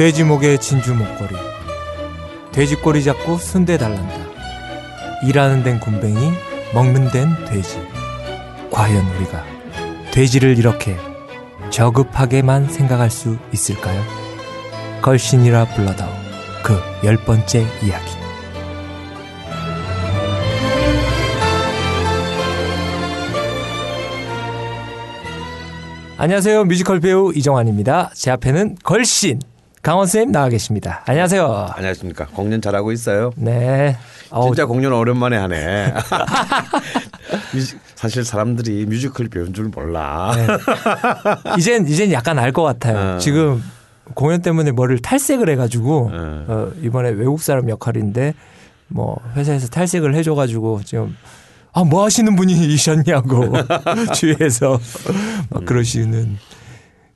돼지 목에 진주 목걸이. 돼지 꼬리 잡고 순대 달란다. 일하는 데는 굼벵이 먹는 데는 돼지. 과연 우리가 돼지를 이렇게 저급하게만 생각할 수 있을까요? 걸신이라 불러다오 그 열 번째 이야기. 안녕하세요. 뮤지컬 배우 이정환입니다. 제 앞에는 걸신 강원 선생님 나와 계십니다 안녕하세요 안녕하십니까. 공연 잘하고 있어요. 네 진짜 공연 오랜만에 하네. 사실 사람들이 뮤지컬 배우인 줄 몰라. 네. 이젠 이젠 약간 알 것 같아요. 어. 지금 공연 때문에 머리를 탈색을 해가지고 어. 어, 이번에 외국 사람 역할인데 뭐 회사에서 탈색을 해줘가지고 지금 아 뭐 하시는 분이셨냐고 주위에서 막 그러시는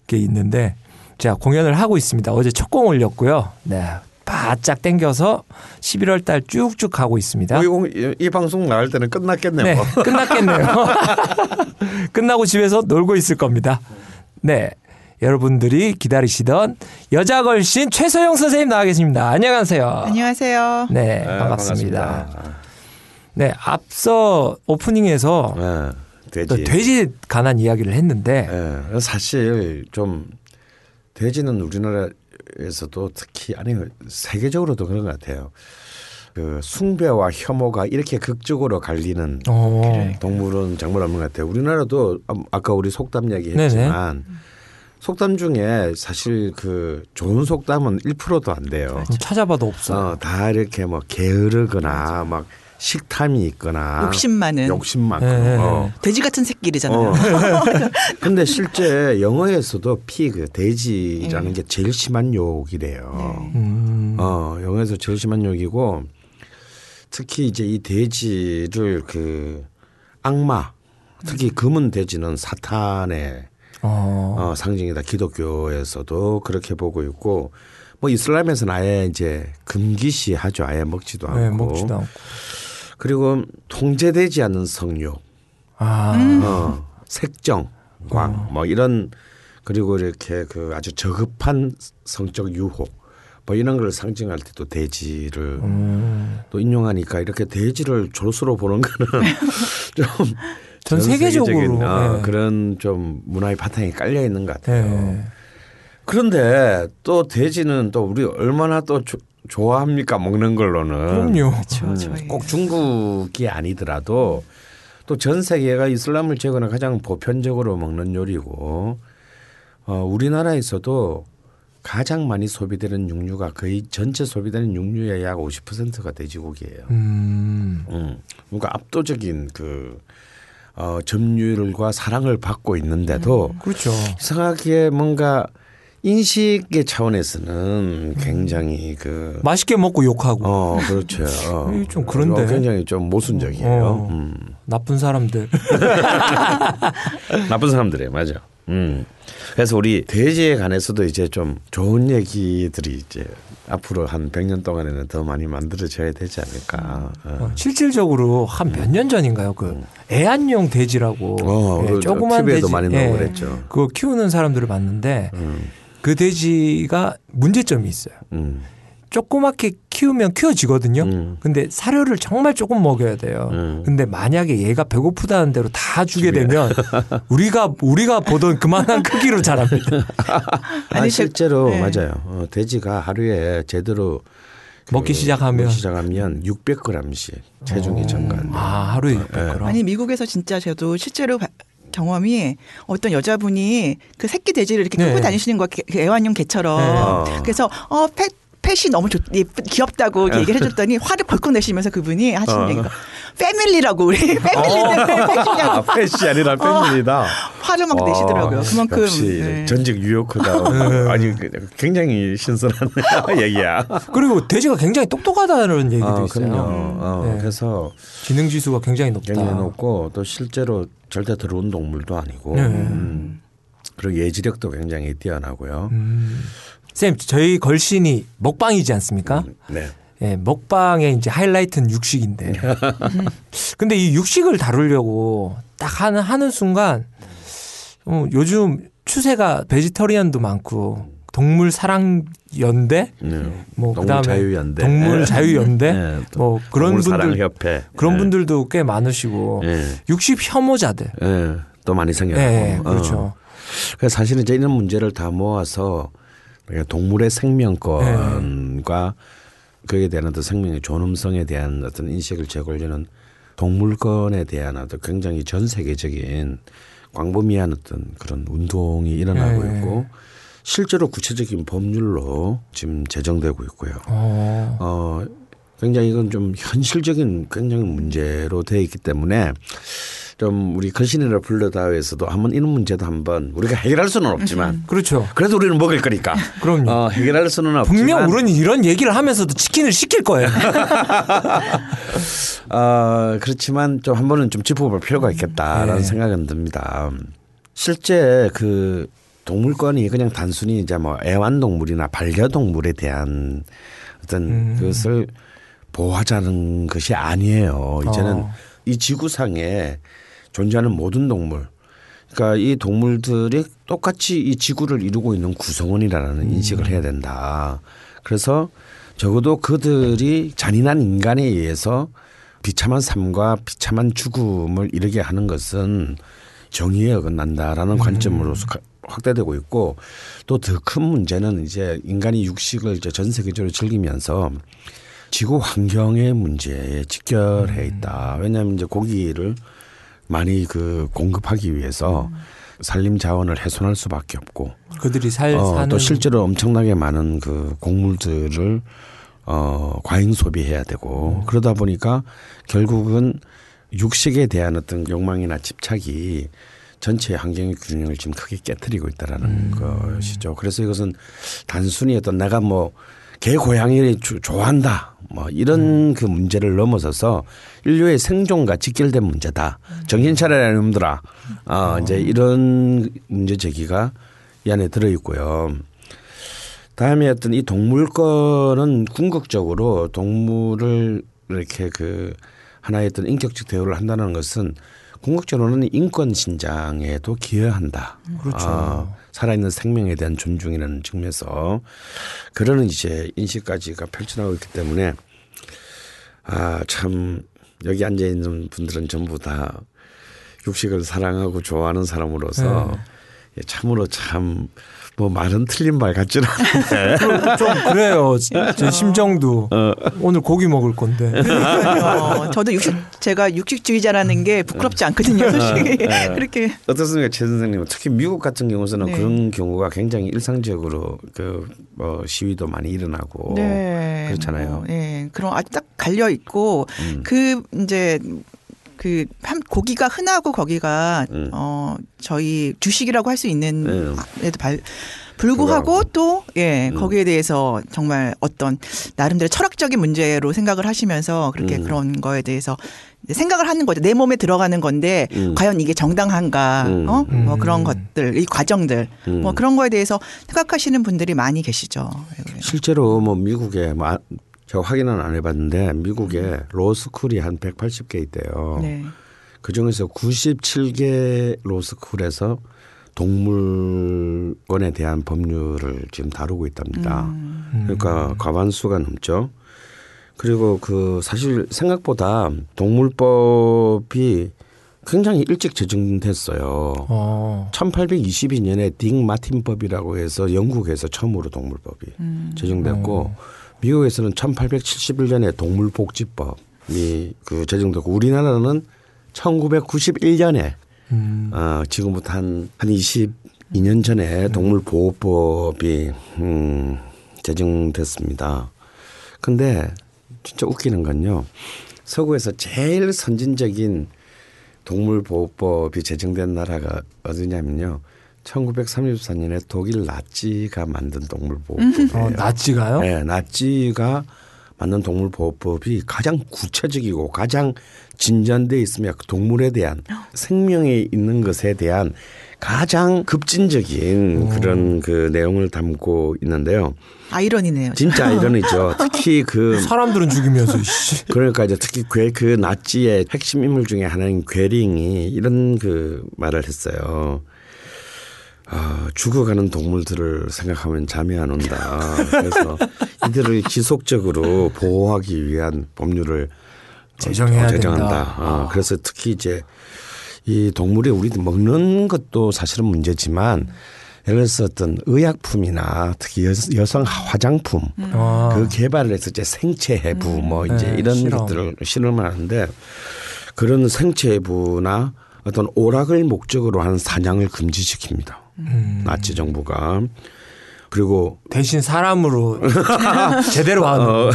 게 있는데 자 공연을 하고 있습니다. 어제 첫 공 올렸고요. 네. 바짝 땡겨서 11월 달 쭉쭉 가고 있습니다. 어, 이, 공- 이- 이 방송 나갈 때는 끝났겠네. 네, 뭐. 끝났겠네요. 끝나고 집에서 놀고 있을 겁니다. 네. 여러분들이 기다리시던 여자 걸신 최소영 선생님 나와 계십니다. 안녕하세요. 안녕하세요. 네, 네, 반갑습니다. 반갑습니다. 네, 앞서 오프닝에서 네, 또 돼지. 돼지 관한 이야기를 했는데 예, 사실 좀 돼지는 우리나라에서도 특히 아니 세계적으로도 그런 것 같아요. 그 숭배와 혐오가 이렇게 극적으로 갈리는 어, 동물은 정말 없는 것 같아요. 우리나라도 아- 아까 우리 속담 얘기했지만 속담 중에 사실 그 좋은 속담은 1%도 안 돼요. 찾아봐도 없어. 어, 다 이렇게 뭐 게으르거나 막 식탐이 있거나 욕심 많은. 욕심 많고. 네. 어. 돼지 같은 새끼리잖아요. 어. 근데 실제 영어에서도 피그 돼지라는 네. 게 제일 심한 욕이래요. 음, 어, 영어에서 제일 심한 욕이고 특히 이제 이 돼지를 그 악마 특히 금은 돼지는 사탄의 어, 어, 상징이다. 기독교에서도 그렇게 보고 있고 뭐 이슬람에서는 아예 이제 금기시 하죠. 아예 먹지도 않고. 네, 먹지도 않고. 그리고 통제되지 않는 성욕, 아, 어, 색정, 광, 뭐 이런 그리고 이렇게 그 아주 저급한 성적 유혹, 뭐 이런 걸 상징할 때도 돼지를 음, 또 인용하니까 이렇게 돼지를 조수로 보는 거는 좀전전 세계적으로, 어, 네. 그런 좀 문화의 바탕이 깔려 있는 것 같아요. 네. 그런데 또 돼지는 또 우리 얼마나 또 조- 좋아합니까 먹는 걸로는 그럼요. 그렇죠. 음. 꼭 중국이 아니더라도 또 전 세계가 이슬람을 제거는 가장 보편적으로 먹는 요리고 어, 우리나라에서도 가장 많이 소비되는 육류가 거의 전체 소비되는 육류의 약 50%가 돼지고기예요. 음, 음, 그러니까 압도적인 그 어, 점유율과 사랑을 받고 있는데도 그렇죠. 이상하게 뭔가 인식의 차원에서는 굉장히 그 맛있게 먹고 욕하고 어, 그렇죠. 어. 좀 그런데. 어, 굉장히 좀 모순적이에요. 어. 음. 나쁜 사람들. 나쁜 사람들이에요. 맞아. 음. 그래서 우리 돼지에 관해서도 이제 좀 좋은 얘기들이 이제 앞으로 한 100년 동안에는 더 많이 만들어져야 되지 않을까. 어. 어, 실질적으로 한 몇년 전인가요? 그 애완용 돼지라고 어, 예, 그 조그만 돼지 많이 나오고 그랬죠. 그거 키우는 사람들을 봤는데 음. 그 돼지가 문제점이 있어요. 음. 조그맣게 키우면 키워지거든요. 음. 근데 사료를 정말 조금 먹여야 돼요. 음. 근데 만약에 얘가 배고프다는 대로 다 주게 되면 우리가 우리가 보던 그만한 크기로 자랍니다. 아니 실제로 네. 맞아요. 어, 돼지가 하루에 제대로 그 먹기 시작하면 먹기 시작하면 600g씩 체중이 증가한다. 아 하루에 600g. 아니 미국에서 진짜 저도 실제로 바- 경험이 어떤 여자분이 그 새끼 돼지를 이렇게 네. 끌고 다니시는 거 개- 그 애완용 개처럼 네. 그래서 어 펫, 펫이 너무 좋, 예쁘, 귀엽다고 이렇게 얘기를 해줬더니 화를 벌컥 내시면서 그분이 하시는 어. 얘기가 패밀리라고 우리 패밀리인데 왜 아, 펫이냐고 펫이 아니라 패밀리다. 화를 막 와, 내시더라고요. 그만큼 역시 네. 전직 뉴요커다. 아니 그- 굉장히 신선한 얘기야. 그리고 돼지가 굉장히 똑똑하다는 얘기도 아, 있어요. 그럼요. 어, 네. 그래서 지능 지수가 굉장히 높다. 굉장히 높고 또 실제로 절대 더러운 동물도 아니고 네. 음. 그리고 예지력도 굉장히 뛰어나고요. 음. 쌤, 저희 걸신이 먹방이지 않습니까? 네. 예, 먹방의 이제 하이라이트는 육식인데. 근데 이 육식을 다루려고 딱 하는, 하는 순간, 어, 요즘 추세가 베지터리안도 많고, 동물 사랑 연대 네. 뭐 동물 그다음에 자유연대. 동물 네. 자유 연대 네, 또뭐 그런 분들 동물사랑협회. 그런 네. 분들도 꽤 많으시고 네. 60 혐오자들 예, 또 많이 생겼고. 네, 그렇죠. 어. 사실은 이제 이런 문제를 다 모아서 그러니까 동물의 생명권과 그에 대한 어떤 생명의 존엄성에 대한 어떤 인식을 제고하려는 동물권에 대한 어떤 굉장히 전 세계적인 광범위한 어떤 그런 운동이 일어나고 네. 있고 실제로 구체적인 법률로 지금 제정되고 있고요. 어. 어, 굉장히 이건 좀 현실적인 굉장히 문제로 되어 있기 때문에 좀 우리 컨시니라 블러다에서도 한번 이런 문제도 한번 우리가 해결할 수는 없지만 그렇죠. 그래도 우리는 먹을 거니까 그럼요. 어, 해결할 수는 없지만 분명 우리는 이런 얘기를 하면서도 치킨을 시킬 거예요. 어, 그렇지만 좀 한번은 좀 짚어볼 필요가 있겠다라는 네. 생각은 듭니다. 실제 그 동물권이 그냥 단순히 이제 뭐 애완동물이나 반려동물에 대한 어떤 음. 그것을 보호하자는 것이 아니에요. 이제는 어. 이 지구상에 존재하는 모든 동물 그러니까 이 동물들이 똑같이 이 지구를 이루고 있는 구성원이라는 인식을 해야 된다. 그래서 적어도 그들이 잔인한 인간에 의해서 비참한 삶과 비참한 죽음을 이르게 하는 것은 정의에 어긋난다라는 관점으로서 가- 확대되고 있고 또 더 큰 문제는 이제 인간이 육식을 이제 전 세계적으로 즐기면서 지구 환경의 문제에 직결해 있다. 왜냐하면 이제 고기를 많이 그 공급하기 위해서 산림 자원을 훼손할 수밖에 없고 그들이 살 어, 사는 또 실제로 엄청나게 많은 그 곡물들을 어, 과잉 소비해야 되고 음. 그러다 보니까 결국은 육식에 대한 어떤 욕망이나 집착이 전체 환경의 균형을 지금 크게 깨뜨리고 있다라는 음. 것이죠. 그래서 이것은 단순히 어떤 내가 뭐 개 고양이를 주- 좋아한다 뭐 이런 음. 그 문제를 넘어서서 인류의 생존과 직결된 문제다. 정신 차려라 놈들아. 어, 이제 이런 문제 제기가 이 안에 들어 있고요. 다음에 어떤 이 동물권은 궁극적으로 동물을 이렇게 그 하나의 어떤 인격적 대우를 한다는 것은 궁극적으로는 인권 신장에도 기여한다. 그렇죠. 어, 살아있는 생명에 대한 존중이라는 측면에서 그런 이제 인식까지가 펼쳐나오고 있기 때문에 아 참 여기 앉아 있는 분들은 전부 다 육식을 사랑하고 좋아하는 사람으로서 네. 예, 참으로 참 뭐 말은 틀린 말 같지는 않은데 좀 그래요. 제 심정도 어. 오늘 고기 먹을 건데. 어, 저도 육식 제가 육식주의자라는 게 부끄럽지 않거든요, 솔직히. 그렇게 어떻습니까, 최 선생님? 특히 미국 같은 경우서는 네. 그런 경우가 굉장히 일상적으로 그 뭐 시위도 많이 일어나고 네. 그렇잖아요. 뭐, 네. 그럼 아주 딱 갈려 있고 음. 그 이제 그한 고기가 흔하고 거기가 음. 어 저희 주식이라고 할 수 있는 네. 에도 발 불구하고 또 예 음. 거기에 대해서 정말 어떤 나름대로 철학적인 문제로 생각을 하시면서 그렇게 음. 그런 거에 대해서 생각을 하는 거죠 내 몸에 들어가는 건데 음. 과연 이게 정당한가 음. 어뭐 음. 그런 것들 이 과정들 음. 뭐 그런 거에 대해서 생각하시는 분들이 많이 계시죠. 예. 실제로 뭐 미국에 뭐 아- 제가 확인은 안 해봤는데 미국에 로스쿨이 한 180개 있대요. 네. 그 중에서 97개 로스쿨에서 동물권에 대한 법률을 지금 다루고 있답니다. 음. 그러니까 과반수가 넘죠. 그리고 그 사실 생각보다 동물법이 굉장히 일찍 제정됐어요. 어. 1822년에 딩 마틴법이라고 해서 영국에서 처음으로 동물법이 음. 제정됐고 미국에서는 1871년에 동물복지법이 그 제정됐고 우리나라는 1991년에 음. 어, 지금부터 한, 한 22년 전에 동물보호법이 음, 제정됐습니다. 근데 진짜 웃기는 건요. 서구에서 제일 선진적인 동물보호법이 제정된 나라가 어디냐면요. 1934년에 독일 나치가 만든 동물보호법이에요. 어, 나치가요? 네, 나치가 만든 동물보호법이 가장 구체적이고 가장 진전돼 있으며 그 동물에 대한 생명에 있는 것에 대한 가장 급진적인 그런 그 내용을 담고 있는데요. 아이러니네요. 진짜 아이러니죠. 특히 그 사람들은 죽이면서 씨. 그러니까 이제 특히 괴, 그 나치의 핵심 인물 중에 하나인 괴링이 이런 그 말을 했어요. 아, 죽어가는 동물들을 생각하면 잠이 안 온다. 그래서 이들을 지속적으로 보호하기 위한 법률을 제정해야 어, 제정한다. 된다. 어, 그래서 특히 이제 이 동물이 우리 먹는 것도 사실은 문제지만 예를 들어서 어떤 의약품이나 특히 여, 성 화장품 아. 그 개발을 해서 이제 생체 해부 뭐 이제 네, 이런 실험. 것들을 실험을 하는데 그런 생체 해부나 어떤 오락을 목적으로 하는 사냥을 금지시킵니다. 음. 나치 정부가 그리고 대신 사람으로 제대로 하는 어.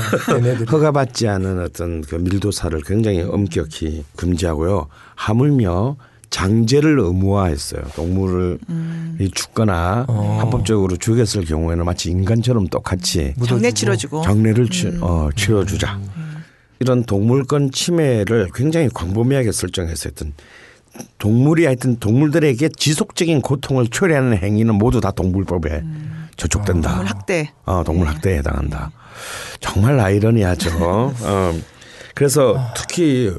허가받지 않은 어떤 그 밀도사를 굉장히 엄격히 금지하고요. 하물며 장제를 의무화했어요. 동물을 이 죽거나 어. 합법적으로 죽였을 경우에는 마치 인간처럼 똑같이 장례. 치러주고. 장례를 치, 어, 치러주자. 이런 동물권 침해를 굉장히 광범위하게 설정해서 했던 동물이 하여튼 동물들에게 지속적인 고통을 초래하는 행위는 모두 다 동물법에 저촉된다. 동물 학대. 어, 동물 학대에 해당한다. 정말 아이러니하죠. 어. 그래서 특히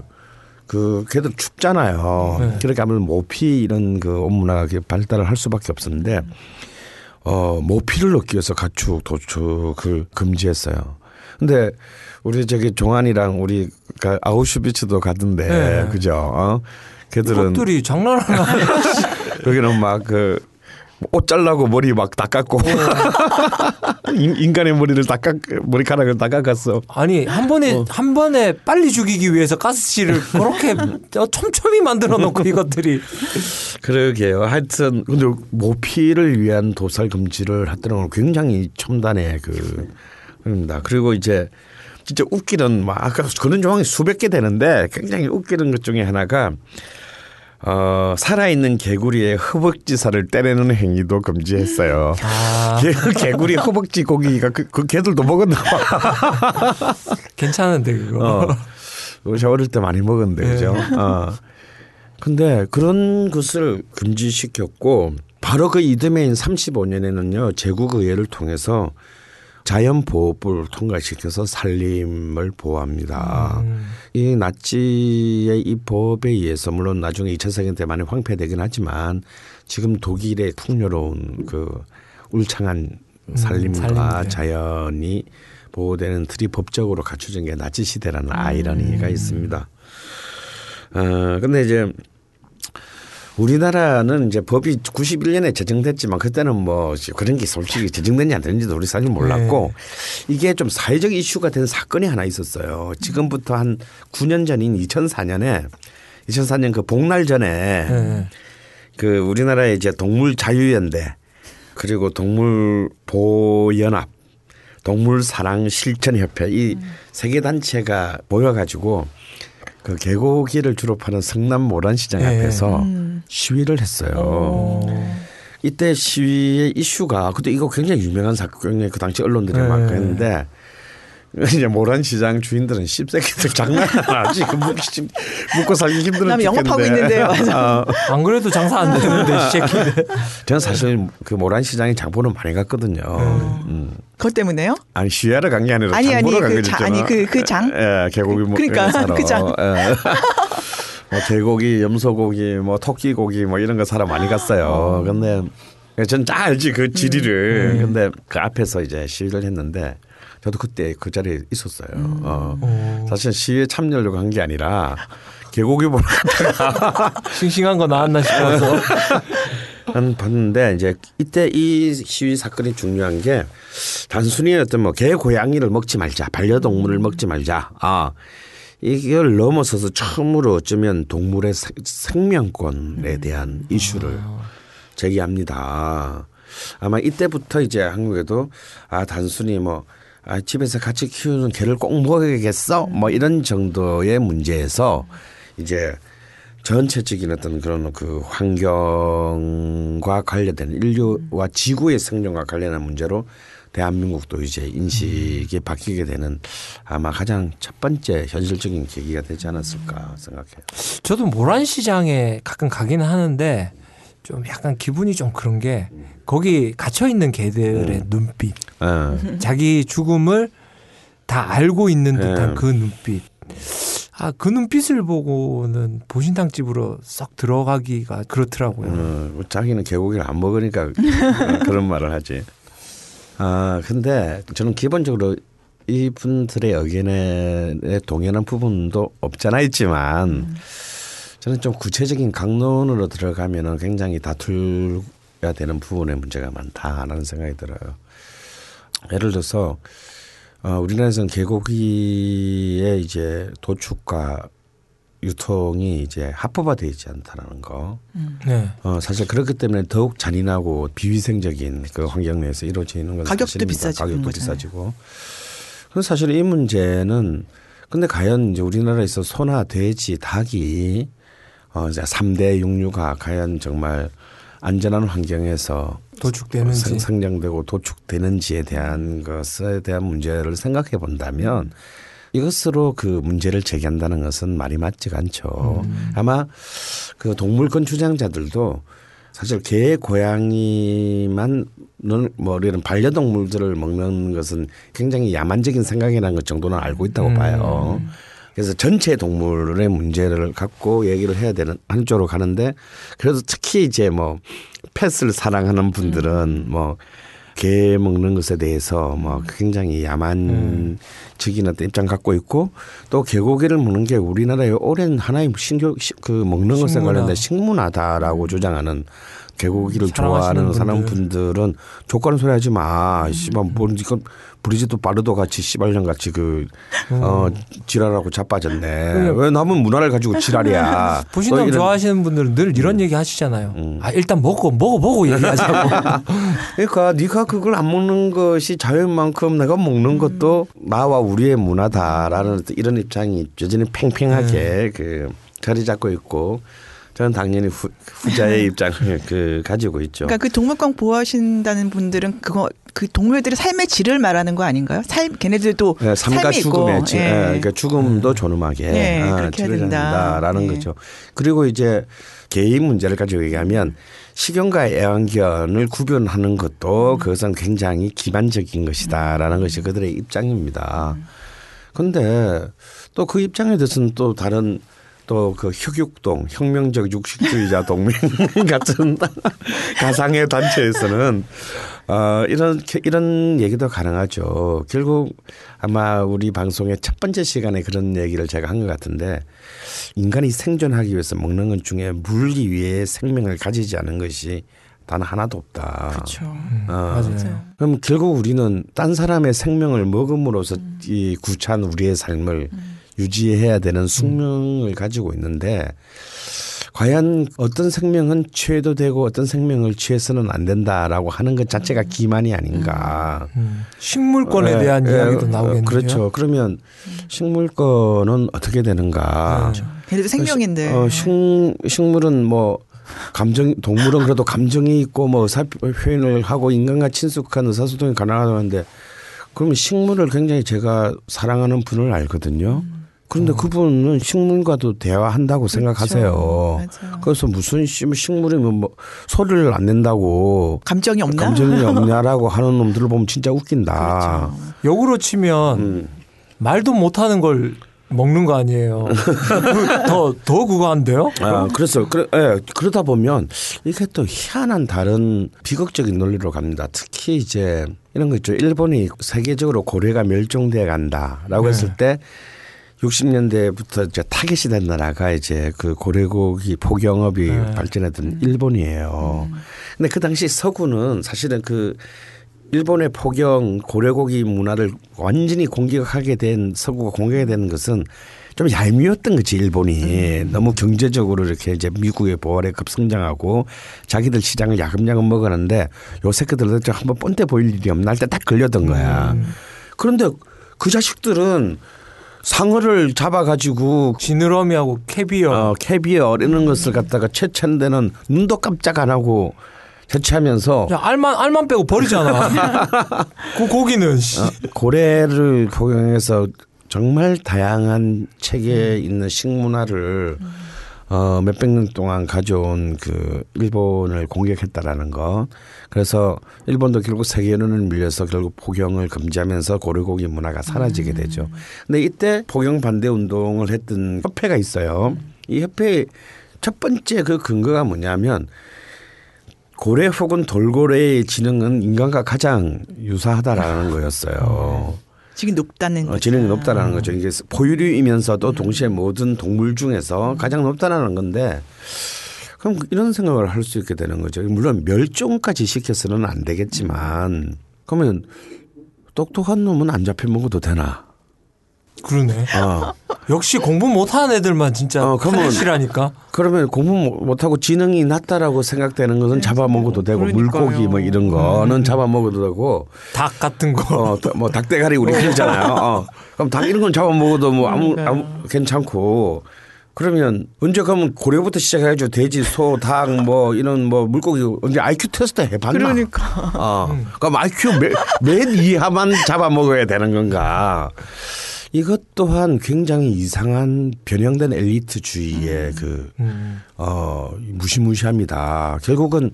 그 걔들 춥잖아요. 네. 그렇게 하면 모피 이런 그 온문화가 발달을 할 수밖에 없었는데 어 모피를 넣기 위해서 가축 도축을 금지했어요. 근데 우리 저기 종안이랑 우리 가 아우슈비츠도 가던데 네. 그죠? 어? 걔들은 것들이 장난하나. 여기는 막그 옷 잘라고 머리 막 닦았고 인- 인간의 머리를 닦아 머리카락을 닦아갔어. 아니 한 번에 어. 한 번에 빨리 죽이기 위해서 가스실을 그렇게 촘촘히 만들어 놓고 이것들이 그러게요. 하여튼 근데 모피를 위한 도살 금지를 건 굉장히 첨단의 그 입니다. 그리고 이제 진짜 웃기는 막 아까 그런 조항이 수백 개 되는데 굉장히 웃기는 것 중에 하나가 어 살아있는 개구리의 허벅지살을 떼내는 행위도 금지했어요. 아 개, 개구리 허벅지 고기가 그, 그 개들도 먹었나 봐. 괜찮은데 그거. 어. 우리 저 어릴 때 많이 먹었는데 그죠? 어. 근데 그런 것을 금지시켰고 바로 그 이듬해인 35년에는요 제국 의회를 통해서 자연보호법을 통과시켜서 살림을 보호합니다. 음. 이 나치의 이 법에 의해서 물론 나중에 2차 세계 때 많이 황폐되긴 하지만 지금 독일의 풍요로운 그 울창한 살림과 살림들. 자연이 보호되는 틀이 법적으로 갖춰진 게 나치 시대라는 아이러니가 있습니다. 어 근데 이제 우리나라는 이제 법이 91년에 제정됐지만 그때는 뭐 그런 게 솔직히 제정된지 안 되는지도 우리 사실 몰랐고 이게 좀 사회적 이슈가 된 사건이 하나 있었어요. 지금부터 한 9년 전인 2004년에 2004년 그 복날 전에 네. 그 우리나라의 이제 동물 자유연대 그리고 동물 보호연합 동물 사랑 실천 협회 이세개 단체가 모여 가지고 그 개고기를 주로 파는 성남 모란시장 네. 앞에서 시위를 했어요. 어. 이때 시위의 이슈가 그때 이거 굉장히 유명한 사건에 그 당시 언론들이 네. 막 했는데 이제 모란시장 주인들은 씹새끼들 묵, 씹- 묵고 살기 힘들어 남 영업하고 죽겠는데. 있는데요. 맞아. 어, 안 그래도 장사 안 되는데 이 새끼들. 저는 사실 그 모란시장에 장보러 많이 갔거든요. 음. 그것 때문에요? 아니 시위하러 간게 아니라 아니, 아니, 장보러 그 가게 자- 됐잖아. 아니, 그- 그 장? 예, 개고기 뭐 그러니까, 사러. 그 장. 예. 뭐 개고기, 염소고기, 뭐 토끼고기 뭐 이런 거 사러 많이 갔어요. 근데 전 다 알지 그 지리를. 음. 근데 그 앞에서 이제 시위를 했는데 저도 그때 그 자리에 있었어요. 음. 어. 사실 시위에 참여하려고 한 게 아니라 개고기 보러 갔다가 싱싱한 거 나왔나 싶어서. 한 봤는데 이제 이때 이 시위 사건이 중요한 게 단순히 어떤 뭐 개 고양이를 먹지 말자 반려동물을 먹지 말자 아 이걸 넘어서서 처음으로 어쩌면 동물의 생- 생명권에 대한 이슈를 제기합니다. 아마 이때부터 이제 한국에도 아 단순히 뭐 아, 집에서 같이 키우는 개를 꼭 먹어야겠어 뭐 이런 정도의 문제에서 이제 전체적인 어떤 그런 그 환경과 관련된 인류와 지구의 생존과 관련한 문제로 대한민국도 이제 인식이 바뀌게 되는 아마 가장 첫 번째 현실적인 계기가 되지 않았을까 생각해요. 저도 모란 시장에 가끔 가기는 하는데 좀 약간 기분이 좀 그런 게 거기 갇혀 있는 개들의 눈빛, 어. 자기 죽음을 다 알고 있는 듯한 네. 그 눈빛. 아, 그 눈빛을 보고는 보신탕 집으로 썩 들어가기가 그렇더라고요. 어, 뭐 자기는 개고기를 안 먹으니까 그런 말을 하지. 아 근데 저는 기본적으로 이분들의 의견에 동의하는 부분도 없잖아 있지만 저는 좀 구체적인 강론으로 들어가면은 굉장히 다툴야 되는 부분에 문제가 많다라는 생각이 들어요. 예를 들어서 어, 우리나라에서는 개고기의 이제 도축과 유통이 이제 합법화되어 있지 않다라는 거. 네. 어, 사실 그렇기 때문에 더욱 잔인하고 비위생적인 그 환경 내에서 이루어지는 건 가격도 사실입니다. 비싸지고 가격도 거잖아요. 비싸지고. 그래서 사실 이 문제는 근데 과연 이제 우리나라에서 소나 돼지, 닭이 어 이제 3대 육류가 과연 정말 안전한 환경에서 도축되는지. 생- 생장되고 도축되는지에 대한 것에 대한 문제를 생각해 본다면 이것으로 그 문제를 제기한다는 것은 말이 맞지가 않죠. 아마 그 동물권 주장자들도 사실 개, 고양이만 뭐 이런 반려동물들을 먹는 것은 굉장히 야만적인 생각이라는 것 정도는 알고 있다고 봐요. 그래서 전체 동물의 문제를 갖고 얘기를 해야 되는 한쪽으로 가는데 그래도 특히 이제 뭐 펫을 사랑하는 분들은 뭐 개 먹는 것에 대해서 뭐 굉장히 야만적인 어떤 입장 갖고 있고 또 개고기를 먹는 게 우리나라의 오랜 하나의 신교 시- 그 먹는 것에 식문화. 관련된 식문화다라고 주장하는 개고기를 좋아하는 사람 분들은 족가는 소리 하지 마. 씨발 뭐 이건 브리지도 빠르도 같이 씨발년 같이 그 어, 지랄하고 자빠졌네. 왜 남은 문화를 가지고 지랄이야. 이런- 좋아하시는 분들은 늘 이런 얘기 하시잖아요. 아, 일단 먹고, 먹어보고 얘기하자고. 그러니까 네가 그걸 안 먹는 것이 자연만큼 내가 먹는 것도 나와 우리의 문화다라는 이런 입장이 여전히 팽팽하게 그 자리 잡고 있고 저는 당연히 후, 후자의 입장을 그 가지고 있죠. 그러니까 그 동물권 보호하신다는 분들은 그거 그 동물들의 삶의 질을 말하는 거 아닌가요? 삶 걔네들도 네, 삶과 죽음의 질, 예. 예, 그러니까 죽음도 존엄하게 네, 아, 치러야 된다. 된다라는 네. 거죠. 그리고 이제 개인 문제를 가지고 얘기하면 식용과 애완견을 구별하는 것도 그것은 굉장히 기반적인 것이다라는 것이 그들의 입장입니다. 그런데 또 그 입장에 대해서는 또 다른 또그 혁육동 혁명적 육식주의자 동맹 같은 가상의 단체에서는 어 이런 이런 얘기도 가능하죠. 결국 아마 우리 방송의 첫 번째 시간에 그런 얘기를 제가 한 것 같은데 인간이 생존하기 위해서 먹는 것 중에 물리 위에 생명을 가지지 않은 것이 단 하나도 없다. 그렇죠. 음, 어. 맞아요. 그럼 결국 우리는 딴 사람의 생명을 먹음으로써 이 구차한 우리의 삶을 유지해야 되는 숙명을 가지고 있는데 과연 어떤 생명은 취해도 되고 어떤 생명을 취해서는 안 된다라고 하는 것 자체가 기만이 아닌가. 음, 식물권에 예, 대한 예, 이야기도 어, 나오겠네요. 그렇죠. 그러면 식물권은 어떻게 되는가? 걔네들 생명인데. 어, 식, 식물은 뭐 감정 동물은 그래도 감정이 있고 뭐 의사 표현을 하고 인간과 친숙한 의사소통이 가능하다는데 그러면 식물을 굉장히 제가 사랑하는 분을 알거든요. 그런데 그분은 식물과도 대화한다고 생각하세요. 맞아요. 그래서 무슨 식- 식물이면 뭐 소리를 안 낸다고 감정이 없나? 감정이 없냐라고 하는 놈들을 보면 진짜 웃긴다. 그렇죠. 역으로 치면 음. 말도 못하는 걸 먹는 거 아니에요. 더, 더 그거 한데요? 아, 그래서 그래, 예, 그러다 보면 이게 또 희한한 다른 비극적인 논리로 갑니다. 특히 이제 이런 거 있죠. 일본이 세계적으로 고래가 멸종돼 간다라고 네. 했을 때 60년대부터 이제 타겟이 된 나라가 이제 그 고래고기 포경업이 네. 발전했던 일본이에요. 근데 그 당시 서구는 사실은 그 일본의 포경 고래고기 문화를 완전히 공격하게 된 서구가 공격하게 된 것은 좀 얄미웠던 거지 일본이 너무 경제적으로 이렇게 이제 미국의 보활에 급성장하고 자기들 시장을 야금야금 먹었는데 요 새끼들은 좀 한번 뻔때 보일 일이 없나 할 때 딱 걸렸던 거야. 그런데 그 자식들은 상어를 잡아가지고 지느러미하고 캐비어. 어, 캐비어 이런 것을 갖다가 채취한데는 눈도 깜짝 안 하고 채취하면서 야, 알만, 알만 빼고 버리잖아. 그 고기는, 씨. 어, 고래를 포경해서 정말 다양한 책에 있는 식문화를 어, 몇백 년 동안 가져온 그 일본을 공격했다라는 거. 그래서 일본도 결국 세계연운을 밀려서 결국 포경을 금지하면서 고래고기 문화가 사라지게 되죠. 근데 이때 포경 반대 운동을 했던 협회가 있어요. 이 협회의 첫 번째 그 근거가 뭐냐면 고래 혹은 돌고래의 지능은 인간과 가장 유사하다라는 거였어요. 지금 높다는 어. 지능이 높다라는 거죠. 이게 포유류이면서도 동시에 모든 동물 중에서 가장 높다라는 건데 그럼 이런 생각을 할 수 있게 되는 거죠. 물론 멸종까지 시켜서는 안 되겠지만 그러면 똑똑한 놈은 안 잡혀 먹어도 되나? 그러네. 어. 역시 공부 못하는 애들만 진짜 어, 그러면- 하시라니까. 그러면 공부 못하고 지능이 낮다라고 생각되는 것은 잡아먹어도 되고 그러니까요. 물고기 뭐 이런 거는 잡아먹어도 되고 닭 같은 거. 어, 뭐 닭대가리 우리 키우잖아요. 어. 그럼 닭 이런 건 잡아먹어도 뭐 아무, 아무 괜찮고 그러면 언제 가면 고래부터 시작해가지고 돼지, 소, 닭 뭐 이런 뭐 물고기 언제 IQ 테스트 해봤나? 그러니까. 어. 그럼 IQ 맨, 맨 이하만 잡아먹어야 되는 건가? 이것 또한 굉장히 이상한 변형된 엘리트주의의 그, 음. 어, 무시무시합니다. 결국은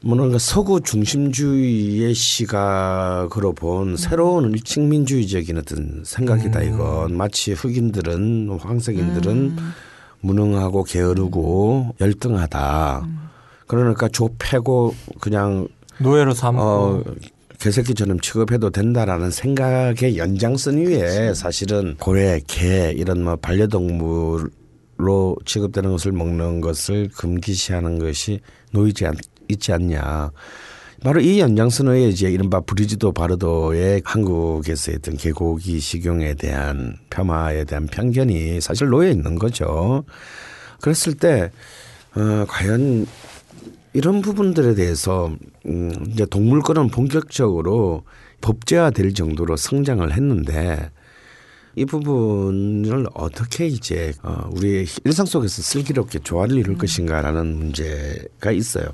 뭔가 서구 중심주의의 시각으로 본 새로운 일식민주의적인 어떤 생각이다 이건 마치 흑인들은 황색인들은 무능하고 게으르고 열등하다. 그러니까 좁패고 그냥 노예로 삼고. 어 개새끼처럼 취급해도 된다라는 생각의 연장선 위에 사실은 고래, 개 이런 뭐 반려동물로 취급되는 것을 먹는 것을 금기시하는 것이 놓이지 않, 있지 않냐. 바로 이 연장선 위에 이제 이른바 브리지도 바르도의 한국에서 했던 개고기 식용에 대한 폄하에 대한 편견이 사실 놓여 있는 거죠. 그랬을 때 어, 과연 이런 부분들에 대해서 음 이제 동물권은 본격적으로 법제화될 정도로 성장을 했는데 이 부분을 어떻게 이제 어 우리의 일상 속에서 슬기롭게 조화를 이룰 것인가라는 문제가 있어요.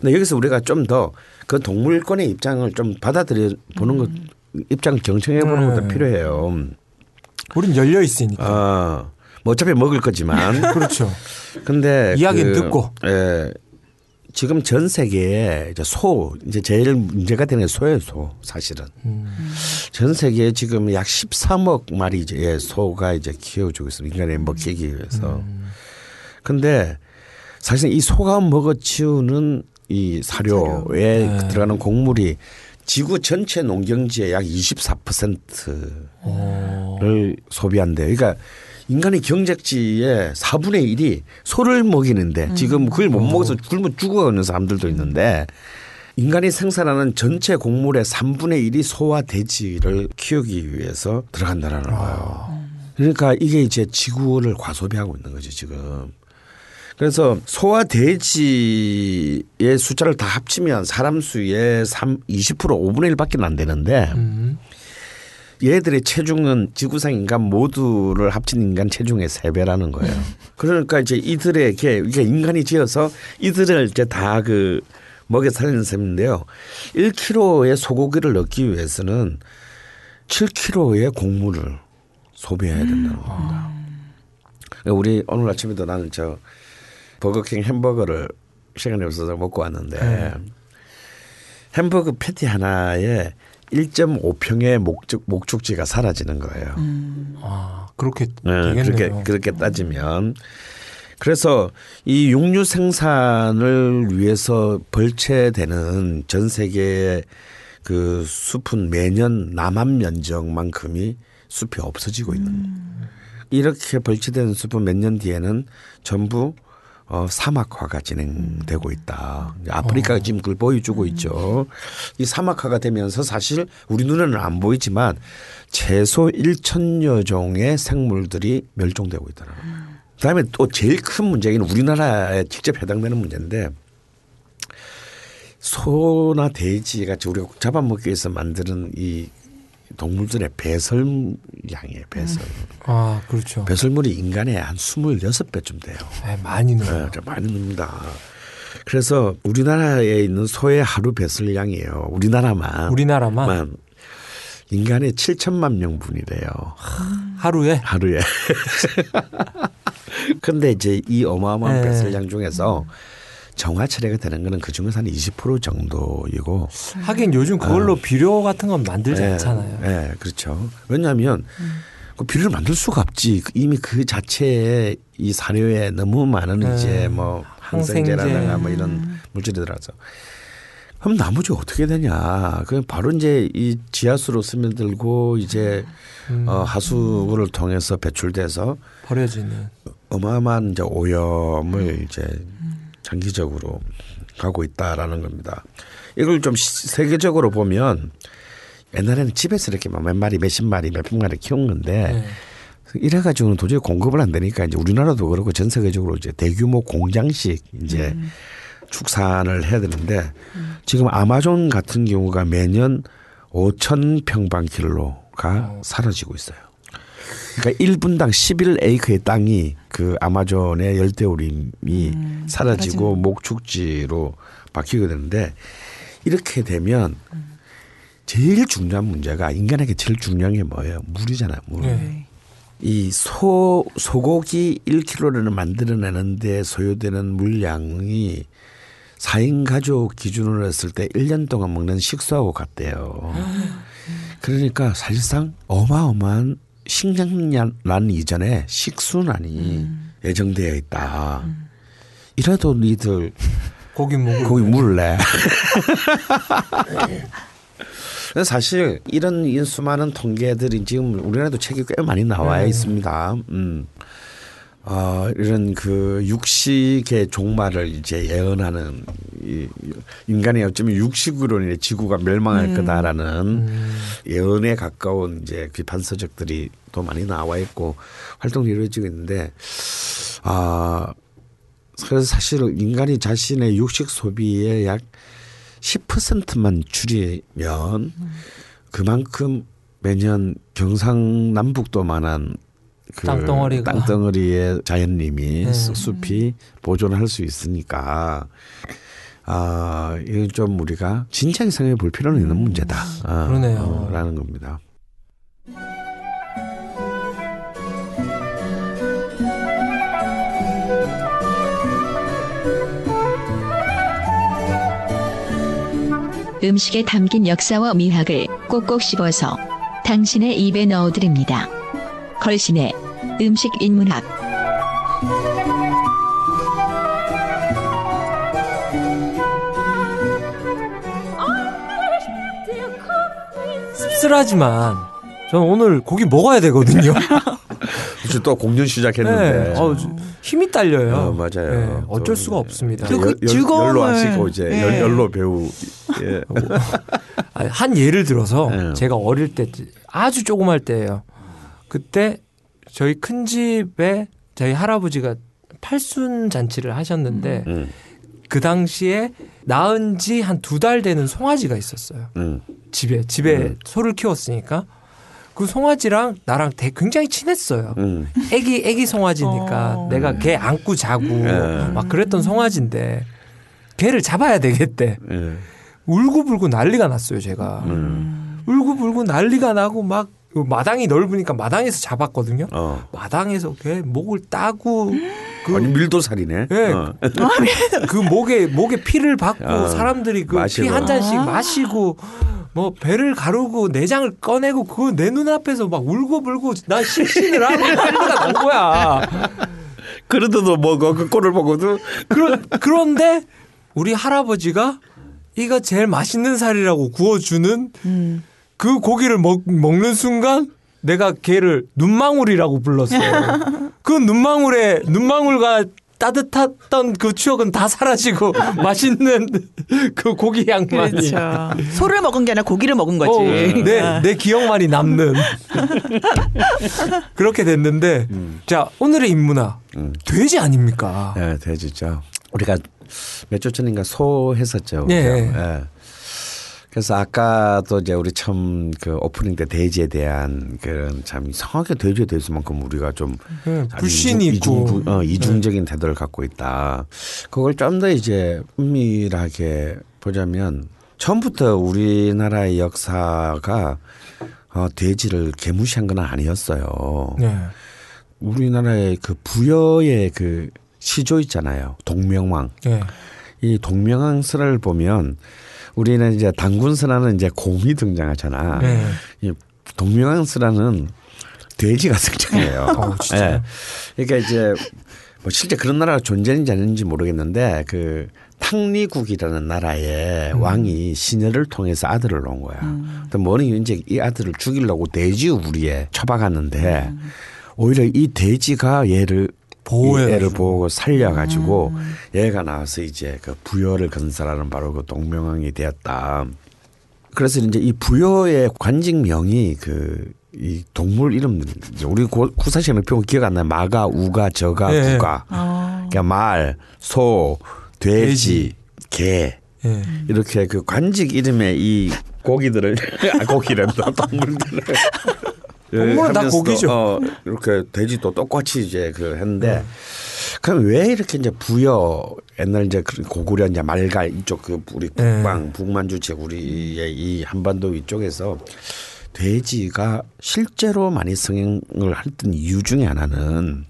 근데 여기서 우리가 좀 더 그 동물권의 입장을 좀 받아들여 보는 것 입장 경청해 보는 것도 네. 필요해요. 우린 열려 있으니까. 어, 뭐 어차피 먹을 거지만 그렇죠. 근데 이야기는 그, 듣고. 예. 지금 전 세계에 이제 소 이제 제일 문제가 되는 게 소예요 소 사실은 음. 전 세계에 지금 약 13억 마리 이제 예, 소가 이제 키워주고 있습니다 인간의 먹히기 위해서 근데 사실 이 소가 먹어치우는 이 사료에 네. 들어가는 곡물이 지구 전체 농경지의 약 24%를 어. 소비한대요. 그러니까 인간의 경작지의 4분의 1이 소를 먹이는데 지금 그걸 못 먹어서 굶어 죽어가는 사람들도 있는데 인간이 생산하는 전체 곡물의 3분의 1이 소와 돼지를 키우기 위해서 들어간다라는 거예요. 그러니까 이게 이제 지구를 과소비하고 있는 거죠 지금. 그래서 소와 돼지의 숫자를 다 합치면 사람 수의 3, 20% 5분의 1밖에 안 되는데 음. 얘들의 체중은 지구상 인간 모두를 합친 인간 체중의 세 배라는 거예요. 그러니까 이제 이들에게 이게 인간이 지어서 이들을 이제 다 그 먹여 살리는 셈인데요. 1kg의 소고기를 넣기 위해서는 7kg의 곡물을 소비해야 된다는 겁니다. 우리 오늘 아침에도 나는 저 버거킹 햄버거를 시간이 없어서 먹고 왔는데 햄버거 패티 하나에 1.5평의 목적 목축지가 사라지는 거예요. 아 그렇게 네. 그렇게 그렇게 따지면 그래서 이 육류 생산을 위해서 벌채되는 전 세계의 그 숲은 매년 남한 면적만큼이 숲이 없어지고 있는 이렇게 벌채되는 숲은 몇 년 뒤에는 전부 어, 사막화가 진행되고 있다. 이제 아프리카가 지금 그걸 보여주고 있죠. 이 사막화가 되면서 사실 우리 눈에는 안 보이지만 최소 1천여 종의 생물들이 멸종되고 있더라고요. 그다음에 또 제일 큰 문제는 우리나라에 직접 해당되는 문제인데 소나 돼지 같이 우리가 잡아먹기 위해서 만드는 이 동물들의 배설량이에요. 배설. 아 그렇죠. 배설물이 인간의 한 26배쯤 돼요. 네, 많이 네, 넣어요. 좀 많이 늡니다. 그래서 우리나라에 있는 소의 하루 배설량이에요. 우리나라만. 우리나라만 만 인간의 7천만 명분이래요. 하루에 하루에. 근데 이제 이 어마어마한 네. 뱃살량 중에서 정화 처리가 되는 거는 그 중에서 한 20% 정도이고 하긴 요즘 그걸로 비료 같은 건 만들지 예, 않잖아요. 예, 그렇죠. 왜냐하면 그 비료를 만들 수가 없지. 그 이미 그 자체에 이 사료에 너무 많은 네. 이제 뭐 항생제라든가 항생제. 뭐 이런 물질이 들어서 그럼 나머지 어떻게 되냐? 그 바로 이제 이 지하수로 스며들고 이제 음. 어, 하수구를 통해서 배출돼서 버려지는. 어마어마한 이제 오염을 이제 장기적으로 가고 있다라는 겁니다. 이걸 좀 시- 세계적으로 보면 옛날에는 집에서 이렇게 몇 마리, 몇십 마리, 몇백 마리 키운 건데 네. 이래가지고는 도저히 공급을 안 되니까 이제 우리나라도 그렇고 전 세계적으로 이제 대규모 공장식 이제 축산을 해야 되는데 지금 아마존 같은 경우가 매년 5천 평방킬로가 사라지고 있어요. 그러니까 1분당 11에이크의 땅이 그 아마존의 열대우림이 사라지고 목축지로 바뀌게 되는데 이렇게 되면 제일 중요한 문제가 인간에게 제일 중요한 게 뭐예요? 물이잖아요. 물. 네. 이소 소고기 1kg를 만들어내는데 소요되는 물량이 4인 가족 기준으로 했을 때 1년 동안 먹는 식수하고 같대요. 그러니까 사실상 어마어마한 식량난 이전에 식수난이 예정되어 있다. 이래도 니들 고기 먹을 거기 물래. 근데 사실 이런 이 수많은 통계들이 지금 우리나라도 책이 꽤 많이 나와 있습니다. 음. 어, 이런 그 육식의 종말을 이제 예언하는 이 인간이 어쩌면 육식으로 인해 지구가 멸망할 거다라는 예언에 가까운 이제 비판 서적들이 또 많이 나와 있고 활동이 이루어지고 있는데 아 그래서 사실 인간이 자신의 육식 소비의 약 10%만 줄이면 그만큼 매년 경상남북도만한 그 땅덩어리가. 땅덩어리의 자연림이 네. 수- 숲이 보존할 수 있으니까 아 이건 좀 우리가 진지하게 생각해 볼 필요는 있는 문제다. 아, 그러네요. 어, 라는 겁니다. 음식에 담긴 역사와 미학을 꼭꼭 씹어서 당신의 입에 넣어드립니다. 걸신의 음식 인문학. 씁쓸하지만 저는 오늘 고기 먹어야 되거든요. 혹시 또 공연 시작했는데 네. 어, 저- 힘이 딸려요. 어, 맞아요. 네, 어쩔 또, 수가 없습니다. 그- 즐거움을, 열로 하시고 이제 네. 열, 열로 배우 예. 아니, 한 예를 들어서 네. 제가 어릴 때 아주 조그말 때예요. 그때 저희 큰 집에 저희 할아버지가 팔순 잔치를 하셨는데 음, 그 당시에 낳은 지 한 두 달 되는 송아지가 있었어요. 음, 집에 집에 음. 소를 키웠으니까 그 송아지랑 나랑 되, 굉장히 친했어요. 음. 애기 애기 송아지니까 어. 내가 걔 안고 자고 예. 막 그랬던 송아지인데 걔를 잡아야 되겠대. 예. 울고불고 난리가 났어요, 제가. 음. 울고불고 난리가 나고 막 마당이 넓으니까 마당에서 잡았거든요. 어. 마당에서 걔 목을 따고 그, 아니 밀도살이네. 예. 어. 그 목에 목에 피를 받고 어, 사람들이 그 피. 한 잔씩 아. 마시고 뭐 배를 가르고 내장을 꺼내고 그거 내 눈앞에서 막 울고불고 나 실신을 하고 난리가 난 거야. 그래도 먹어 그 꼴을 보고도 그런 그런데 우리 할아버지가 이거 제일 맛있는 살이라고 구워주는 음. 그 고기를 먹, 먹는 순간 내가 걔를 눈망울이라고 불렀어요. 그 눈망울에 눈망울과 따뜻했던 그 추억은 다 사라지고 맛있는 그 고기 향만이 그렇죠. 소를 먹은 게 아니라 고기를 먹은 거지. 어, 내, 아. 내 기억만이 남는 그렇게 됐는데 자 오늘의 인문학 음. 돼지 아닙니까? 예, 돼지죠. 우리가 몇 주 전인가 소 했었죠. 예. 그죠? 예. 그래서 아까도 이제 우리 처음 그 오프닝 때 돼지에 대한 그런 참 이상하게 돼지에 대해서만큼 우리가 좀 예, 아주 불신이 이중, 있고 이중, 어, 이중적인 태도를 갖고 있다. 그걸 좀 더 이제 은밀하게 보자면 처음부터 우리나라의 역사가 어, 돼지를 개무시한 건 아니었어요. 네. 우리나라의 그 부여의 그 시조 있잖아요. 동명왕. 예. 이 동명왕설을 보면 우리는 이제 당군설하는 이제 곰이 등장하잖아. 예. 이 동명왕설하는 돼지가 등장해요. 어? 예. 그러니까 이제 뭐 실제 그런 나라가 존재하는지 아닌지 모르겠는데 그 탕리국이라는 나라의 음. 왕이 시녀를 통해서 아들을 낳은 거야. 근데 뭐니 이제 이 아들을 죽이려고 돼지 우리에 처박았는데 음. 오히려 이 돼지가 얘를 이 애를 보고 살려가지고 음. 얘가 나와서 이제 그 부여를 건설하는 바로 그 동명왕이 되었다. 그래서 이제 이 부여의 관직명이 그 이 동물 이름들 우리 고- 구사시험에 표면 기억 안 나요. 마가, 우가, 저가, 예, 예. 구가. 어. 그러니까 말, 소, 돼지, 개 예. 이렇게 그 관직 이름의 이 고기들을 아, 고기란다 동물들을 동물은 다 하면서도, 고기죠. 어, 이렇게 돼지도 똑같이 이제 그 했는데 그럼 왜 이렇게 이제 부여 옛날 이제 그 고구려 이제 말갈 이쪽 그 우리 네. 북방 북만주책 우리의 이 한반도 이쪽에서 돼지가 실제로 많이 성행을 했던 이유 중에 하나는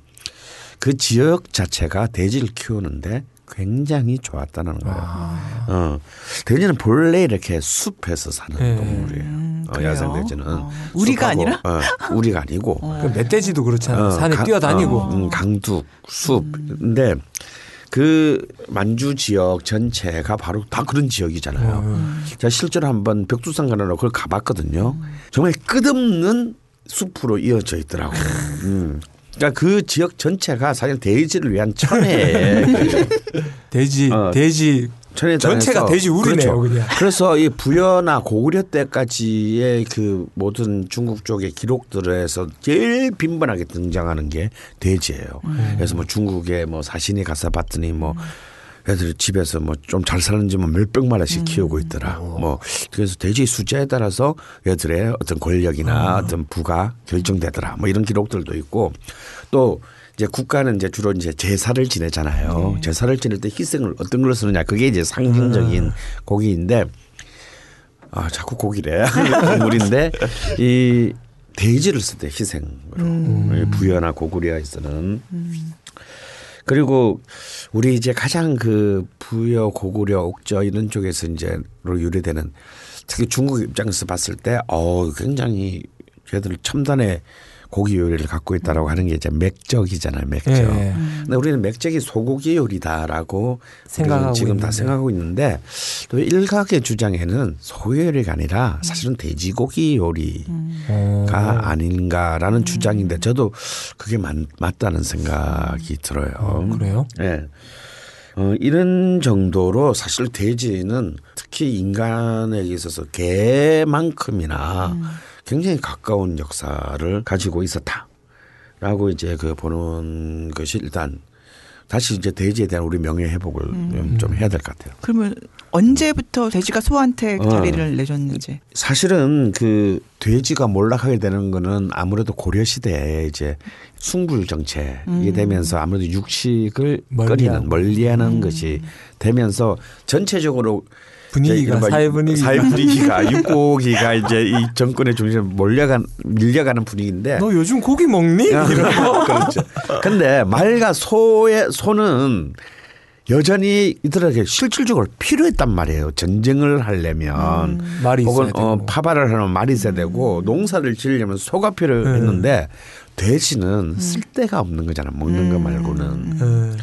그 지역 자체가 돼지를 키우는데 굉장히 좋았다는 거예요. 아. 어, 돼지는 본래 이렇게 숲에서 사는 네. 동물이에요. 어, 그래요? 야생 돼지는 어. 우리가 아니라? 어, 우리가 아니고 그 멧돼지도 그렇잖아요. 어, 산에 강- 뛰어다니고. 어, 음, 강둑, 숲. 근데 그 만주 지역 전체가 바로 다 그런 지역이잖아요. 어. 제가 실제로 한번 벽두산 가느라 그걸 가봤거든요. 정말 끝없는 숲으로 이어져 있더라고. 음. 그러니까 그 지역 전체가 사실 돼지를 위한 천혜예요. 돼지, 어. 돼지 천혜 전체가 돼지 우리네요, 그냥. 그래서 이 부여나 고구려 때까지의 그 모든 중국 쪽의 기록들에서 제일 빈번하게 등장하는 게 돼지예요. 음. 그래서 뭐 중국에 뭐 사신이 가서 봤더니 뭐 애들이 집에서 뭐 좀 잘 사는지 뭐 몇백 마리씩 키우고 있더라. 뭐 그래서 돼지 숫자에 따라서 얘들의 어떤 권력이나 어떤 부가 결정되더라. 뭐 이런 기록들도 있고 또 이제 국가는 이제 주로 이제 제사를 지내잖아요. 제사를 지낼 때 희생을 어떤 걸 쓰느냐. 그게 이제 상징적인 고기인데 아 자꾸 고기래. 동물인데 이 돼지를 쓸 때 희생으로 이 부여나 고구려에서는 그리고 우리 이제 가장 그 부여 고구려 옥저 이런 쪽에서 이제로 유래되는 특히 중국 입장에서 봤을 때 어 굉장히 걔들 첨단의 고기 요리를 갖고 있다라고 하는 게 이제 맥적이잖아요, 맥적. 예. 근데 우리는 맥적이 소고기 요리다라고 생각하고 지금 다 있는데. 생각하고 있는데 또 일각의 주장에는 소고기 요리가 아니라 사실은 돼지고기 요리가 어. 아닌가라는 주장인데 저도 그게 맞, 맞다는 생각이 들어요. 어, 그래요? 예. 어, 이런 정도로 사실 돼지는 특히 인간에게 있어서 개만큼이나 굉장히 가까운 역사를 가지고 있었다라고 이제 그 보는 것이 일단 다시 이제 돼지에 대한 우리 명예 회복을 좀 해야 될 것 같아요. 그러면 언제부터 돼지가 소한테 어. 자리를 내줬는지. 사실은 그 돼지가 몰락하게 되는 거는 아무래도 고려 시대에 이제 숭불 정책이 되면서 아무래도 육식을. 끓이는 멀리하는 것이 되면서 전체적으로 분위기가 사회 분위기가 사회 분위기가 육고기가 이제 이 정권의 중심에 몰려간 밀려가는 분위기인데 너 요즘 고기 먹니? 이런 거. 그렇죠. 근데 말과 소의 소는 여전히 이들에게 실질적으로 필요했단 말이에요. 전쟁을 하려면 말이 있어야 혹은. 어, 파발을 하려면 말이 있어야 되고 농사를 지으려면 소가 필요했는데 돼지는 쓸 데가 없는 거잖아. 먹는 거 말고는. 예.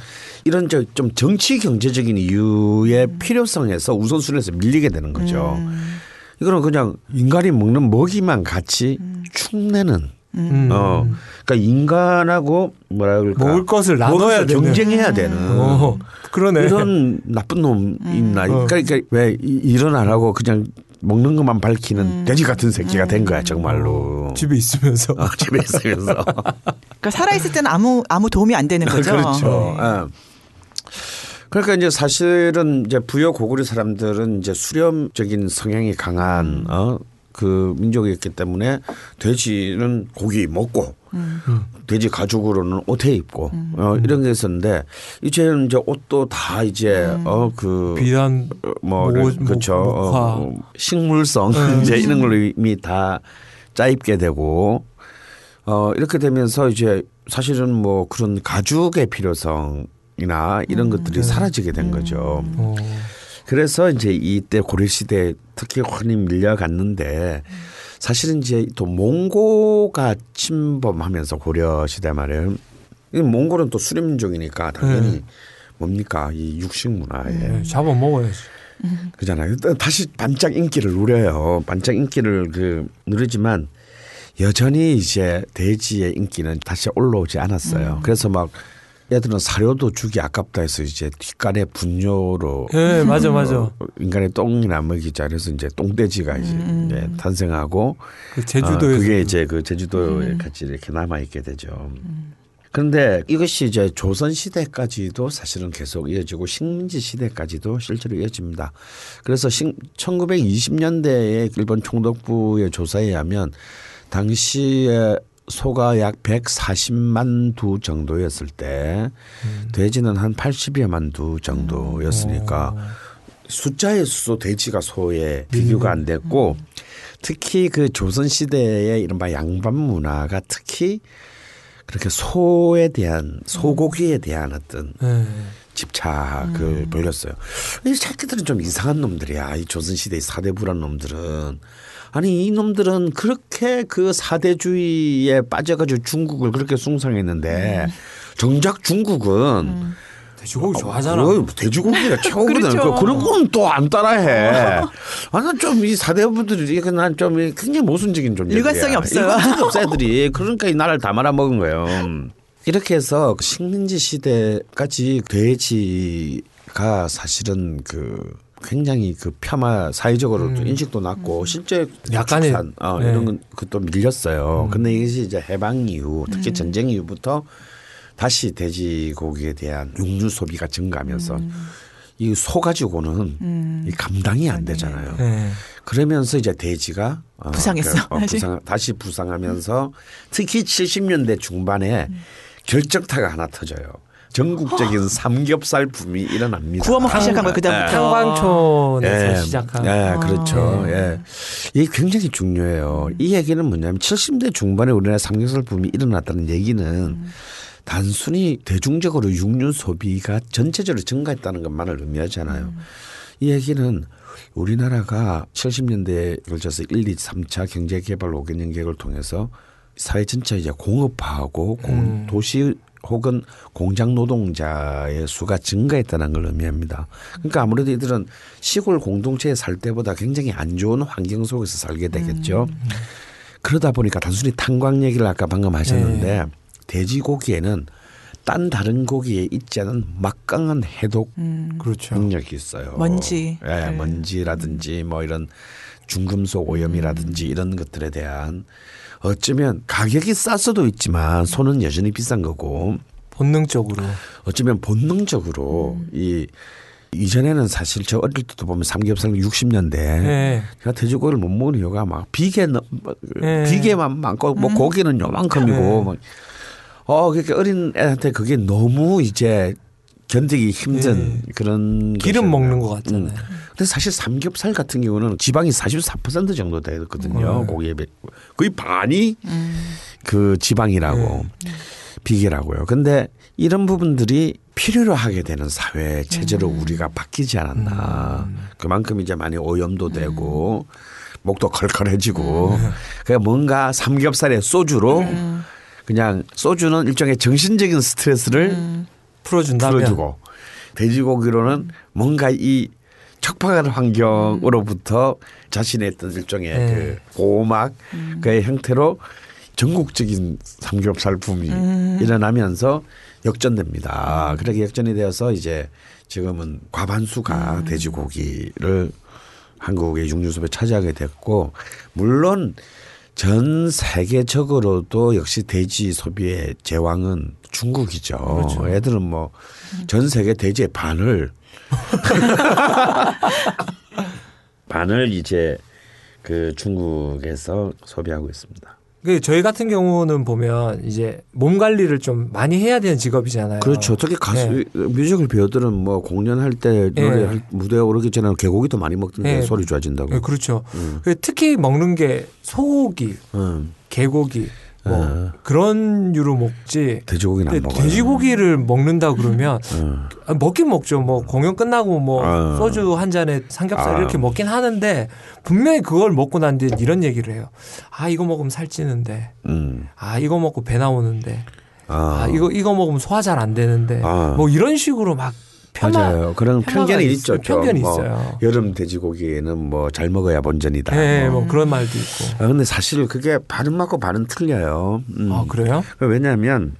이런 저 좀 정치 경제적인 이유의 필요성에서 우선순위에서 밀리게 되는 거죠. 이거는 그냥 인간이 먹는 먹이만 같이 축내는 음. 어 그러니까 인간하고 뭐라 그럴까 먹을 것을 나눠야 되는. 경쟁해야 되는 어, 그러네. 이런 나쁜 놈 있나 어. 그러니까 왜 이- 일은 안 하고 그냥 먹는 것만 밝히는 돼지 같은 새끼가 된 거야 정말로 집에 있으면서. 어, 집에 있으면서 그러니까 살아 있을 때는 아무 아무 도움이 안 되는 거죠. 그렇죠. 예. 그러니까 이제 사실은 이제 부여 고구려 사람들은 이제 수렴적인 성향이 강한 어. 그 민족이었기 때문에 돼지는 고기 먹고 돼지 가죽으로는 옷에 입고 어, 이런 게 있었는데 이제는 이제 옷도 다 이제 어그 비단 뭐 모- 그렇죠. 어, 식물성 이제 이런 걸로 이미 다 짜입게 되고 어 이렇게 되면서 이제 사실은 뭐 그런 가죽의 필요성이나 이런 것들이 사라지게 된 거죠. 어. 그래서 이제 이때 고려 시대 특히 흔히 밀려갔는데 사실은 이제 또 몽고가 침범하면서 고려 시대 말에 이 몽골은 또 수림민족이니까 당연히 네. 뭡니까 이 육식 문화에 네, 잡아 먹어야지. 그잖아요. 또 다시 반짝 인기를 누려요. 반짝 인기를 그 누리지만 여전히 이제 돼지의 인기는 다시 올라오지 않았어요. 그래서 막 얘들은 사료도 주기 아깝다 해서 이제 뒷간에 분뇨로 예, 맞아, 맞아. 어, 인간의 똥이나 먹이자 그래서 이제 똥돼지가 이제 네, 탄생하고 그 어, 제주도에서 그게 이제 그 제주도에 같이 이렇게 남아 있게 되죠. 그런데 이것이 이제 조선 시대까지도 사실은 계속 이어지고 식민지 시대까지도 실제로 이어집니다. 그래서 1920년대에 일본 총독부의 조사에 의하면 당시에 소가 약 140만 두 정도였을 때 돼지는 한 80여만 두 정도였으니까 숫자에서 돼지가 소에 비교가 안 됐고 특히 그 조선 시대의 이른바 양반 문화가 특히 그렇게 소에 대한 소고기에 대한 어떤 예. 집착을 벌였어요. 이 새끼들은 좀 이상한 놈들이야. 이 조선시대의 사대부란 놈들은. 아니 이 놈들은 그렇게 그 사대주의에 빠져가지고 중국을 그렇게 숭상했는데 정작 중국은 돼지고기 좋아하잖아. 어, 돼지고기가 최고거든. 그렇죠. 그 그런 건또안 따라해. 아, 난좀이 사대부들이 난좀 굉장히 모순적인 존재들이야. 일관성이 없어요. 일관성이 없어 애들이. 그러니까 이 나라를 다 말아먹은 거예요. 이렇게 해서 식민지 시대까지 돼지가 사실은 그 굉장히 그 폄하 사회적으로도 인식도 낮고 실제 음. 약간의- 축산, 어, 네. 이런 건 그것도 밀렸어요. 음. 근데 이것이 이제 해방 이후 특히 전쟁 이후부터 다시 돼지고기에 대한 육류 소비가 증가하면서 음. 이소 가지고는 이 감당이 안 되잖아요. 예. 그러면서 이제 돼지가 어, 부상했어, 그, 어. 부상, 다시 부상하면서 특히 70년대 중반에 결정타가 하나 터져요. 전국적인 삼겹살 붐이 일어납니다. 구워 먹기 시작한 거예요 그다음부터. 탄광촌에서 예, 시작한. 예, 그렇죠. 예. 예. 이게 굉장히 중요해요. 이 얘기는 뭐냐면 70대 중반에 우리나라 삼겹살 붐이 일어났다는 얘기는 단순히 대중적으로 육류 소비가 전체적으로 증가했다는 것만을 의미하잖아요. 이 얘기는 우리나라가 70년대에 걸쳐서 1, 2, 3차 경제개발 5개년 계획을 통해서 사회 전체 이제 공업화하고 공- 음. 도시 혹은 공장 노동자의 수가 증가했다는 걸 의미합니다. 그러니까 아무래도 이들은 시골 공동체에 살 때보다 굉장히 안 좋은 환경 속에서 살게 되겠죠. 그러다 보니까 단순히 탄광 얘기를 아까 방금 하셨는데 돼지고기에는 딴 다른 고기에 있지 않은 막강한 해독 그렇죠. 능력이 있어요. 먼지. 예, 네. 먼지라든지 뭐 이런 중금속 오염이라든지 이런 것들에 대한 어쩌면 가격이 쌀 수도 있지만 손은 여전히 비싼 거고 본능적으로. 어쩌면 본능적으로 이 이전에는 사실 저 어릴 때도 보면 삼겹살 60년대 예. 제가 돼지고기를 못 먹는 이유가 막 비계 너- 뭐, 예. 비계만 많고 뭐 고기는 요만큼이고 예. 뭐. 어 그러니까 어린 애한테 그게 너무 이제 견디기 힘든 그런 기름? 먹는 것 같잖아요. 음. 근데 사실 삼겹살 같은 경우는 지방이 44% 정도 되거든요. 네. 고기에 비- 거의 반이 그 지방이라고 비계라고요. 근데 이런 부분들이 필요로 하게 되는 사회 체제로 우리가 바뀌지 않았나. 그만큼 이제 많이 오염도 되고 목도 컬컬해지고 그러니까 뭔가 삼겹살에 소주로 그냥 소주는 일종의 정신적인 스트레스를 풀어준다면. 풀어주고 돼지고기로는 뭔가 이 척박한 환경으로부터 자신의 어떤 일종의 네. 그 보호막 그의 형태로 전국적인 삼겹살 붐이 일어나면서 역전됩니다. 그렇게 역전이 되어서 이제 지금은 과반수가 돼지고기를 한국의 육류소비에 차지하게 됐고 물론 전 세계적으로도 역시 돼지 소비의 제왕은 중국이죠. 애들은 뭐 전 세계 돼지의 반을 반을 이제 그 중국에서 소비하고 있습니다. 그 저희 같은 경우는 보면 이제 몸 관리를 좀 많이 해야 되는 직업이잖아요. 그렇죠. 특히 가수 네. 뮤지컬 배우들은 뭐 공연할 때 네. 노래 할 무대에 오르기 전에 개고기도 많이 먹던데 네. 소리 좋아진다고. 네, 그렇죠. 음. 그 특히 먹는 게 소고기, 음. 개고기, 뭐 그런 유로 먹지. 돼지고기는 안 먹어요. 돼지고기를 먹는다 그러면 어. 아, 먹긴 먹죠. 뭐 공연 끝나고 뭐 어. 소주 한 잔에 삼겹살 아. 이렇게 먹긴 하는데 분명히 그걸 먹고 난 뒤에 이런 얘기를 해요. 아 이거 먹으면 살찌는데, 음. 아 이거 먹고 배 나오는데, 아, 아 이거 이거 먹으면 소화 잘 안 되는데, 아. 뭐 이런 식으로 막 맞아요. 그런 편견이 있- 있죠. 좀. 편견이 뭐 있어요. 여름 돼지고기에는 뭐 잘 먹어야 본전이다. 예, 뭐. 뭐 그런 말도 있고. 아, 근데 사실 그게 반은 맞고 반은 틀려요. 음. 아 그래요? 왜냐하면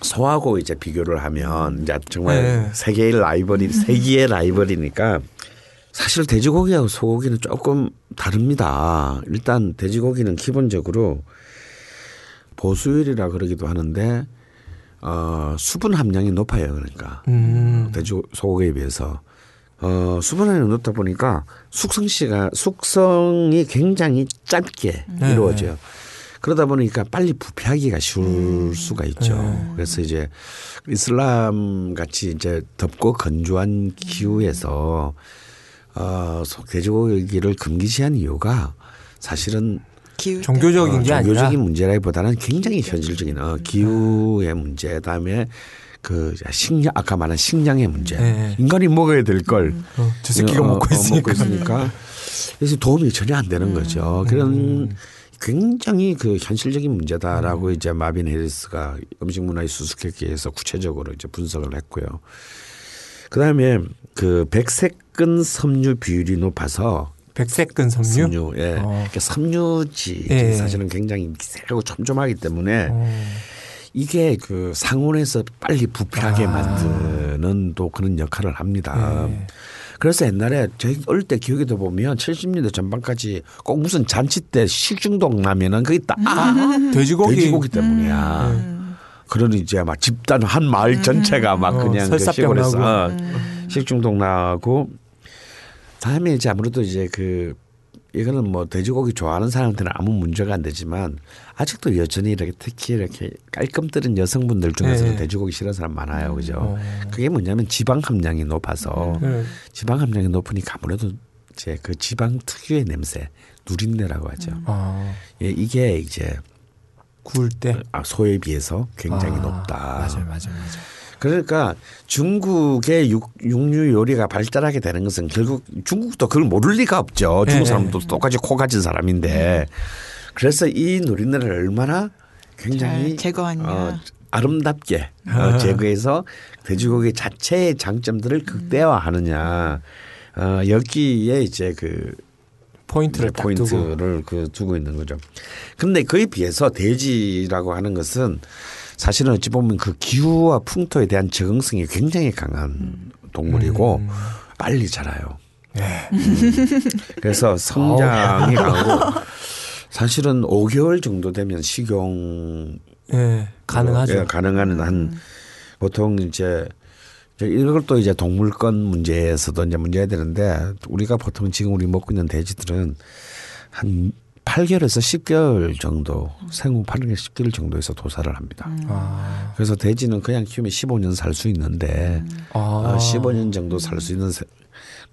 소하고 이제 비교를 하면 이제 정말 네. 세계의 라이벌이 세계의 라이벌이니까 사실 돼지고기하고 소고기는 조금 다릅니다. 일단 돼지고기는 기본적으로 보수율이라 그러기도 하는데 어, 수분 함량이 높아요. 그러니까 음. 돼지 소고기에 비해서 어, 수분 함량이 높다 보니까 숙성 시가 숙성이 굉장히 짧게 네. 이루어져요. 그러다 보니까 빨리 부패하기가 쉬울 수가 있죠. 네. 그래서 이제 이슬람 같이 이제 덥고 건조한 기후에서 어, 소- 돼지고기를 금기시한 이유가 사실은 기후 종교적인 어, 게 아니라 종교적인 문제라기보다는 굉장히 현실적인 어, 기후의 문제, 그다음에 그 식량 아까 말한 식량의 문제. 네. 인간이 먹어야 될 걸. 어, 저 새끼가 어, 먹고 어, 있으니까. 먹고 있으니까. 그래서 도움이 전혀 안 되는 거죠. 그런 굉장히 그 현실적인 문제다라고 음. 이제 마빈 해리스가 음식 문화의 수수께끼에서 구체적으로 이제 분석을 했고요. 그다음에 그 백색근 섬유 비율이 높아서 백색근 섬유. 섬유, 예, 어. 그러니까 섬유질이 예. 사실은 굉장히 미세하고 촘촘하기 때문에 어. 이게 그 상온에서 빨리 부패하게 아. 만드는 또 그런 역할을 합니다. 예. 그래서 옛날에 저희 어릴 때 기억에도 보면 70년대 전반까지 꼭 무슨 잔치 때 식중독 나면은 그게 딱 아, 돼지고기. 돼지고기 때문이야. 그러니 이제 막 집단 한 마을 전체가 막 어, 그냥 그 설사병 시골에서 나고. 어, 식중독 나고 다음에 이제 아무래도 이제 그 이거는 뭐 돼지고기 좋아하는 사람한테는 아무 문제가 안 되지만 아직도 여전히 이렇게 특히 이렇게 깔끔 뜨는 여성분들 중에서는 네. 돼지고기 싫어하는 사람 많아요, 그죠? 어. 그게 뭐냐면 지방 함량이 높아서 네. 지방 함량이 높으니까 아무래도 이제 그 지방 특유의 냄새 누린내라고 하죠. 어, 예, 이게 이제 구울 때. 아, 소에 비해서 굉장히 아, 높다. 맞아요, 맞아요, 맞아요. 그러니까 중국의 육, 육류 요리가 발달하게 되는 것은 결국 중국도 그걸 모를 리가 없죠. 중국 네. 사람도 똑같이 코 가진 사람인데 그래서 이 누린내를 얼마나 굉장히 잘 제거하냐. 어, 아름답게 어, 제거해서 돼지고기 자체의 장점들을 극대화하느냐 어, 여기에 이제 그 포인트를 네, 딱 두고. 포인트를 그 두고 있는 거죠. 근데 그에 비해서 돼지라고 하는 것은 사실은 어찌 보면 그 기후와 풍토에 대한 적응성이 굉장히 강한 동물이고 음. 빨리 자라요. 예. 그래서 성장이 강하고 사실은 5개월 정도 되면 식용 예, 가능하죠. 예, 가능한 한 보통 이제 이제 이걸 또 이제 동물권 문제에서도 이제 문제가 되는데 우리가 보통 지금 우리 먹고 있는 돼지들은 한 8개월에서 10개월 정도 생후 8개월 10개월 정도에서 도살을 합니다. 아, 그래서 돼지는 그냥 키우면 15년 살 수 있는데 아. 어, 15년 정도 살 수 있는 세-.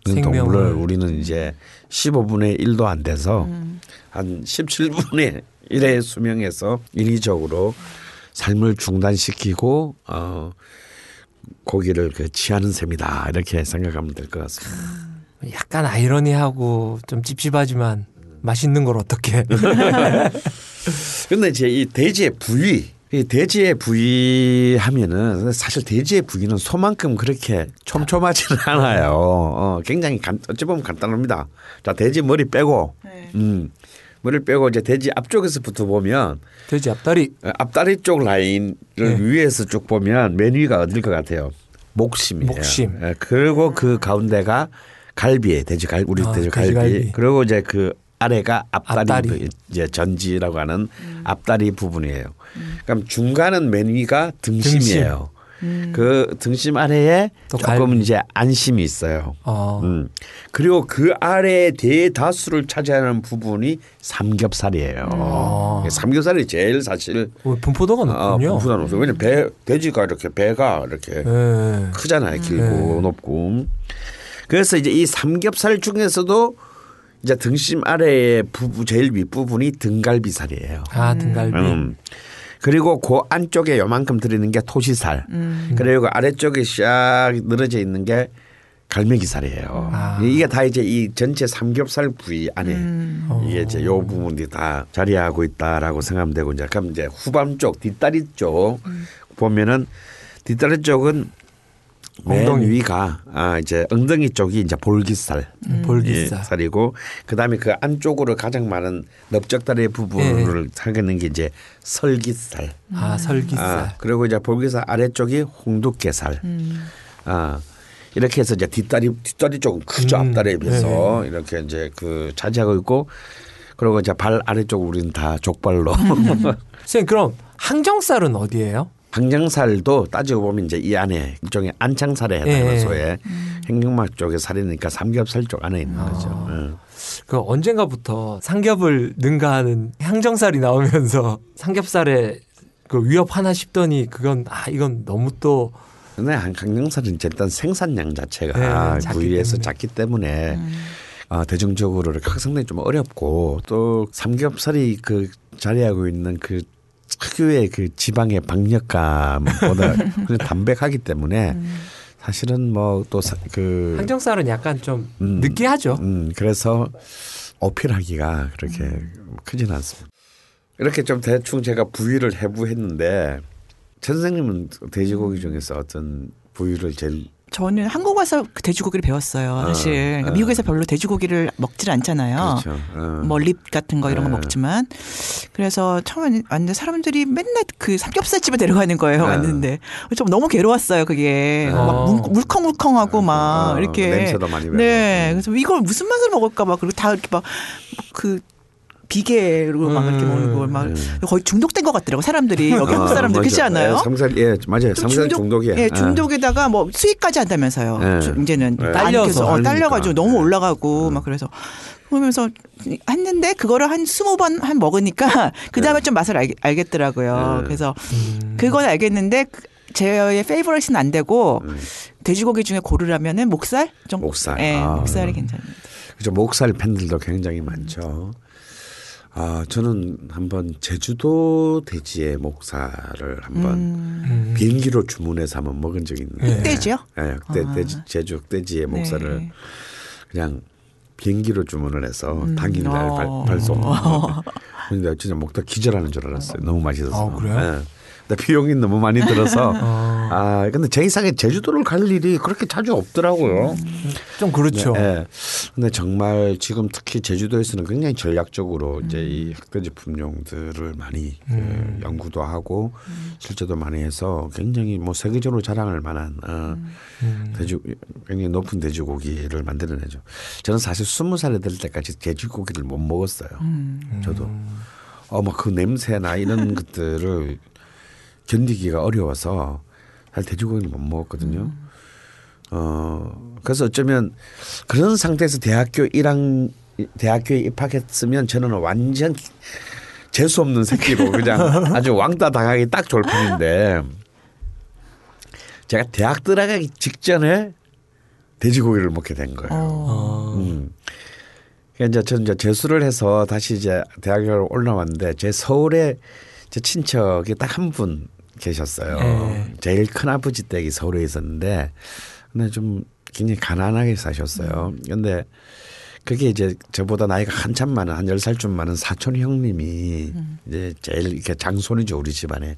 동물을 우리는 이제 15분의 1도 안 돼서 한 17분의 1의 수명에서 인위적으로 삶을 중단시키고 어 고기를 그 취하는 셈이다 이렇게 생각하면 될 것 같습니다. 약간 아이러니하고 좀 찝찝하지만 맛있는 걸 어떻게? 근데 이제 이 돼지의 부위, 이 돼지의 부위 하면은 사실 돼지의 부위는 소만큼 그렇게 촘촘하지는 않아요. 어, 굉장히 간, 어찌 보면 간단합니다. 자, 돼지 머리 빼고, 네. 음, 머리를 빼고 이제 돼지 앞쪽에서부터 보면 돼지 앞다리. 어, 앞다리 쪽 라인을 네. 위에서 쭉 보면 맨 위가 어딜 것 같아요? 목심이에요. 목심. 예, 그리고 그 가운데가 갈비에 돼지 갈 우리 아, 돼지 돼지 갈비. 갈비. 그리고 이제 그 아래가 앞다리, 앞다리. 부- 이제 전지라고 하는 앞다리 부분이에요. 그럼 중간은 맨 위가 등심이에요. 그 등심 아래에 또 조금 갈비. 이제 안심이 있어요. 어. 음. 그리고 그 아래에 대다수를 차지하는 부분이 삼겹살이에요. 아. 삼겹살이 제일 사실 어, 분포도가 아, 높군요. 부담 없어요. 왜냐면 배 돼지가 이렇게 배가 이렇게 예. 크잖아요. 길고 네. 높고. 그래서 이제 이 삼겹살 중에서도 이제 등심 아래의 부부 제일 윗부분이 등갈비살이에요. 아 등갈비. 음. 그리고 그 안쪽에 요만큼 들어있는 게 토시살. 그리고 아래쪽에 샥 늘어져 있는 게 갈매기살이에요. 아. 이게 다 이제 이 전체 삼겹살 부위 안에 이게 이제 요 부분이 다 자리하고 있다라고 생각하면 되고 이제 그럼 이제 후반 쪽 뒷다리 쪽 보면은 뒷다리 쪽은 맨 엉덩이. 위가 아 이제 엉덩이 쪽이 이제 볼깃살. 음. 볼기살. 예, 살이고 그다음에 그 안쪽으로 가장 많은 넓적다리 부분을 하겠는 게 이제 설깃살. 아 설기살. 아, 그리고 이제 볼깃살 아래쪽이 홍두깨살. 아 이렇게 해서 이제 뒷다리 뒷다리 쪽은 크죠 음, 앞다리에 비해서 이렇게 이제 그 차지하고 있고 그리고 이제 발 아래쪽 우리는 다 족발로 선생님 그럼 항정살은 어디예요? 항정살도 따지고 보면 이제 이 안에 일종의 안창살에 해당하는 예. 소에 행경막 쪽에 살이니까 삼겹살 쪽 안에 있는 거죠. 예. 그 언젠가부터 삼겹을 능가하는 향정살이 나오면서 삼겹살에 그 위협 하나 싶더니 그건 아 이건 너무 또 근데 항정살은 일단 생산량 자체가 네, 부위에서 때문에. 작기 때문에 어, 대중적으로 이렇게 확산되기 좀 어렵고 또 삼겹살이 그 자리하고 있는 그 특유의 그 지방의 박력감보다 그냥 담백하기 때문에 사실은 뭐 또그 항정살은 약간 좀 음. 느끼하죠. 음, 그래서 어필하기가 그렇게 크지는 않습니다. 이렇게 좀 대충 제가 부위를 해부했는데 천 선생님은 돼지고기 중에서 어떤 부위를 제일 저는 한국 와서 그 돼지고기를 배웠어요. 사실 그러니까 아. 미국에서 별로 돼지고기를 먹질 않잖아요. 그렇죠. 어. 뭐립 같은 거 이런 거 네. 먹지만 그래서 처음에 왔는데 사람들이 맨날 그 삼겹살 집에 데려가는 거예요. 네. 왔는데 좀 너무 괴로웠어요. 그게 어. 막 물- 물컹물컹하고 막 어, 이렇게 냄새도 많이 배고. 네, 그래서 이걸 무슨 맛을 먹을까 봐 그리고 다 이렇게 막 그 비계로 막 이렇게 음. 먹는 걸 막 거의 중독된 것 같더라고 사람들이 여기 한국 아, 사람들 그렇지 맞아. 않아요? 예, 삼겹살 예 맞아요. 또 삼겹살 중독이에요. 예, 중독에다가 뭐 수익까지 한다면서요. 네. 주- 이제는 네. 딸려서 어. 딸려가지고 너무 네. 올라가고 막 그래서 그러면서 했는데 그거를 한 스무 번 한 먹으니까 그 다음에 좀 맛을 알, 알겠더라고요. 네. 그래서 그건 알겠는데 그- 제 페이버릿은 안 되고 돼지고기 중에 고르라면은 목살 좀 목살. 예, 아. 목살이 괜찮습니다. 그죠 목살 팬들도 굉장히 많죠. 아 저는 한번 제주도 돼지의 목살을 한번 음. 비행기로 주문해서 한번 먹은 적이 있는데. 흑돼지요? 예, 흑돼, 아. 돼지, 제주 흑돼지의 목살을 네. 그냥 비행기로 주문을 해서 당일날 어. 발, 발송. 근데 진짜 먹다 기절하는 줄 알았어요. 너무 맛있어서. 아, 그래요? 예. 비용이 너무 많이 들어서 어, 아 근데 제 이상에 제주도를 갈 일이 그렇게 자주 없더라고요. 좀 그렇죠. 예. 근데 정말 지금 특히 제주도에서는 굉장히 전략적으로 이제 이 흑돼지 품종들을 많이 그 연구도 하고 실제도 많이 해서 굉장히 뭐 세계적으로 자랑할 만한 어, 돼지 굉장히 높은 돼지고기를 만들어내죠. 저는 사실 스무 살에 될 때까지 돼지고기를 못 먹었어요. 저도 어막 그 냄새나 이런 것들을 견디기가 어려워서 사실 돼지고기를 못 먹었거든요. 어 그래서 어쩌면 그런 상태에서 대학교 1학 대학교에 입학했으면 저는 완전 재수 없는 새끼로 그냥 아주 왕따 당하기 딱 좋을 판인데 제가 대학 들어가기 직전에 돼지고기를 먹게 된 거예요. 어. 음. 그러니까 이제 저는 이제 재수를 해서 다시 이제 대학교로 올라왔는데 제 서울에 제 친척이 딱 한 분 계셨어요. 네. 제일 큰 아버지 댁이 서울에 있었는데 근데 좀 굉장히 가난하게 사셨어요. 근데 그게 이제 저보다 나이가 한참 많은 한 열 살쯤 많은 사촌 형님이 이제 제일 이렇게 장손이죠 우리 집안에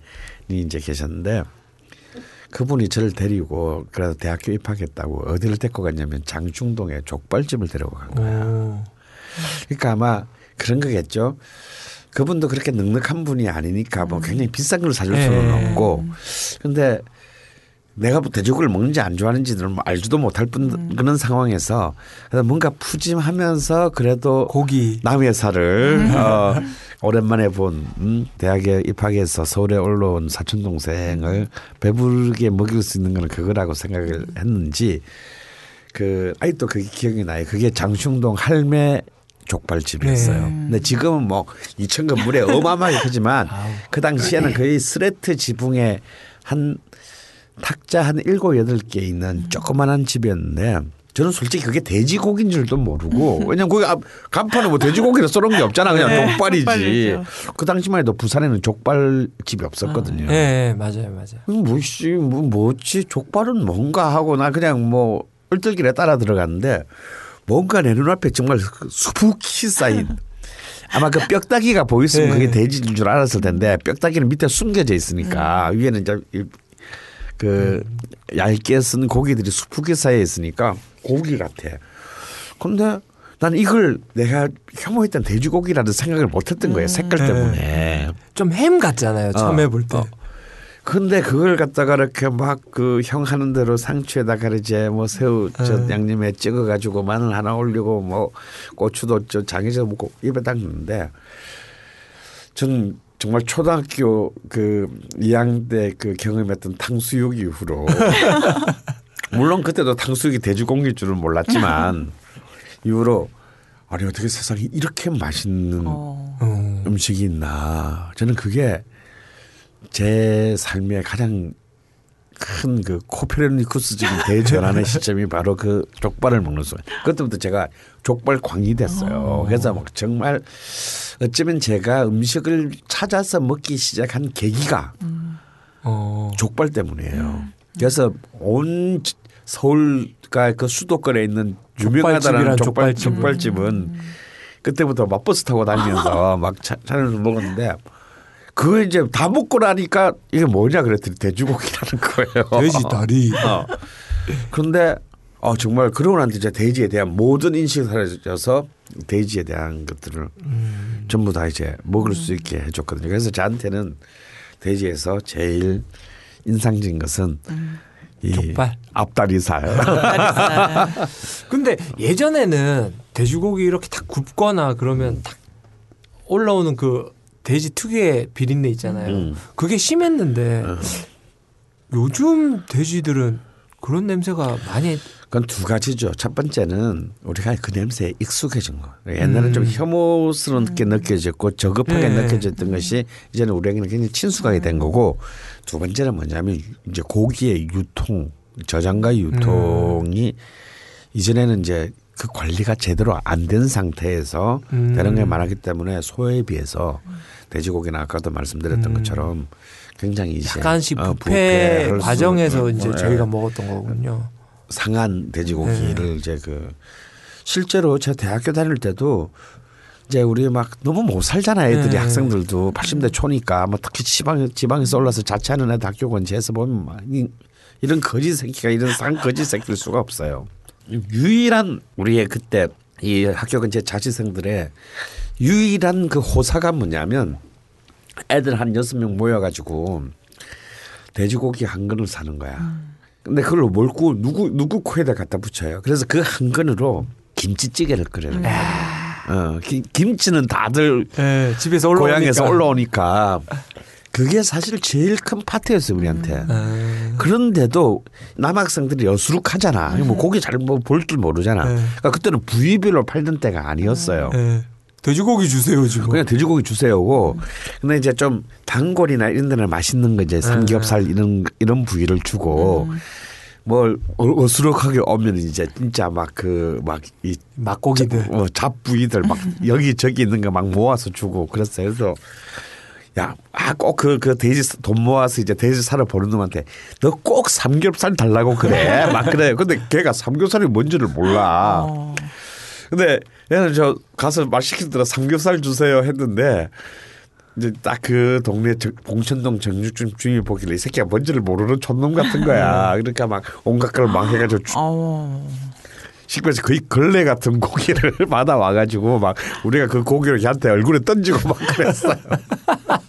이제 계셨는데 그분이 저를 데리고 그래서 대학교 입학했다고 어디를 데리고 갔냐면 장충동에 족발집을 데리고 간 거예요. 오. 그러니까 아마 그런 거겠죠. 그분도 그렇게 넉넉한 분이 아니니까 뭐 굉장히 비싼 걸 사줄 수는 예. 없고. 근데 내가 뭐 돼지고기를 먹는지 안 좋아하는지는 뭐 알지도 못할 뿐 그런 상황에서 그래서 뭔가 푸짐하면서 그래도 고기. 남의 살을 어, 오랜만에 본 음, 대학에 입학해서 서울에 올라온 사촌 동생을 배부르게 먹일 수 있는 건 그거라고 생각을 했는지 그 아직도 그게 기억이 나요. 그게 장충동 할매 족발집이었어요. 네. 근데 지금은 뭐 2천 건물에 어마어마하게 크지만 그 당시에는 거의 스레트 지붕에 한 탁자 한 일곱 여덟 개 있는 조그만한 집이었는데 저는 솔직히 그게 돼지고기인 줄도 모르고 왜냐면 거기 앞- 간판에 뭐 돼지고기를 써놓은 게 없잖아 그냥 네, 족발이지. 족발이죠. 그 당시만 해도 부산에는 족발집이 없었거든요. 예, 예, 맞아요, 맞아요. 뭐씨 뭐 뭐지 족발은 뭔가 하고 나 그냥 뭐 얼떨결에 따라 들어갔는데 뭔가 내 눈앞에 정말 그 수북히 쌓인 아마 그 뼈다귀가 보였으면 네. 그게 돼지인 줄 알았을 텐데 뼈다귀는 밑에 숨겨져 있으니까 위에는 이제 이- 그 얇게 쓴 고기들이 수북히 쌓여 있으니까 고기 같아. 근데 난 이걸 내가 혐오했던 돼지고기라는 생각을 못했던 거예요 색깔 네. 때문에. 좀 햄 같잖아요. 처음에 어, 볼 때. 어. 근데 그걸 갖다가 이렇게 막 그 형 하는 대로 상추에다가 이제 뭐 새우 저 네. 양념에 찍어 가지고 마늘 하나 올리고 뭐 고추도 저 장에서 먹고 입에 딱 넣는데 전 정말 초등학교 그 2학년 때 그 경험했던 탕수육 이후로 물론 그때도 탕수육이 돼지고기일 줄은 몰랐지만 이후로 아니 어떻게 세상에 이렇게 맛있는 어. 음. 음식이 있나. 저는 그게 제 삶의 가장 큰 그 코페르니쿠스적인 대전환의 시점이 바로 그 족발을 먹는 순간. 그때부터 제가 족발 광이 됐어요. 그래서 막 정말 어쩌면 제가 음식을 찾아서 먹기 시작한 계기가 어. 족발 때문이에요. 그래서 온 서울가 그 수도권에 있는 유명하다는 족발집이란 족발 족발집은. 족발집은 그때부터 막 버스 타고 다니면서 막 차- 차려서 먹었는데 그걸 이제 다 먹고 나니까 이게 뭐냐 그랬더니 돼지고기라는 거예요. 돼지 다리. 어. 그런데 어 정말 그러고 난 뒤에 돼지에 대한 모든 인식이 사라져서 돼지에 대한 것들을 음. 전부 다 이제 먹을 수 있게 해줬거든요. 그래서 저한테는 돼지에서 제일 인상적인 것은 이 족발. 앞다리살. 근데 예전에는 돼지고기 이렇게 딱 굽거나 그러면 딱 올라오는 그 돼지 특유의 비린내 있잖아요. 음. 그게 심했는데 어. 요즘 돼지들은 그런 냄새가 많이 그건 두 가지죠. 첫 번째는 우리가 그 냄새에 익숙해진 거. 옛날에 좀 음. 혐오스럽게 느껴졌고 저급하게 네. 느껴졌던 것이 이제는 우리에게는 굉장히 친숙하게 된 거고 두 번째는 뭐냐면 이제 고기의 유통, 저장과 유통이 이전에는 이제 그 관리가 제대로 안 된 상태에서 음. 되는 게 많았기 때문에 소에 비해서 돼지고기는 아까도 말씀드렸던 음. 것처럼 굉장히 이제 약간씩 어, 부패 부패할 수- 과정에서 어, 이제 어, 저희가 예. 먹었던 거군요. 상한 돼지고기를 네. 이제 그 실제로 제가 대학교 다닐 때도 이제 우리 막 너무 못 살잖아 애들이 네. 학생들도 80대 초니까 뭐 특히 지방 지방에서 올라서 자취하는 애들 학교 근처에서 보면 막 이- 이런 거지 새끼가 이런 상 거지 새끼일 수가 없어요. 유일한 우리의 그때 이 학교 근처 자취생들의 유일한 그 호사가 뭐냐면 애들 한 여섯 명 모여가지고 돼지고기 한 근을 사는 거야. 근데 그걸 뭘 구, 누구 누구 코에다 갖다 붙여요. 그래서 그 한 근으로 김치찌개를 끓여요. 어, 김, 김치는 다들 예, 집에서 올라오니까. 고향에서 올라오니까 그게 사실 제일 큰 파트였어요 우리한테. 아, 그런데도 남학생들이 여수룩하잖아. 뭐 고기 잘 볼 줄 모르잖아. 네. 그러니까 그때는 부위별로 팔던 때가 아니었어요. 예. 돼지고기 주세요 지금. 그냥 돼지고기 주세요고. 근데 이제 좀 단골이나 이런 데는 맛있는 거 이제 삼겹살 이런 이런 부위를 주고 뭘 어- 어수룩하게 오면 이제 진짜 막 그 막 이 막고기들. 어, 잡부위들 막 여기 저기 있는 거 막 모아서 주고 그랬어요. 그래서 야, 아, 꼭 그, 그 돼지 돈 모아서 이제 돼지 사러 보는 놈한테 너 꼭 삼겹살 달라고 그래. 막 그래. 근데 걔가 삼겹살이 뭔지를 몰라. 어. 근데 얘는 저 가서 말 시키더라 삼겹살 주세요 했는데 이제 딱 그 동네 정- 봉천동 정육점 주인이 보길래 이 새끼가 뭔지를 모르는 촌놈 같은 거야. 그러니까 막 온갖 걸막 해가지고 주- 어. 식당에서 거의 걸레 같은 고기를 받아 와가지고 막 우리가 그 고기를 걔한테 얼굴에 던지고 막 그랬어요.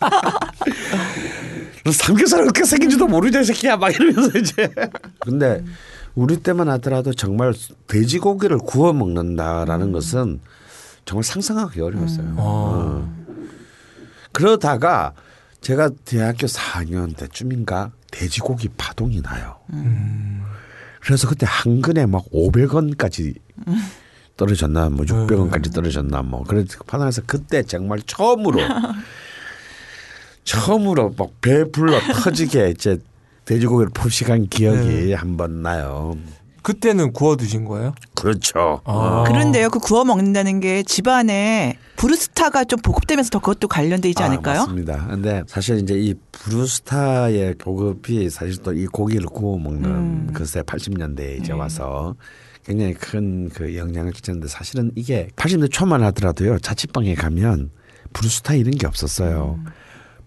너 삼겹살 어떻게 생긴지도 모르냐 이 새끼야 막 이러면서 이제. 근데 우리 때만 하더라도 정말 돼지고기를 구워 먹는다라는 것은 정말 상상하기 어려웠어요. 어. 그러다가 제가 대학교 4학년 때쯤인가 돼지고기 파동이 나요. 그래서 그때 한 근에 막 500원까지 떨어졌나 뭐 600원까지 떨어졌나 뭐 그래서 파동해서 그때 정말 처음으로 처음으로 막 배 불러 터지게 이제 돼지고기를 포식한 기억이 한번 나요. 그때는 구워 드신 거예요? 그렇죠. 아. 그런데요, 그 구워 먹는다는 게 집안에 브루스타가 좀 보급되면서 더 그것도 관련돼 있지 아, 않을까요? 맞습니다. 근데 사실 이제 이 브루스타의 보급이 사실 또 이 고기를 구워 먹는 음. 글쎄 80년대에 이제 네. 와서 굉장히 큰 그 영향을 끼쳤는데 사실은 이게 80년대 초만 하더라도요 자취방에 가면 브루스타 이런 게 없었어요. 음.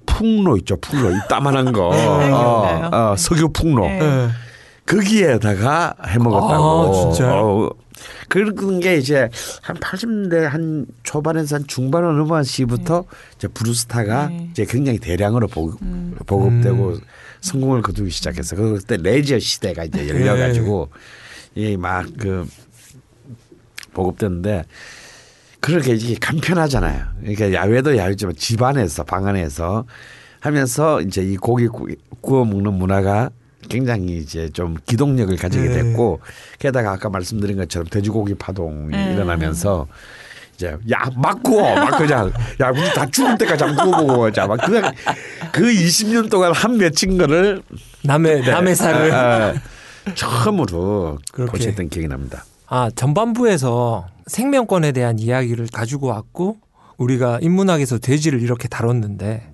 풍로 있죠, 풍로 이따만한 거, 네, 어. 어, 석유 풍로. 네. 예. 거기에다가 해 먹었다고. 아, 진짜요? 어, 그런 게 이제 한 80년대 한 초반에서 한 중반 어느 시부터 이제 브루스타가 네. 이제 굉장히 대량으로 보급, 음. 보급되고 음. 성공을 거두기 시작했어. 그때 레저 시대가 이제 열려가지고 이게 막그 보급됐는데 그렇게 이게 간편하잖아요. 그러니까 야외도 야외지만 집 안에서 방 안에서 하면서 이제 이 고기 구- 구워 먹는 문화가 굉장히 이제 좀 기동력을 가지게 네. 됐고 게다가 아까 말씀드린 것처럼 돼지고기 파동이 음. 일어나면서 이제 야막 구워 막 그냥 야 우리 다 죽을 때까지 안 구워 먹어자 막 그냥 그 20년 동안 한 맺힌 거를 남의 남의 살을 아, 아, 처음으로 그렇게. 고쳤던 기억이 납니다. 아 전반부에서 생명권에 대한 이야기를 가지고 왔고 우리가 인문학에서 돼지를 이렇게 다뤘는데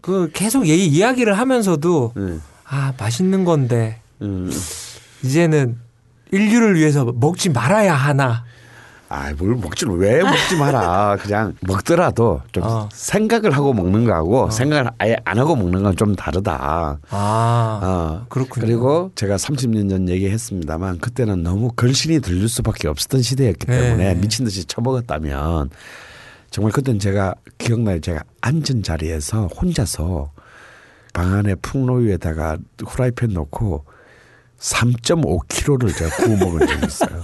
그 계속 이 이야기를 하면서도 음, 아 맛있는 건데 음. 이제는 인류를 위해서 먹지 말아야 하나 아뭘 먹지 왜 먹지 마라 그냥 먹더라도 좀 어. 생각을 하고 먹는 거하고 생각을 아예 안 하고 먹는 건 좀 다르다. 아 어. 그렇군요. 그리고 제가 30년 전 얘기했습니다만 그때는 너무 걸신이 들릴 수밖에 없었던 시대였기 때문에 네. 미친 듯이 처먹었다면 정말 그때는 제가 기억나요. 제가 앉은 자리에서 혼자서 방 안에 풍로 위에다가 후라이팬 넣고 3.5kg를 제가 구워 먹은 적이 있어요.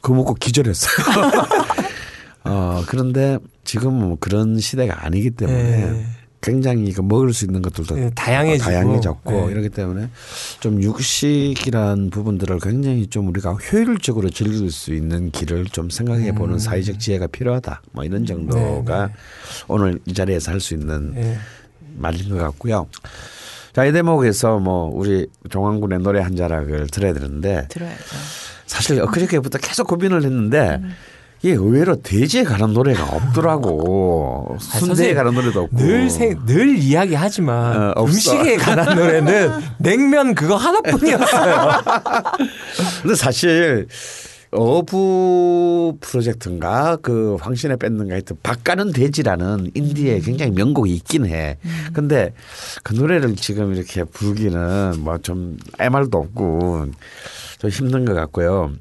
그거 먹고 기절했어요. 어, 그런데 지금은 뭐 그런 시대가 아니기 때문에 네. 굉장히 그 먹을 수 있는 것들도 네, 다양해지고. 다양해졌고 네. 이렇기 때문에 좀 육식이란 부분들을 굉장히 좀 우리가 효율적으로 즐길 수 있는 길을 좀 생각해 보는 음. 사회적 지혜가 필요하다. 뭐 이런 정도가 네, 오늘 이 자리에서 할 수 있는 예. 말인 것 같고요. 자, 이 대목에서 뭐 우리 종환군의 노래 한 자락을 들어야 되는데 들어야죠. 사실 엊그저께부터 계속 고민을 했는데 음. 이게 의외로 돼지에 관한 노래가 없더라고. 순대에 관한 노래도 없고. 늘, 생, 늘 이야기하지만 어. 음식에 관한 노래는 냉면 그거 하나뿐이었어요. 근데 사실 어부 프로젝트인가 그 황신의 밴드인가 하여튼 박가는 돼지라는 인디에 굉장히 명곡이 있긴 해. 근데 그 노래를 지금 이렇게 부르기는 뭐 좀 애말도 없고 좀 힘든 것 같고요.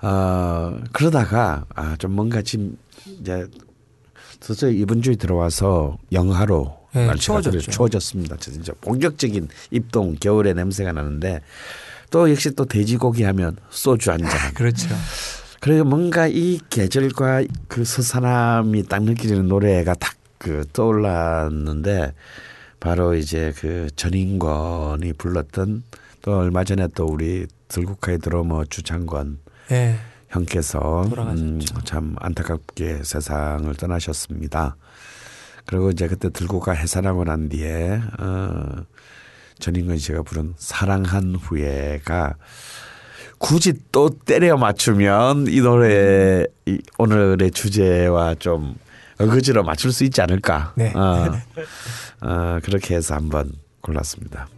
어, 그러다가 아, 좀 뭔가 지금 이제 서서히 이번 주에 들어와서 영하로 네, 날씨가 추워졌죠. 추워졌습니다. 진짜 본격적인 입동 겨울의 냄새가 나는데 또 역시 또 돼지고기 하면 소주 한 잔. 그렇죠. 그리고 뭔가 이 계절과 그 서산함이 딱 느껴지는 노래가 딱 그 떠올랐는데 바로 이제 그 전인권이 불렀던 또 얼마 전에 또 우리 들국화의 드러머 주창권 예. 형께서. 음, 참 안타깝게 세상을 떠나셨습니다. 그리고 이제 그때 들고가 해산하고 난 뒤에 어, 전인권 씨가 부른 사랑한 후에가 굳이 또 때려 맞추면 이 노래 이 오늘의 주제와 좀 어거지로 맞출 수 있지 않을까. 네. 어, 어, 그렇게 해서 한번 골랐습니다.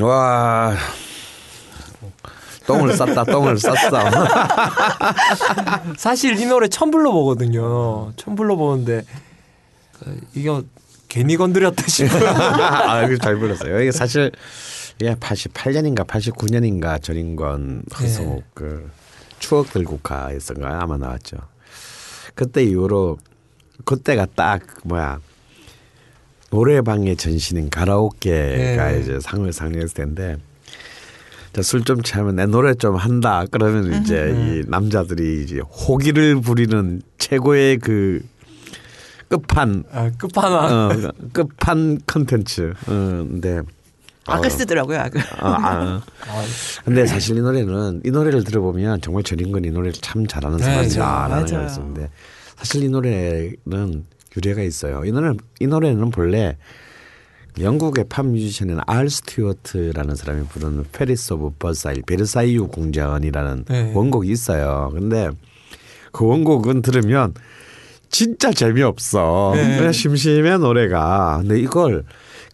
와 똥을 쌌다 똥을 쌌어. 사실 이 노래 처음 불러보거든요. 처음 불러보는데 그, 이거 괜히 건드렸다 싶어요. 아, 잘 불렀어요. 이게 사실 이게 88년인가 89년인가 전인권 허성욱 네. 그 추억들 국화에서인가 아마 나왔죠. 그때 이후로 그때가 딱 뭐야 노래방의 전신인 가라오케가 네. 이제 상을 상영했을 텐데 술 좀 취하면 내 노래 좀 한다 그러면 이제 이 남자들이 이제 호기를 부리는 최고의 그 끝판 아, 끝판왕. 어, 끝판 컨텐츠. 어, 근데 악을 어, 쓰더라고요 악을. 어, 아. 근데 사실 이 노래는 이 노래를 들어보면 정말 전인권 이 노래를 참 잘하는 네, 사람이다라는 맞아요. 생각이 있었는데 사실 이 노래는 유래가 있어요. 이 노래 이 노래는 본래 영국의 팝 뮤지션인 알 스튜어트라는 사람이 부르는 Palace of Versailles 베르사유 궁전이라는 네. 원곡이 있어요. 근데 그 원곡은 들으면 진짜 재미없어. 네. 심심해 노래가. 근데 이걸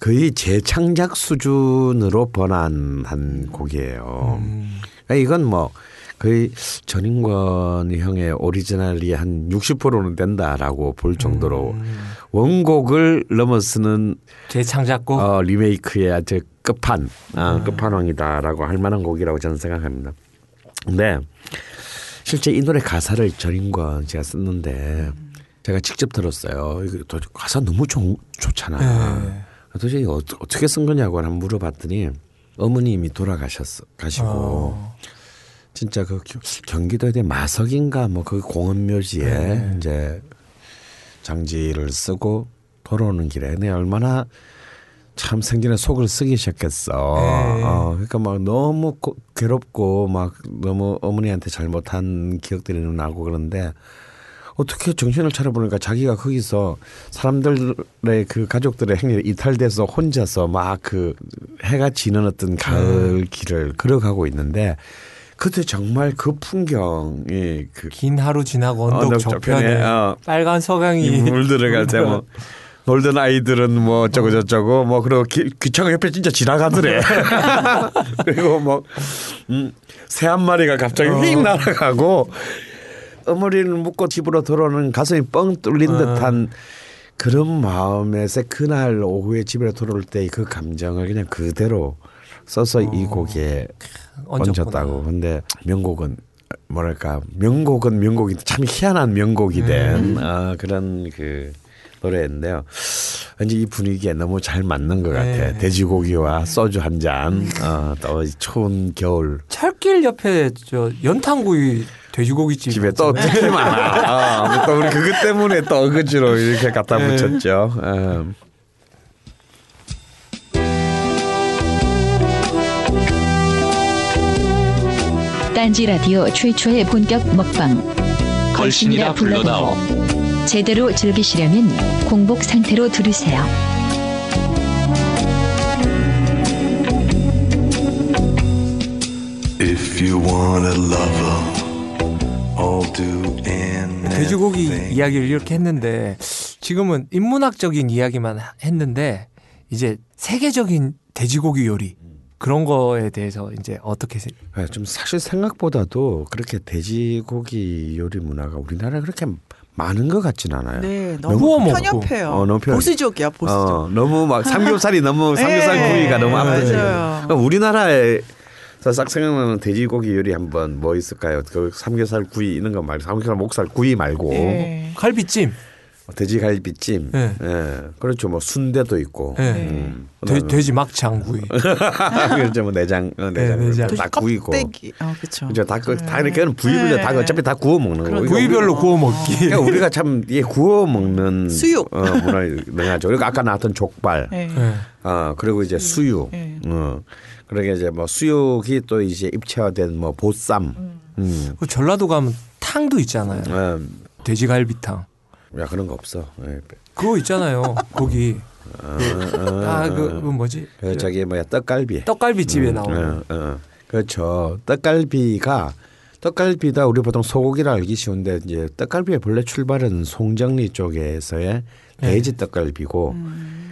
거의 재창작 수준으로 번안한 곡이에요. 음. 그러니까 이건 뭐 거의 전인권 형의 오리지널이 한 60%는 된다라고 볼 정도로 음. 원곡을 넘어서는 재창작곡. 어, 리메이크의 아주 끝판, 아, 끝판왕이다라고 할 만한 곡이라고 저는 생각합니다. 근데 실제 이 노래 가사를 전인권 제가 썼는데 제가 직접 들었어요. 이거 도- 가사 너무 좋, 좋잖아. 네. 도대체 어- 어떻게 쓴 거냐고 한번 물어봤더니 어머님이 돌아가셨어 가시고 어. 진짜 그 겨- 경기도에 대한 마석인가 뭐 그 공원 묘지에 네. 이제 장지를 쓰고 돌아오는 길에 내 얼마나 참 생전에 속을 쓰기셨겠어. 네. 어, 그러니까 막 너무 고- 괴롭고 막 너무 어머니한테 잘못한 기억들이 나고 그런데 어떻게 정신을 차려보니까 자기가 거기서 사람들의 그 가족들의 행위에 이탈돼서 혼자서 막 그 해가 지는 어떤 가을 길을 걸어가고 있는데 그때 정말 그 풍경이 그 긴 하루 지나고 언덕 언덕 저편에 저편에, 어. 빨간 서강이 물 들어갈 때뭐 놀던 아이들은 뭐 어쩌고 저쩌고 뭐 그리고 기, 기차가 옆에 진짜 지나가더래. 그리고 뭐 음, 새 한 마리가 갑자기 휙 날아가고 어머니를 묶고 집으로 돌아오는 가슴이 뻥 뚫린 어. 듯한 그런 마음에서 그날 오후에 집에 돌아올 때 그 감정을 그냥 그대로 써서 이 곡에 얹었구나. 얹었다고. 근데 명곡은 뭐랄까 명곡은 명곡이 참 희한한 명곡이 된 어, 그런 그 노래인데요. 왠지 이 분위기에 너무 잘 맞는 것 같아. 네. 돼지고기와 소주 한 잔, 어, 또 추운 겨울. 철길 옆에 저 연탄구이 돼지고기집 집에 또 특히 많아. 어, 또 우리 그것 때문에 또 어거지로 이렇게 갖다 네. 붙였죠. 어. 딴지 라디오 최초의 본격 먹방. 걸신이라 불러다오. 제대로 즐기시려면 공복 상태로 들으세요. If you want a lover, I'll do anything. 돼지고기 이야기를 이렇게 했는데 지금은 인문학적인 이야기만 했는데 이제 세계적인 돼지고기 요리 그런 거에 대해서 이제 어떻게 세- 네, 좀 사실 생각보다도 그렇게 돼지고기 요리 문화가 우리나라에 그렇게 많은 것 같진 않아요. 네, 너무 먹고. 편협해요. 어, 너무 편협- 보수적이야, 보수적. 어, 너무 막 삼겹살이 너무 네. 삼겹살 구이가 너무 맞아요. 그러니까 우리나라에서 싹 생각나는 돼지고기 요리 한번 뭐 있을까요? 그 삼겹살 구이 이런 거 말고 삼겹살 목살 구이 말고 네. 갈비찜 돼지갈비찜, 네. 예, 그렇죠. 뭐 순대도 있고, 네. 음. 돼, 돼지 막창구이 그렇죠. 뭐 내장, 어, 내장, 네, 내장. 다 구이고, 껍데기. 어, 그렇죠. 그죠. 다, 그- 다 이렇게 부위별로 네. 다 어차피 다 구워 먹는 거고. 그러니까 부위별로 우리가- 구워 먹기 그러니까 우리가 참 이게 구워 먹는 수육. 어, 문화를 능하죠. 그리고 아까 나왔던 족발, 네. 네. 어 그리고 이제 수육, 네. 어 그러게 이제 뭐 수육이 또 이제 입체화된 뭐 보쌈, 음, 그 전라도 가면 탕도 있잖아요 어, 돼지갈비탕 야 그런 거 없어. 예. 그거 있잖아요 거기 아그 그 뭐지 그 저기 뭐야 떡갈비. 떡갈비 집에 음, 나오는 어, 어. 그렇죠. 떡갈비가 떡갈비다 우리 보통 소고기를 알기 쉬운데 이제 떡갈비의 본래 출발은 송정리 쪽에서의 네. 돼지 떡갈비고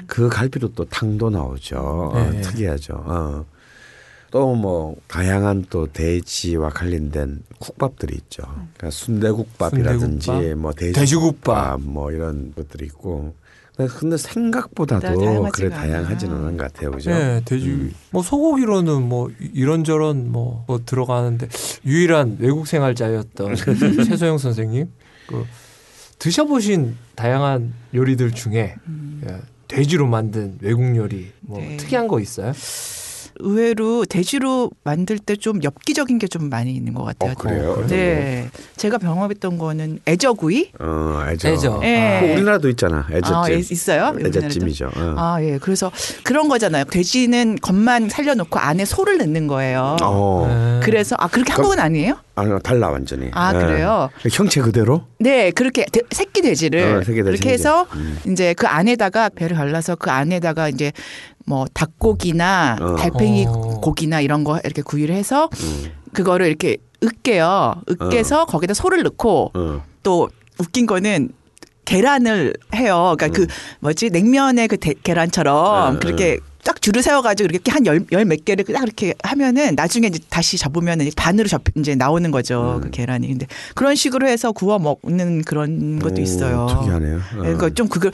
그 갈비로 또 탕도 나오죠. 어, 네. 특이하죠. 어. 또 뭐 다양한 또 돼지와 관련된 국밥들이 있죠. 그러니까 순대국밥이라든지 순대국밥, 뭐 돼지국밥. 돼지국밥 뭐 이런 것들이 있고. 근데- 생각보다도 다양하지가 그래. 다양하지는 않은 것 같아요, 그죠? 네, 돼지 뭐 소고기로는 뭐 이런저런 뭐, 뭐 들어가는데 유일한 외국 생활자였던 최소영 선생님 그 드셔보신 다양한 요리들 중에 예, 돼지로 만든 외국 요리 뭐 네. 특이한 거 있어요? 의외로 돼지로 만들 때 좀 엽기적인 게 좀 많이 있는 것 같아요. 어, 그래요? 어떤 네, 제가 경험했던 거는 애저구이. 어, 애저. 애저. 예. 뭐 우리나라도 있잖아. 애저찜. 아, 예, 있어요? 애저찜이죠. 어. 아, 예. 그래서 그런 거잖아요. 돼지는 겉만 살려놓고 안에 소를 넣는 거예요. 어. 네. 그래서 아 그렇게 한국은 아니에요? 아, 달라 완전히. 아, 예. 그래요? 형체 그대로? 네, 그렇게 돼- 새끼 돼지를 어, 새끼 돼지 그렇게 이제. 해서 음. 이제 그 안에다가 배를 갈라서 그 안에다가 이제 뭐 닭고기나 어. 달팽이 어. 고기나 이런 거 이렇게 구이를 해서 음. 그거를 이렇게 으깨요. 으깨서 거기다 소를 넣고 어. 또 웃긴 거는 계란을 해요. 그러니까 그 뭐지 냉면의 그 대- 계란처럼 음, 그렇게 딱 줄을 세워가지고 이렇게 한 열 열몇 개를 딱 이렇게 하면은 나중에 이제 다시 잡으면은 이제 반으로 잡 이제 나오는 거죠 그 계란이. 근데 그런 식으로 해서 구워 먹는 그런 것도 오, 있어요. 특이하네요. 어. 그러니까 좀 그걸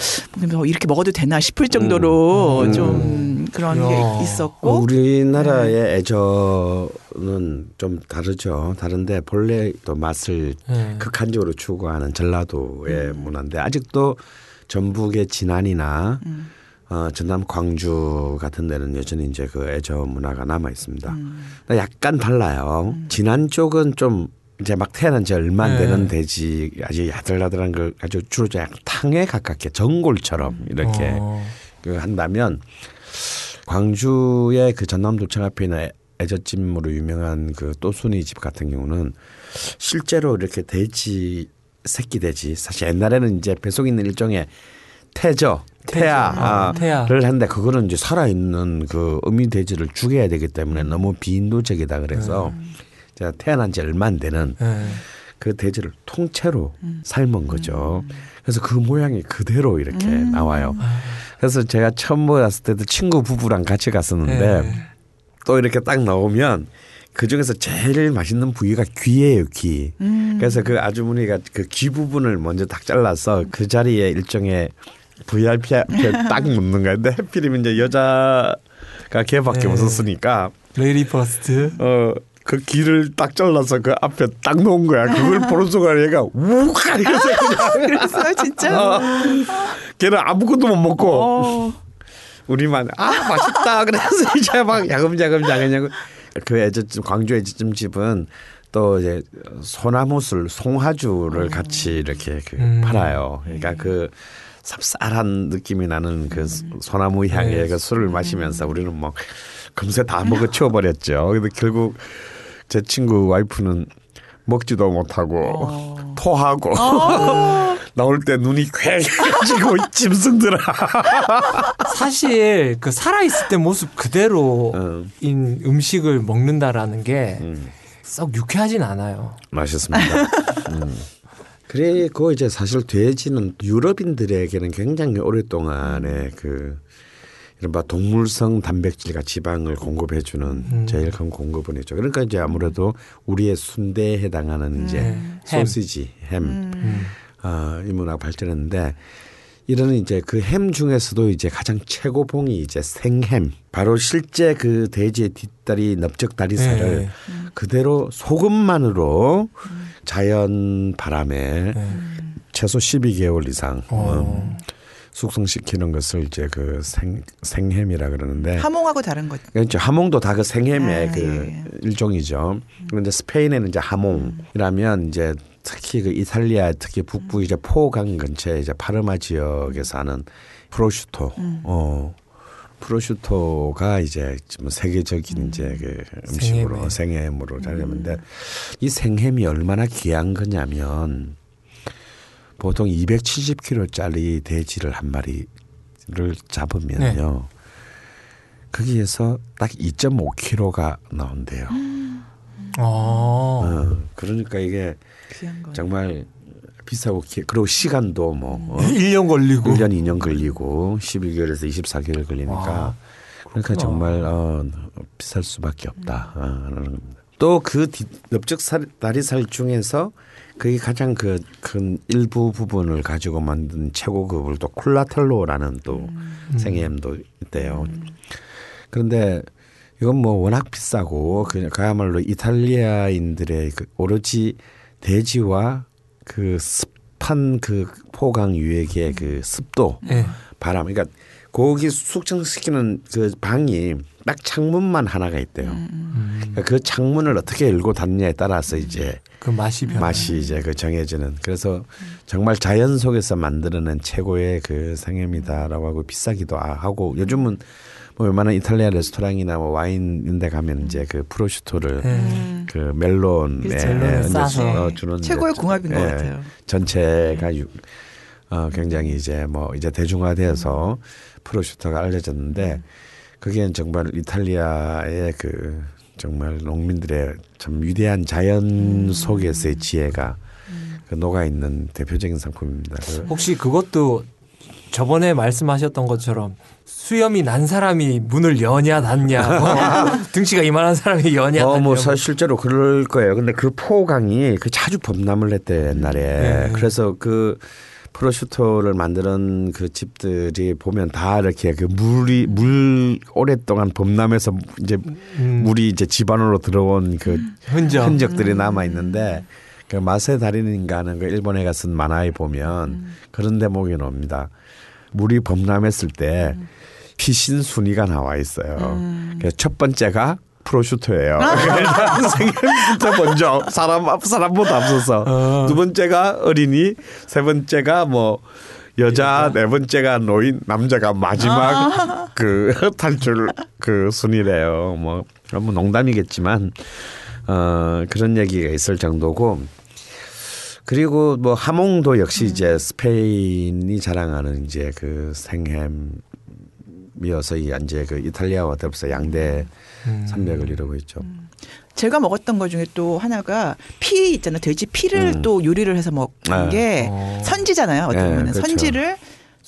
뭐 이렇게 먹어도 되나 싶을 정도로 음. 좀 그런 야. 게 있었고. 어, 우리나라의 애저는 좀 다르죠. 다른데 본래 또 맛을 네. 극한적으로 추구하는 전라도의 문화인데 아직도 전북의 진안이나 음. 어, 전남 광주 같은 데는 여전히 이제 그 애저 문화가 남아 있습니다. 음. 약간 달라요. 진안 쪽은 좀 이제 막 태어난 지 얼마 안 네. 되는 돼지 아주 야들야들한 걸 아주 주로 좀 약간 탕에 가깝게 전골처럼 이렇게 어. 그 한다면 광주의 그 전남도청 앞에 있는 애- 애저찜으로 유명한 그 또순이 집 같은 경우는 실제로 이렇게 돼지 새끼 돼지 사실 옛날에는 이제 배속 있는 일종의 태저 태아를 아, 태아. 했는데 그거는 이제 살아있는 그 어미 돼지를 죽여야 되기 때문에 너무 비인도적이다 그래서 제가 태어난 지 얼마 안 되는 네. 그 돼지를 통째로 삶은 거죠. 그래서 그 모양이 그대로 이렇게 나와요. 그래서 제가 처음 모였을 때도 친구 부부랑 같이 갔었는데 네. 또 이렇게 딱 나오면 그 중에서 제일 맛있는 부위가 귀예요, 귀. 그래서 그 아주머니가 그 귀 부분을 먼저 딱 잘라서 그 자리에 일종의 VIP 앞에 딱 묻는 거야. 근데 하필이면 이제 여자가 걔밖에 네. 없었으니까 lady first. 어. 그 귀를 딱 잘라서 그 앞에 딱 놓은 거야. 그걸 보는 순간 얘가 우하리서 그냥 그랬어요 진짜. 어, 걔는 아무것도 못 먹고 어. 우리만 아 맛있다 그래서 이제 막 야금야금 야금야금 그 애저찜 광주 애저찜 집은 또 이제 소나무술 송화주를 같이 이렇게 그 음. 팔아요. 그러니까 그 쌉쌀한 느낌이 나는 그 소나무 향의 네. 그 술을 마시면서 우리는 막 금세 다 먹어 치워버렸죠. 근데 결국 제 친구 와이프는 먹지도 못하고 토하고 나올 때 눈이 쾌해지고 짐승들아. 사실 그 살아 있을 때 모습 그대로인 어. 음식을 먹는다라는 게 음. 썩 유쾌하진 않아요. 맛있습니다. 음. 그리고 이제 사실 돼지는 유럽인들에게는 굉장히 오랫동안에 그 이른바 동물성 단백질과 지방을 공급해주는 음. 제일 큰 공급원이죠. 그러니까 이제 아무래도 우리의 순대에 해당하는 이제 음. 햄. 소시지, 햄, 음. 어, 이 문화가 발전했는데 이런 이제 그 햄 중에서도 이제 가장 최고봉이 이제 생햄. 바로 실제 그 돼지의 뒷다리 넓적 다리살을 네. 그대로 소금만으로 자연 바람에 네. 최소 12개월 이상 어. 음, 숙성시키는 것을 이제 그 생, 생햄이라 그러는데 하몽하고 다른 거. 그러니까 하몽도 다 그 생햄의 아, 그 예. 일종이죠. 그런데 스페인에는 이제 하몽이라면 이제 특히 그 이탈리아 특히 북부 이제 포강 근처에 이제 파르마 지역에 사는 프로슈토. 어. 프로슈토가 이제 좀 세계적인 이제 그 음식으로 생햄에. 생햄으로 자리했는데 이 생햄이 얼마나 귀한 거냐면 보통 270kg짜리 돼지를 한 마리를 잡으면요. 거기에서 딱 2.5kg가 나온대요. 어. 어, 그러니까 이게. 정말 비싸고 기, 그리고 시간도 뭐 어, 1년 걸리고 1년 2년 걸리고 12개월에서 24개월 걸리니까 아, 그러니까. 정말 어, 비쌀 수밖에 없다. 어, 하는 겁니다. 또 그 넓적 살, 다리살 중에서 그게 가장 그 큰 일부 부분을 가지고 만든 최고급을 또 콜라텔로라는 또 생햄도 있대요. 그런데 이건 뭐 워낙 비싸고 그냥 그야말로 이탈리아인들의 그 오로지 돼지와 그 습한 그 포강 유액의 그 습도 예. 바람 그러니까 고기 숙성시키는 그 방이 딱 창문만 하나가 있대요. 그러니까 그 창문을 어떻게 열고 닫느냐에 따라서 이제 그 맛이 변 맛이 이제 그 정해지는 그래서 정말 자연 속에서 만들어낸 최고의 그 생햄이다라고 하고 비싸기도 하고 요즘은 뭐 웬만한 이탈리아 레스토랑이나 뭐 와인인데 가면 이제 그 프로슈토를 예. 그 멜론에 그렇죠. 얹어서. 어, 주는 최고의 궁합인 것 예, 같아요. 전체가 유, 어, 굉장히 이제 뭐 이제 대중화되어서 프로슈터가 알려졌는데 그게 정말 이탈리아의 그 정말 농민들의 참 위대한 자연 속에서의 지혜가 그 녹아 있는 대표적인 상품입니다. 그 혹시 그것도 저번에 말씀하셨던 것처럼 수염이 난 사람이 문을 여냐 닫냐 뭐 등치가 이만한 사람이 여냐 어, 닫냐 뭐 사실 실제로 그럴 거예요. 근데 그 포강이 그 자주 범람을 했대 옛날에. 네. 그래서 그 프로슈토를 만드는 그 집들이 보면 다 이렇게 그 물이 물 오랫동안 범람해서 이제 음, 물이 이제 집안으로 들어온 그 흔적 흔적들이 남아 있는데 그 맛의 달인인가 하는 그 일본에 가서 만화에 보면 그런 대목이 나옵니다. 물이 범람했을 때 피신 순위가 나와 있어요. 그래서 첫 번째가 프로슈토예요. 일단 생일부터 먼저 사람 앞 사람보다 앞서서 어. 두 번째가 어린이, 세 번째가 뭐 여자, 네 번째가 노인, 남자가 마지막 그 탈출 그 순위래요. 뭐, 뭐 농담이겠지만 어 그런 얘기가 있을 정도고 그리고 뭐 하몽도 역시 이제 스페인이 자랑하는 이제 그 생햄이어서 이 이제 그 이탈리아와 더불어서 양대 음. 산맥을 이루고 있죠. 제가 먹었던 것 중에 또 하나가 피 있잖아요. 돼지 피를 음. 또 요리를 해서 먹는 아. 게 어. 선지잖아요. 어떻게 네, 보면 그렇죠. 선지를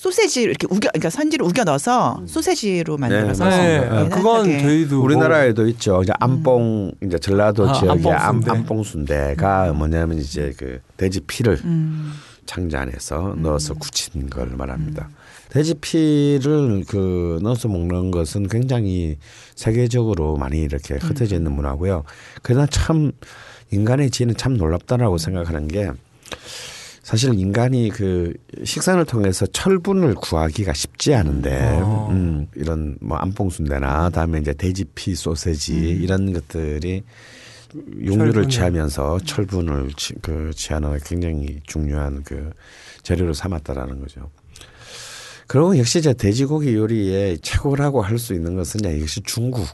소세지 이렇게 우겨 그러니까 선지를 우겨 넣어서 소세지로 만들어서 네, 네, 먹어요. 그건. 저희도 뭐 우리나라에도 있죠. 이제 안뽕 이제 전라도 아, 지역의 안, 안뽕순대. 안뽕순대가 뭐냐면 이제 그 돼지 피를 음. 창자 안에서 넣어서 굳힌 걸 말합니다. 돼지 피를 그 넣어서 먹는 것은 굉장히 세계적으로 많이 이렇게 흩어져 있는 문화고요. 그러나 참 인간의 지혜는 참 놀랍다라고 생각하는 게 사실 인간이 그 식산을 통해서 철분을 구하기가 쉽지 않은데 어. 음, 이런 뭐 안뽕순대나 다음에 이제 돼지피 소세지 이런 것들이 육류를. 취하면서 철분을 취, 그 취하는 굉장히 중요한 그 재료로 삼았다라는 거죠. 그리고 역시 이제 돼지고기 요리의 최고라고 할 수 있는 것은 역시 중국.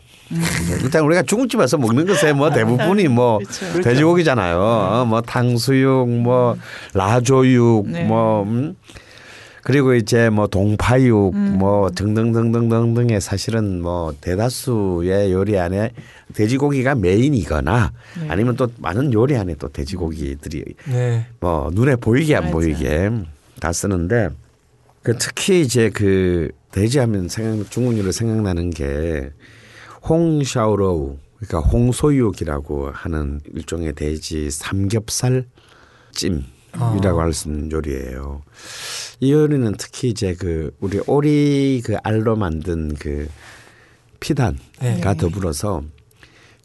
일단 우리가 중국집 와서 먹는 것에 뭐 대부분이 뭐 그렇죠. 돼지고기잖아요. 어, 뭐 탕수육, 뭐 라조육, 네. 뭐 음? 그리고 이제 뭐 동파육, 뭐 등등등등등등의 사실은 뭐 대다수의 요리 안에 돼지고기가 메인이거나 아니면 또 많은 요리 안에 또 돼지고기들이 네. 뭐 눈에 보이게 안 맞아. 보이게 다 쓰는데 그 특히 이제 그 돼지하면 생각 중국 요리 생각나는 게 홍샤오로우 그러니까 홍소육이라고 하는 일종의 돼지 삼겹살 찜이라고 할수 있는 요리예요. 이 요리는 특히 이제 그 우리 오리 그 알로 만든 그 피단과 네. 더불어서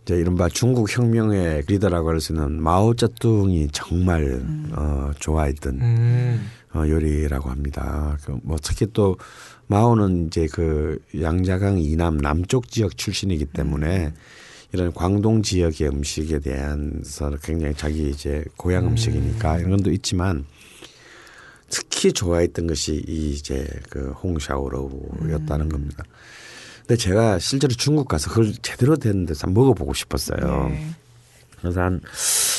이제 이른바 중국 혁명의 리더라고 할 수 있는 마오쩌둥이 정말 어, 좋아했던 음. 어, 요리라고 합니다. 그뭐 특히 또 마오는 이제 그 양자강 이남 남쪽 지역 출신이기 때문에 이런 광동 지역의 음식에 대해서 굉장히 자기 이제 고향 음식이니까 이런 것도 있지만 특히 좋아했던 것이 이 이제 그 홍샤오로우였다는 겁니다. 근데 제가 실제로 중국 가서 그걸 제대로 된 데서 먹어보고 싶었어요. 네. 그래서 한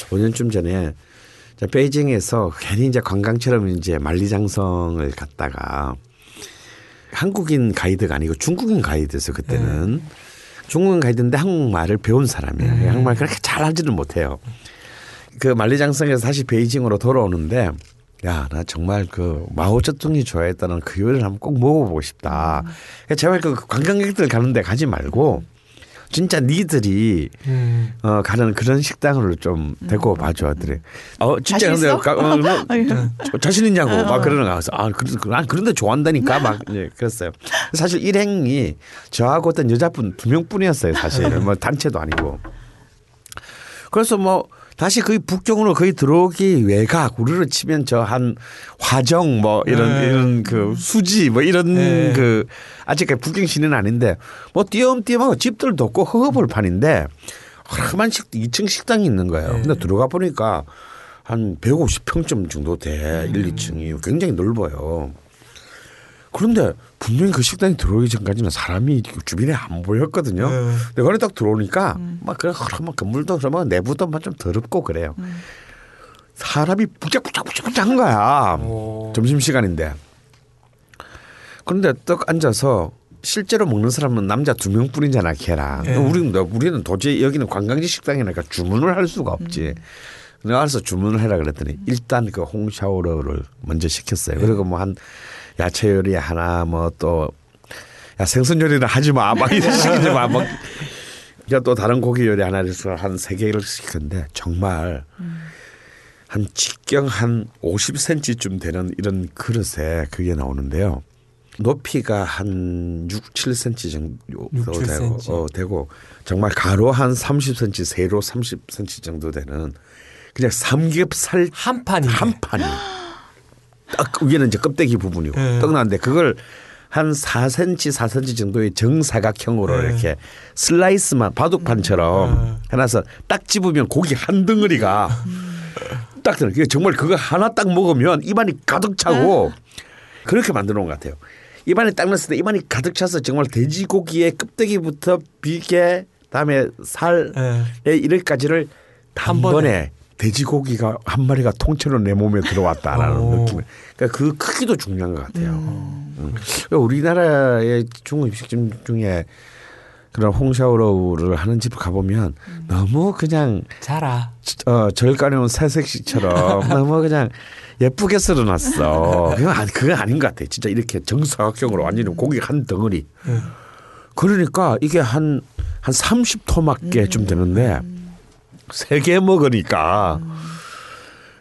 5년쯤 전에 이제 베이징에서 괜히 이제 관광처럼 이제 만리장성을 갔다가 한국인 가이드가 아니고 중국인 가이드였어 그때는 중국인 가이드인데 한국말을 배운 사람이에요. 한국말 그렇게 잘 하지는 못해요. 그 만리장성에서 다시 베이징으로 돌아오는데 야, 나 정말 그 마오쩌둥이 좋아했다는 그 요리를 한번 꼭 먹어보고 싶다. 그러니까 제발 그 관광객들 가는데 가지 말고 진짜 니들이 음. 어, 가는 그런 식당으로 좀 데리고 봐줘. 들이 어, 진짜 자신 근데 있어? 가, 어, 뭐. 저- 자신 있냐고 막 그러는 거서 아, 그래서 난 그런데 좋아한다니까 막 예, 그랬어요. 사실 일행이 저하고 어떤 여자분 두 명뿐이었어요. 사실 뭐 단체도 아니고. 그래서 뭐 다시 거의 북경으로 거의 들어오기 외곽 우리로 치면 저 한 화정 뭐 이런 네. 이런 그 수지 뭐 이런 네. 그 아직까지 북경 시는 아닌데 뭐 띄엄띄엄하고 집들도 없고 허허벌판인데 험한 식 2층 식당이 있는 거예요. 네. 근데 들어가 보니까 한 150평점 정도 돼. 1, 2층이 굉장히 넓어요. 그런데 분명히 그 식당에 들어오기 전까지는 사람이 주변에 안 보였거든요. 네. 근데 거기 딱 들어오니까 막 그런 그러면 건물도 그러면 내부도 막 좀 더럽고 그래요. 사람이 부작부작부작한 거야. 오. 점심 시간인데. 그런데 딱 앉아서 실제로 먹는 사람은 남자 두 명뿐이잖아, 걔랑. 예. 우리는 우리는 도저히 여기는 관광지 식당이니까 주문을 할 수가 없지. 내가 알아서 주문을 해라 그랬더니 일단 그 홍샤오러를 먼저 시켰어요. 그리고 뭐 한 야채 요리 하나 뭐 또 야 생선 요리는 하지 마. 막 이런 식이지 마. 막 그러니까 또 다른 고기 요리 하나를 해서 한 세 개를 시켰는데 정말 한 직경 한 50cm쯤 되는 이런 그릇에 그게 나오는데요. 높이가 한 6, 7cm 정도 6, 되고, 7cm. 어, 되고 정말 가로 한 30cm, 세로 30cm 정도 되는 그냥 삼겹살 한 판이 한 판이 딱 위에는 이제 껍데기 부분이고 네. 떡 나는데 그걸 한 4cm, 4cm 정도의 정사각형으로 네. 이렇게 슬라이스만 바둑판처럼 네. 해놔서 딱 집으면 고기 한 덩어리가 딱 들어. 그게 정말 그거 하나 딱 먹으면 입안이 가득 차고 그렇게 만들어 놓은 것 같아요. 입안에 딱 넣었을 때 입안이 가득 차서 정말 돼지고기의 껍데기부터 비계 다음에 살에 네. 이럴까지를 한한 번에. 돼지고기가 한 마리가 통째로 내 몸에 들어왔다라는 오. 느낌. 그러니까 그 크기도 중요한 것 같아요. 음. 그러니까 우리나라의 중국 음식점 중에 그런 홍샤오로우를 하는 집을 가보면 너무 그냥 자라. 어, 절가려운 새색시처럼 너무 그냥 예쁘게 쓸어놨어. 그건, 아니, 그건 아닌 것 같아. 진짜 이렇게 정사각형으로 완전히 고기 한 덩어리. 그러니까 이게 한, 한 30토막게쯤 되는데 세개 먹으니까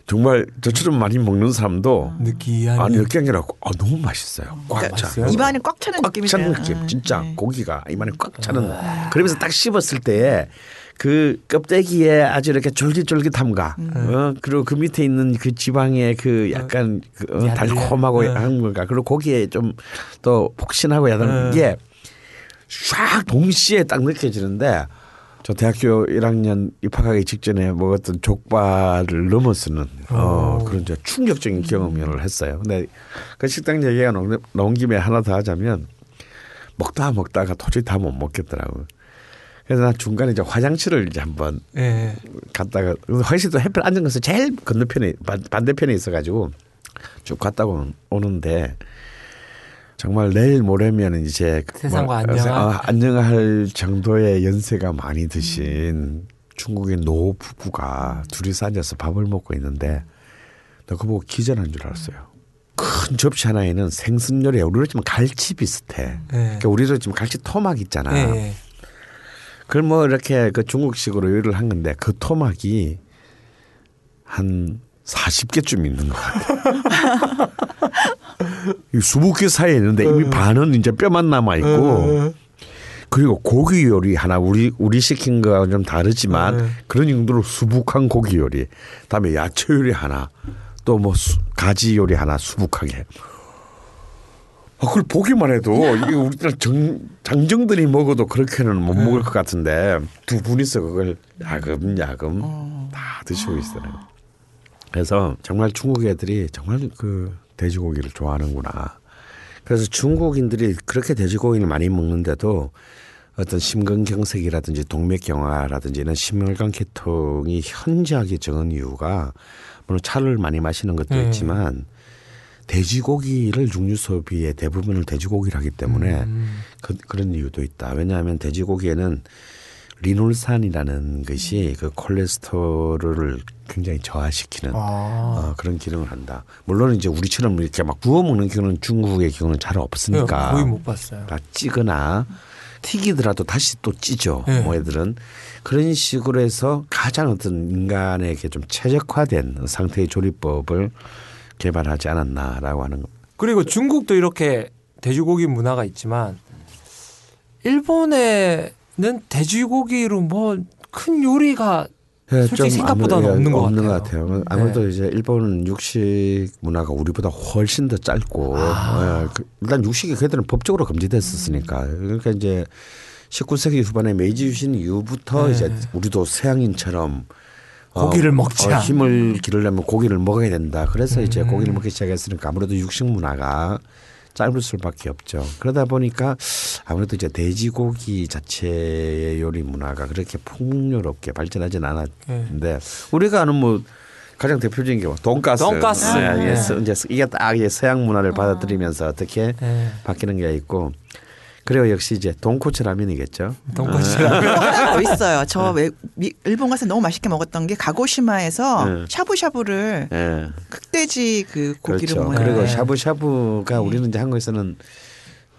정말 저처럼 많이 먹는 사람도 느끼한. 아니 이렇게 아니라고 아, 너무 맛있어요. 꽉 차. 입안에 꽉 차는 꽉 느낌이 차는. 느낌. 아, 진짜 네. 고기가 입안에 꽉 차는. 그러면서 딱 씹었을 때 그 껍데기에 아주 이렇게 쫄깃쫄깃함과 어, 그리고 그 밑에 있는 그 지방의 그 약간 그 어. 달콤하고 어. 한 건가 그리고 고기에 좀 또 폭신하고 야단 어. 이게 쫙 동시에 딱 느껴지는데 저 대학교 1학년 입학하기 직전에 먹었던 족발을 넘어서는 어, 오. 그런 이제 충격적인 경험을 했어요. 근데 그 식당 얘기가 나온, 나온 김에 하나 더 하자면 먹다 먹다가 도저히 다 못 먹겠더라고요. 그래서 나 중간에 이제 화장실을 이제 한번 예. 갔다가 화장실 또 햇볕 앉은 것은 제일 건너편에 반- 반대편에 있어가지고 쭉 갔다 오- 오는데 정말 내일 모레면 이제 그 세상과 뭐, 안녕할? 어, 안녕할 정도의 연세가 많이 드신 중국의 노 부부가 둘이서 앉아서 밥을 먹고 있는데 나 그거 보고 기절한 줄 알았어요. 큰 접시 하나에는 생선 요리 우리로 치면 갈치 비슷해. 예. 그러니까 우리로 치면 갈치 토막 있잖아. 예, 예. 그걸 뭐 이렇게 그 중국식으로 요리를 한 건데 그 토막이 한 40개쯤 있는 것 같아. 이 20개 사이에 있는데 이미 반은 이제 뼈만 남아 있고 그리고 고기 요리 하나 우리 우리 시킨 거하고 좀 다르지만 그런 정도로 수북한 고기 요리. 그다음에 야채 요리 하나. 또 뭐 가지 요리 하나 수북하게. 아, 그걸 보기만 해도 이게 우리나라 정, 장정들이 먹어도 그렇게는 못 먹을 것 같은데 두 분이서 그걸 야금야금 다 드시고 있어요. 그래서 정말 중국 애들이 정말 그 돼지고기를 좋아하는구나. 그래서 중국인들이 그렇게 돼지고기를 많이 먹는데도 어떤 심근경색이라든지 동맥경화라든지 이런 심혈관 계통이 현저하게 적은 이유가 물론 차를 많이 마시는 것도 네. 있지만 돼지고기를 육류 소비의 대부분을 돼지고기를 하기 때문에 음. 그, 그런 이유도 있다. 왜냐하면 돼지고기에는 리놀산이라는 것이 그 콜레스테롤을 굉장히 저하시키는 아. 어, 그런 기능을 한다. 물론 이제 우리처럼 이렇게 막 구워 먹는 경우는 중국의 경우는 잘 없으니까 거의 못 봤어요. 다 찌거나 튀기더라도 다시 또 찌죠. 네. 뭐 애들은 그런 식으로 해서 가장 어떤 인간에게 좀 최적화된 상태의 조리법을 개발하지 않았나라고 하는 거. 그리고 중국도 이렇게 돼지고기 문화가 있지만 일본에 는 돼지고기로 뭐 큰 요리가 예, 솔직히 좀 생각보다는 아무- 없는 것 없는 같아요. 같아요. 아무래도 네. 이제 일본은 육식 문화가 우리보다 훨씬 더 짧고 아. 예, 그- 일단 육식이 그들은 법적으로 금지됐었으니까 그러니까 이제 19세기 후반에 메이지 유신 이후부터 네. 이제 우리도 서양인처럼 어, 고기를 먹자. 어, 힘을 기르려면 고기를 먹어야 된다. 그래서 이제 음. 고기를 먹기 시작했으니까 아무래도 육식 문화가 짧을 수밖에 없죠. 그러다 보니까 아무래도 이제 돼지고기 자체의 요리 문화가 그렇게 풍요롭게 발전하지는 않았는데 우리가 아는 뭐 가장 대표적인 게뭐 돈가스. 돈가스. 아, 이게 네. 서- 이제 이게 딱 이게 서양 문화를 받아들이면서 어떻게 예. 바뀌는 게 있고 그리고 역시 이제 돈코츠 라면이겠죠. 돈까스 아. 더 있어요. 저 외, 미, 일본 가서 너무 맛있게 먹었던 게 가고시마에서 네. 샤브샤브를 예. 흑돼지 그 고기를 그렇죠. 먹는 그리고 네. 샤브샤브가 우리는 이제 한국에서는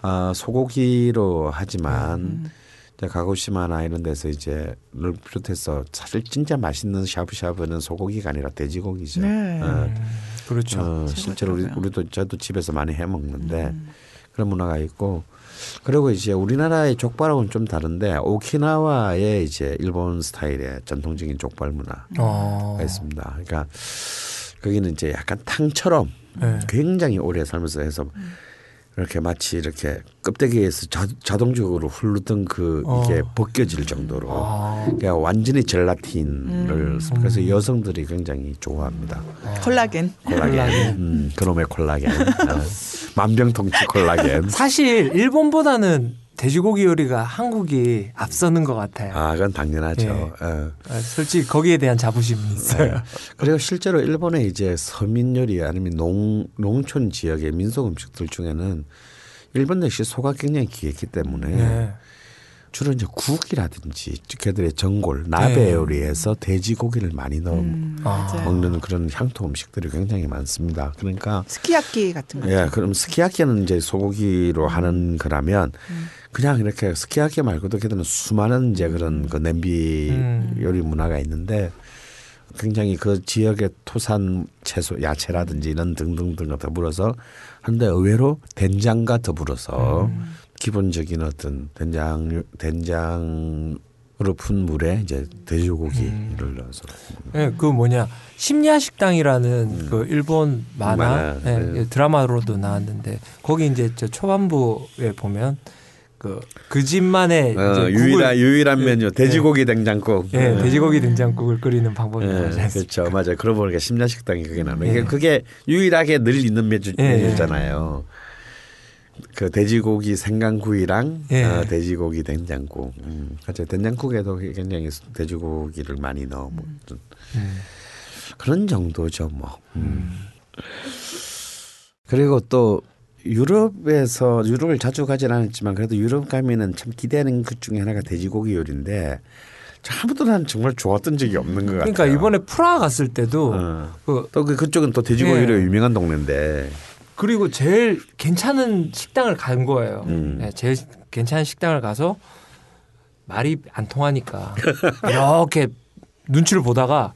아, 소고기로 하지만 음. 이제 가고시마나 이런 데서 이제 를 비롯해서 사실 진짜 맛있는 샤브샤브는 소고기가 아니라 돼지고기죠. 네. 어, 그렇죠. 어, 실제로 우리. 우리도 저도 집에서 많이 해 먹는데 음. 그런 문화가 있고 그리고 이제 우리나라의 족발하고는 좀 다른데 오키나와의 이제 일본 스타일의 전통적인 족발 문화가 어. 있습니다. 그러니까 거기는 이제 약간 탕처럼 네. 굉장히 오래 살면서 해서 이렇게 마치 이렇게 껍데기에서 자, 동적으로 흐르던 그 이게 어. 벗겨질 정도로 아. 그러니까 완전히 젤라틴을 음. 그래서 여성들이 굉장히 좋아합니다. 콜라겐. 콜라겐, 콜라겐. 음, 그놈의 콜라겐, 어, 만병통치 콜라겐. 사실 일본보다는 돼지고기 요리가 한국이 앞서는 것 같아요. 아, 그건 당연하죠. 예. 어. 아, 솔직히 거기에 대한 자부심이 있어요. 네. 그리고 실제로 일본의 이제 서민 요리 아니면 농 농촌 지역의 민속 음식들 중에는 일본 역시 소가 굉장히 귀했기 때문에 네. 주로 이제 국이라든지 걔들의 전골 나베 네. 요리에서 돼지고기를 많이 넣어 음. 먹는 그런 향토 음식들이 굉장히 많습니다. 그러니까 스키야키 같은 거. 예, 그럼 스키야키는 이제 소고기로 하는 거라면 그냥 이렇게 스키야키 말고도 걔들은 수많은 이제 그런 그 냄비 음. 요리 문화가 있는데 굉장히 그 지역의 토산 채소, 야채라든지 이런 등등등과 더불어서 한데 의외로 된장과 더불어서 기본적인 어떤 된장 된장 으로 푼 물에 이제 돼지고기를 넣어서 네, 그 뭐냐 심야 식당이라는 그 일본 만화 만화, 네, 네. 드라마로도 나왔는데 거기 이제 저 초반부에 보면 그 그 집만의 어, 유일한 국을- 유일한 메뉴 돼지고기 냉장국. 예, 어. 돼지고기 된장국을 끓이는 방법이 예, 나오지 않습니까? 그렇죠. 맞아요. 그러고 보니까 심야식당이 그게 나오네. 예. 요 그게 유일하게 늘 있는 메뉴, 예, 메뉴 잖아요. 그 돼지고기 생강구이랑 예. 어, 돼지고기 된장국. 음, 그렇죠. 된장국에도 굉장히 돼지고기를 많이 넣어 먹는 음. 그런 정도죠, 뭐. 음. 그리고 또 유럽에서 유럽을 자주 가진 않았지만 그래도 유럽 가면은 참 기대하는 것 중에 하나가 돼지고기 요리인데 아무도 난 정말 좋았던 적이 없는 것 같아요. 그러니까 이번에 프라하 갔을 때도 어. 그 또그 그쪽은 또 돼지고기로 예. 유명한 동네인데 그리고 제일 괜찮은 식당을 간 거예요. 음. 네, 제일 괜찮은 식당을 가서 말이 안 통하니까 이렇게 눈치를 보다가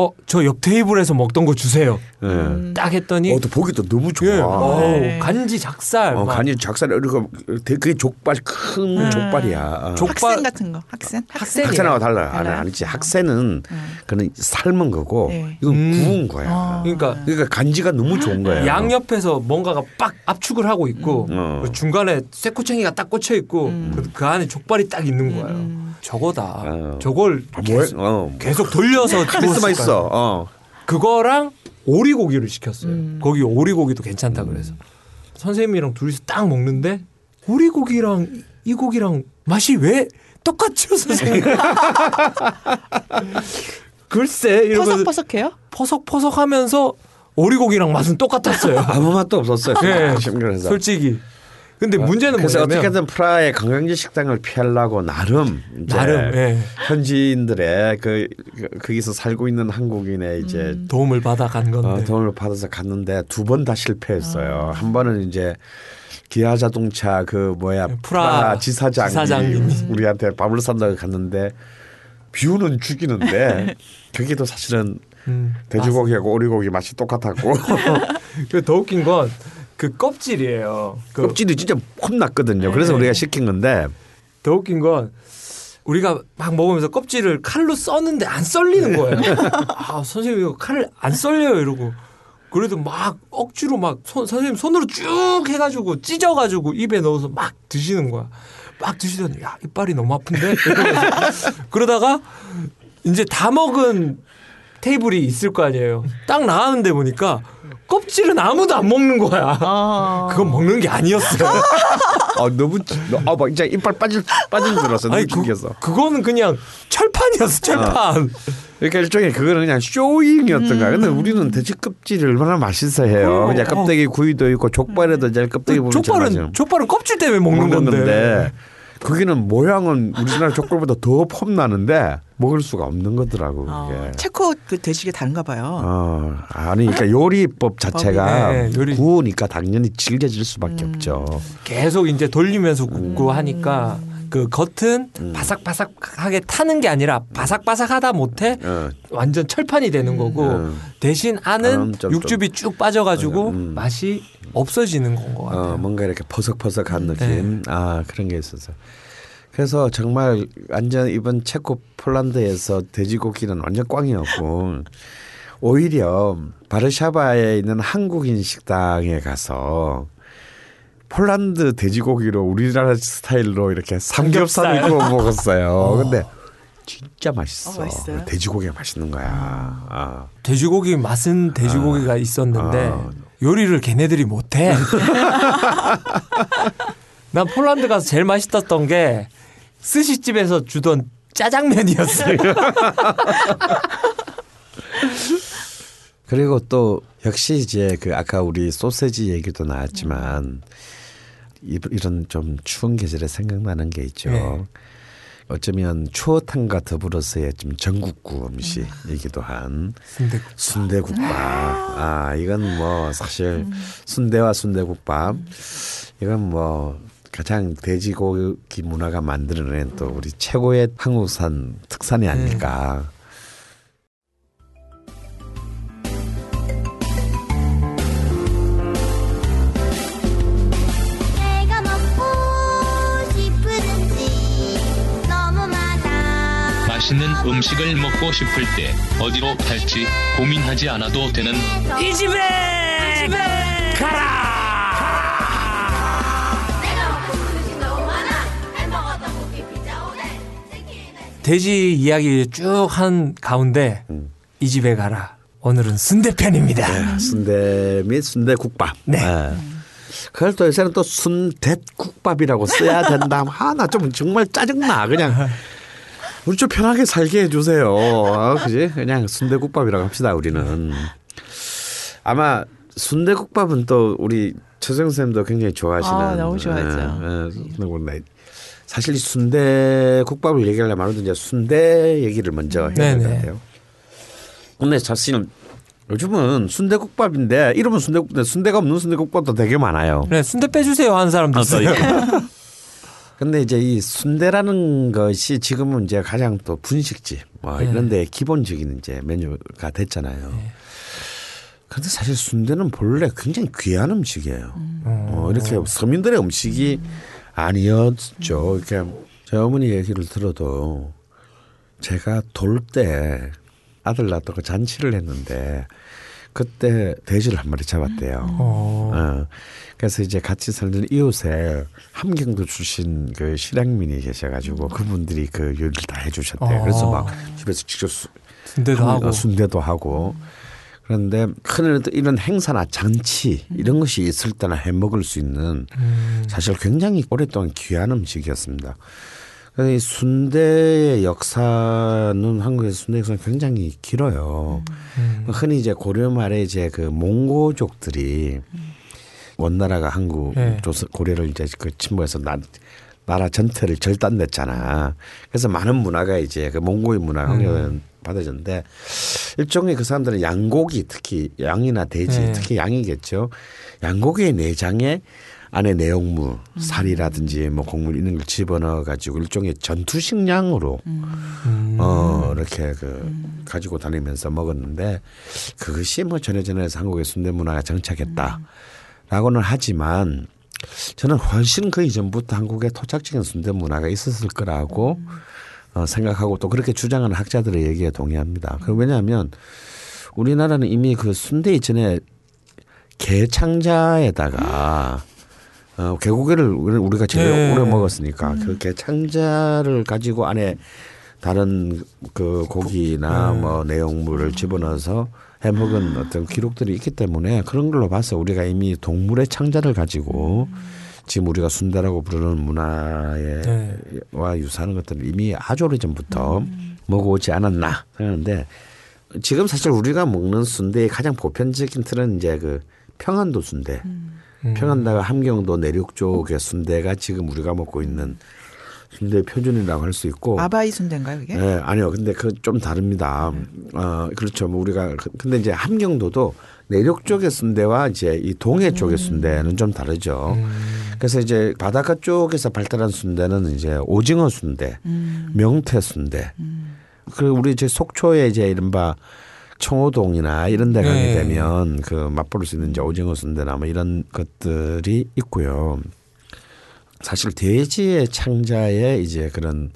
어 저 옆 테이블에서 먹던 거 주세요. 예. 딱 했더니 어, 또 보기도 너무 좋아. 예, 어우, 네. 간지 작살, 어, 막 간이 작살이 이렇게 그게 족발 큰 음. 족발이야. 어. 족- 학생 족발- 같은 거 학생 학생이에요. 학생하고 달라. 아니, 달라요? 아니지. 학생은 그는 삶은 거고 네. 이건 음. 구운 거야. 어. 그러니까 그러니까 간지가 너무 좋은 거야. 양옆에서 뭔가가 빡 압축을 하고 있고 어. 그 중간에 쇠꼬챙이가 딱 꽂혀 있고 그, 그 안에 족발이 딱 있는 거예요. 저거다. 어. 저걸 아, 뭐, 계속, 어. 계속 돌려서 카리스마 구 있어. 거예요. 어. 그거랑 오리고기를 시켰어요. 거기 오리고기도 괜찮다 그래서 선생님이랑 둘이서 딱 먹는데 오리고기랑 이 고기랑 맛이 왜 똑같죠 선생님? 글쎄 이러면서 퍼석퍼석해요? 퍼석퍼석하면서 오리고기랑 맛은 똑같았어요. 아무 맛도 없었어요. 예, 그래서. 솔직히. 근데 문제는 그래서 뭐냐면 어떻게든 프라하의 관광지 식당을 피하려고 나름 이제 나름 예, 현지인들의 그, 그 거기서 살고 있는 한국인의 이제 음. 도움을 받아 간 건데 어, 도움을 받아서 갔는데 두 번 다 실패했어요. 한 번은 이제 기아 자동차 그 뭐야 프라 프라 지사장이, 지사장님이. 우리한테 밥을 산다고 갔는데 비유는 죽이는데 거기도 사실은 음, 돼지고기하고 오리고기 맛이 똑같았고 그 더 웃긴 건 그 껍질이에요. 그 껍질이 진짜 혼났거든요. 그래서 네. 우리가 시킨 건데 더 웃긴 건 우리가 막 먹으면서 껍질을 칼로 써는데 안 썰리는 거예요. 아 선생님 이거 칼 안 썰려요 이러고 그래도 막 억지로 막 손, 선생님 손으로 쭉 해가지고 찢어가지고 입에 넣어서 막 드시는 거야. 막 드시더니 야 이빨이 너무 아픈데 그러다가 이제 다 먹은 테이블이 있을 거 아니에요. 딱 나왔는데 보니까 껍질은 아무도 안 먹는 거야. 어. 그건 먹는 게 아니었어요. 아 너무 아막 진짜 이빨 빠질 빠질 줄 알았어. 너무 아니 그, 죽겠어. 그거는 그냥 철판이었어 철판. 그러니까 일종의 그거는 그냥 쇼잉이었던가. 근데 음. 우리는 돼지 껍질을 얼마나 맛있어 해요. 그냥 껍데기 구이도 있고 족발에도 이제 껍데기 보면 맛있어요. 족발은 족발은 껍질 때문에 먹는, 먹는 건데. 건데 거기는 모양은 우리나라 족발보다 더 폼나는데 먹을 수가 없는 거더라고 그게. 어, 체코 그 돼지게 다른가 봐요. 어, 아니 그러니까 요리법 자체가 법이, 네, 요리. 구우니까 당연히 질겨질 수밖에 음. 없죠. 계속 이제 돌리면서 굽고 하니까 그 겉은 음. 바삭바삭하게 타는 게 아니라 바삭바삭하다 못해 어, 완전 철판이 되는 거고 음. 대신 안은 음, 좀, 육즙이 쭉 빠져가지고 음. 맛이 없어지는 건 것 같아요. 어, 뭔가 이렇게 퍼석퍼석한 네. 느낌. 아 그런 게 있어서. 그래서 정말 완전 이번 체코 폴란드에서 돼지고기는 완전 꽝이었고 오히려 바르샤바에 있는 한국인 식당에 가서 폴란드 돼지고기로 우리나라 스타일로 이렇게 삼겹살을 삼겹살. 구워 먹었어요. 근데 진짜 맛있어. 어, 맛있어요? 돼지고기가 맛있는 거야. 아. 돼지고기 맛은 돼지고기가 있었는데 아. 요리를 걔네들이 못해. 난 폴란드 가서 제일 맛있었던 게 스시집에서 주던 짜장면이었어요. 그리고 또 역시 이제 그 아까 우리 소세지 얘기도 나왔지만 이- 이런 좀 추운 계절에 생각나는 게 있죠. 네. 어쩌면 추어탕과 더불어서의 좀 전국구 음식이기도 한 순대국. 순대국밥. 아 이건 뭐 사실 순대와 순대국밥 이건 뭐 가장 돼지고기 문화가 만들어낸 또 우리 최고의 한국산 특산이 아닐까. 맛있는 음식을 먹고 싶을 때 어디로 갈지 고민하지 않아도 되는 이 집에, 이 집에 가라! 돼지 이야기 쭉 한 가운데 이 집에 가라. 오늘은 순대 편입니다. 네, 순대 및 순대 국밥. 네. 네. 그걸 또 요새는 또 순댓국밥이라고 써야 된다. 뭐 하나 좀 정말 짜증나 그냥. 우리 좀 편하게 살게 해주세요. 아, 그지? 그냥 순대국밥이라고 합시다. 우리는 아마 순대국밥은 또 우리 최정 쌤도 굉장히 좋아하시는. 아, 너무 좋아하죠. 예, 예. 사실 이 순대 국밥을 얘기하려면 이제 순대 얘기를 먼저 해야 될 것. 같아요. 근데 사실은 요즘은 순대국밥인데 이름은 순대국밥, 순대가 없는 순대국밥도 되게 많아요. 네, 순대 빼주세요 하는 사람도 있어요. 근데 이제 이 순대라는 것이 지금은 이제 가장 또 분식집 뭐 네. 이런 데 기본적인 이제 메뉴가 됐잖아요. 그런데 사실 순대는 본래 굉장히 귀한 음식이에요. 어, 이렇게 서민들의 음식이 아니었죠. 이렇게 제 어머니 얘기를 들어도 제가 돌 때 아들 낳다가 잔치를 했는데 그때 돼지를 한 마리 잡았대요. 어. 어. 그래서 이제 같이 살던 이웃에 함경도 출신 그 실향민이 계셔가지고 그분들이 그 요리를 다 해주셨대요. 어. 그래서 막 집에서 직접 수, 순대도 한- 하고. 어, 순대도 하고 그런데 큰 이런 행사나 잔치 이런 것이 있을 때나 해 먹을 수 있는 음. 사실 굉장히 오랫동안 귀한 음식이었습니다. 그래서 이 순대의 역사는 한국에서 순대 역사는 굉장히 길어요. 음. 흔히 이제 고려 말에 이제 그 몽고족들이 원나라가 한국 네. 조선 고려를 이제 그 침범해서 나, 나라 전체를 절단냈잖아. 그래서 많은 문화가 이제 그 몽고의 문화가 음. 받아졌는데 일종의 그 사람들은 양고기 특히 양이나 돼지 네. 특히 양이겠죠. 양고기의 내장에 안에 내용물 살이라든지 뭐 곡물 이런 걸 집어넣어 가지고 일종의 전투 식량으로 음. 어 이렇게 그 가지고 다니면서 먹었는데 그것이 뭐 전해전해서 한국의 순대 문화가 정착했다라고는 하지만 저는 훨씬 그 이전부터 한국에 토착적인 순대 문화가 있었을 거라고 어, 생각하고 또 그렇게 주장하는 학자들의 얘기에 동의합니다. 그 왜냐하면 우리나라는 이미 그 순대 이전에 게창자에다가 어, 개고기를 우리가 제일 네. 오래 먹었으니까 그 게창자를 가지고 안에 다른 그 고기나 뭐 내용물을 집어넣어서 해 먹은 어떤 기록들이 있기 때문에 그런 걸로 봐서 우리가 이미 동물의 창자를 가지고 지금 우리가 순대라고 부르는 문화에 네. 와 유사한 것들을 이미 아주 오래 전부터 먹어오지 않았나 생각하는데 지금 사실 우리가 먹는 순대의 가장 보편적인 틀은 이제 그 평안도 순대, 평안도가 함경도 내륙 쪽의 순대가 지금 우리가 먹고 있는 순대 표준이라고 할 수 있고 아바이 순대인가요, 이게? 네, 아니요. 근데 그 좀 다릅니다. 어, 그렇죠. 뭐 우리가 그- 근데 이제 함경도도 내륙 쪽의 순대와 이제 이 동해 쪽의 순대는 좀 다르죠. 그래서 이제 바닷가 쪽에서 발달한 순대는 이제 오징어 순대, 명태 순대. 그리고 우리 이제 속초에 이제 이른바 청호동이나 이런 데 가게 네. 되면 그 맛볼 수 있는 이제 오징어 순대나 뭐 이런 것들이 있고요. 사실 돼지의 창자에 이제 그런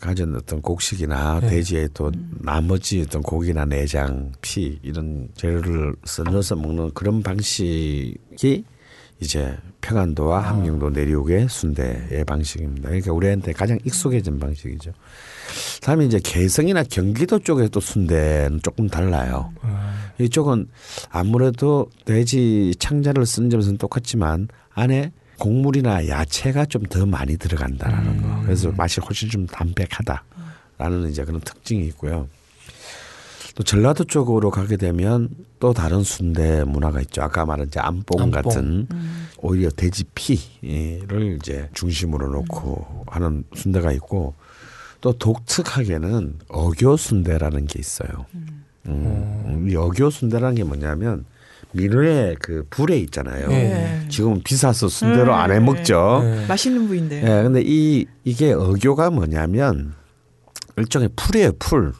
가진 어떤 곡식이나 네. 돼지의 또 나머지 어떤 고기나 내장, 피 이런 재료를 써 넣어서 먹는 그런 방식이 이제 평안도와 함경도 내륙의 순대의 방식입니다. 그러니까 우리한테 가장 익숙해진 방식이죠. 다음에 이제 개성이나 경기도 쪽의 또 순대는 조금 달라요. 이쪽은 아무래도 돼지 창자를 쓰는 점에서는 똑같지만 안에 곡물이나 야채가 좀 더 많이 들어간다라는 거. 그래서 맛이 훨씬 좀 담백하다라는 이제 그런 특징이 있고요. 또 전라도 쪽으로 가게 되면 또 다른 순대 문화가 있죠. 아까 말한 이제 안뽕, 안뽕. 같은 오히려 돼지 피를 이제 중심으로 놓고 하는 순대가 있고 또 독특하게는 어교 순대라는 게 있어요. 음, 이 어교 순대라는 게 뭐냐면 민어의 그 부레 있잖아요. 네. 지금은 비싸서 순대로 안 해 먹죠. 네. 맛있는 부위인데. 예, 근데 이 이게 어교가 뭐냐면 일종의 풀이에요, 풀.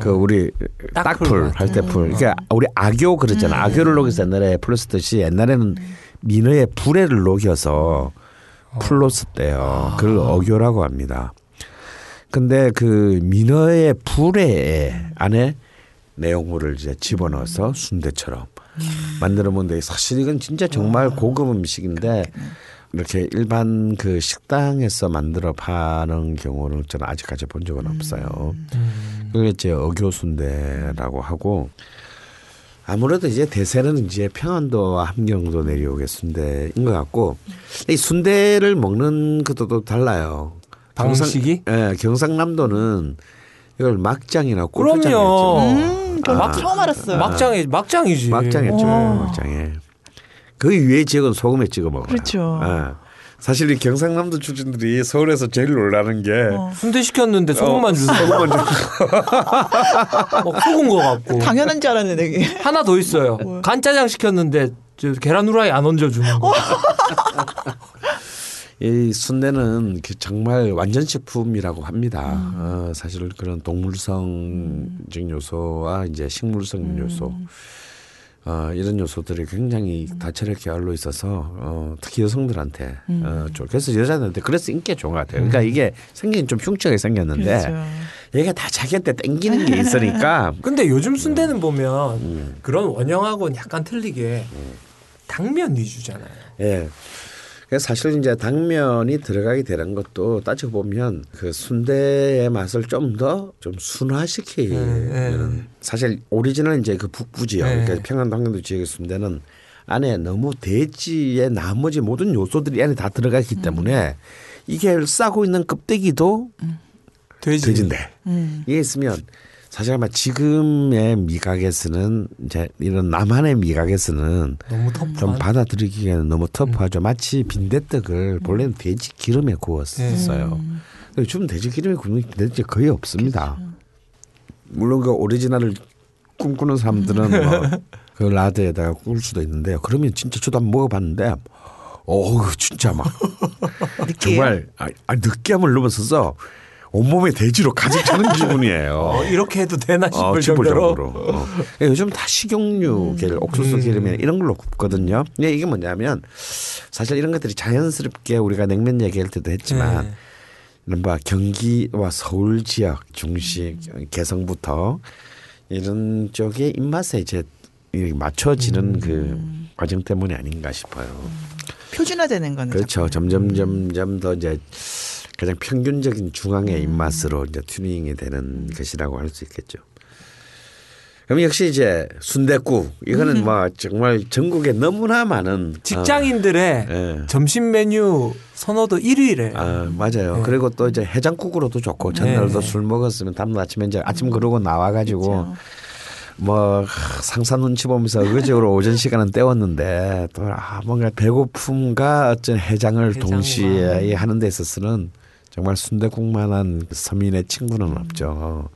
그 우리 딱풀. 할 때 풀. 그러니까 우리 아교 그러잖아. 아교를 녹여서 옛날에 풀로 쓰듯이 옛날에는 민어의 부레를 녹여서 풀로 썼대요. 그걸 어교라고 합니다. 근데 그 민어의 부레 안에 내용물을 이제 집어넣어서 순대처럼 만들어 먹는데 사실 이건 진짜 정말 고급 음식인데 이렇게 일반 그 식당에서 만들어 파는 경우는 저는 아직까지 본 적은 없어요. 그게 이제 어교 순대라고 하고 아무래도 이제 대세는 이제 평안도와 함경도 내려오게 순대인 것 같고 이 순대를 먹는 것도 또 달라요. 방식이? 경상, 예, 경상남도는 이걸 막장이나. 그럼요. 음, 저 막- 처음 알았어요. 막장이 막장이지. 막장했죠. 어. 막장에. 그 위에 지역은 소금에 찍어 먹어요. 그렇죠. 예. 사실 이 경상남도 출신들이 서울에서 제일 놀라는 게 어. 순대 시켰는데 소금만 주는 거. 소금만 주막 속은 거 같고. 당연한 줄 알았는데 이게. 하나 더 있어요. 간짜장 시켰는데 저 계란 후라이 안 얹어 주는 거. 이 순대는 그 정말 완전 식품이라고 합니다. 어, 사실 그런 동물성적 요소와 이제 식물성 요소 어, 이런 요소들이 굉장히 다채롭게 계열로 있어서 어, 특히 여성들한테 어, 좋 그래서 여자들한테 그래서 인기가 좋은 것 같아요. 그러니까 이게 생긴 좀 흉측하게 생겼는데 그렇죠. 얘가 다 자기한테 땡기는 게 있으니까 근데 요즘 순대는 보면 음. 그런 원형하고는 약간 틀리게 당면 위주잖아요. 예. 그래서 사실 이제 당면이 들어가게 되는 것도 따지고 보면 그 순대의 맛을 좀 더좀 순화시키는 네, 사실 오리지널 이제 그 북부 지역 네. 그러니까 평안도 함경도 지역의 순대는 안에 너무 돼지의 나머지 모든 요소들이 안에 다 들어가기 때문에 이게 싸고 있는 껍데기도 돼지. 돼지 인데 음. 이게 있으면 사실 아마 지금의 미각에서는 이제 이런 남한의 미각에서는 좀. 받아들이기에는 너무 터프하죠. 마치 빈대떡을 본래는 돼지 기름에 구웠어요. 근데 요즘은 돼지 기름에 굽는 돼지 거의 없습니다. 물론 그 오리지널을 꿈꾸는 사람들은 뭐 그 라드에다가 구울 수도 있는데요. 그러면 진짜 저도 한번 먹어봤는데, 어우 진짜 막 정말 아, 아, 느끼함을 넘어서서 온몸에 돼지로 가득 차는 기분이에요. 어, 이렇게 해도 되나 싶을 어, 싶을 정도로. 정도로. 어. 예, 요즘 다 식용유, 계열, 옥수수 기름이나 이런 걸로 굽거든요. 근데 이게 뭐냐면 사실 이런 것들이 자연스럽게 우리가 냉면 얘기할 때도 했지만 네. 이런 뭐 경기와 서울 지역 중심 개성부터 이런 쪽의 입맛에 이제 이 맞춰지는 그 과정 때문이 아닌가 싶어요. 표준화되는 거는 그렇죠. 점점 점점 더 이제 가장 평균적인 중앙의 입맛으로 이제 튜닝이 되는 것이라고 할 수 있겠죠. 그럼 역시 이제 순대국 이거는 뭐 정말 전국에 너무나 많은 직장인들의 예. 점심 메뉴 선호도 1위래. 아, 아, 맞아요. 네. 그리고 또 이제 해장국으로도 좋고 전날도 네. 술 먹었으면 다음 아침에 이제 아침 그러고 나와 가지고 그렇죠. 뭐 하, 상사 눈치 보면서 의지적으로 오전 시간은 때웠는데 또 아, 뭔가 배고픔과 어떤 해장을 해장과. 동시에 하는 데 있어서는 정말 순대국만한 서민의 친구는 음. 없죠.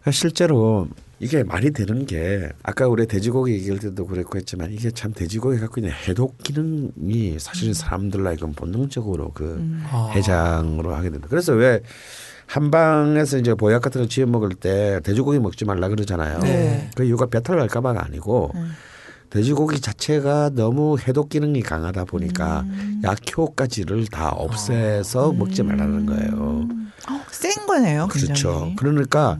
그러니까 실제로 이게 말이 되는 게 아까 우리 돼지고기 얘기할 때도 그랬고 했지만 이게 참 돼지고기 갖고 있는 해독 기능이 음. 사실은 사람들로 하여금 본능적으로 그 아. 해장으로 하게 된다. 그래서 왜 한방에서 이제 보약 같은 거 지어 먹을 때 돼지고기 먹지 말라 그러잖아요. 네. 그 이유가 배탈 날까봐가 아니고 돼지고기 자체가 너무 해독 기능이 강하다 보니까 음. 약효까지를 다 없애서 먹지 말라는 거예요. 어, 센 거네요. 그렇죠. 굉장히. 그러니까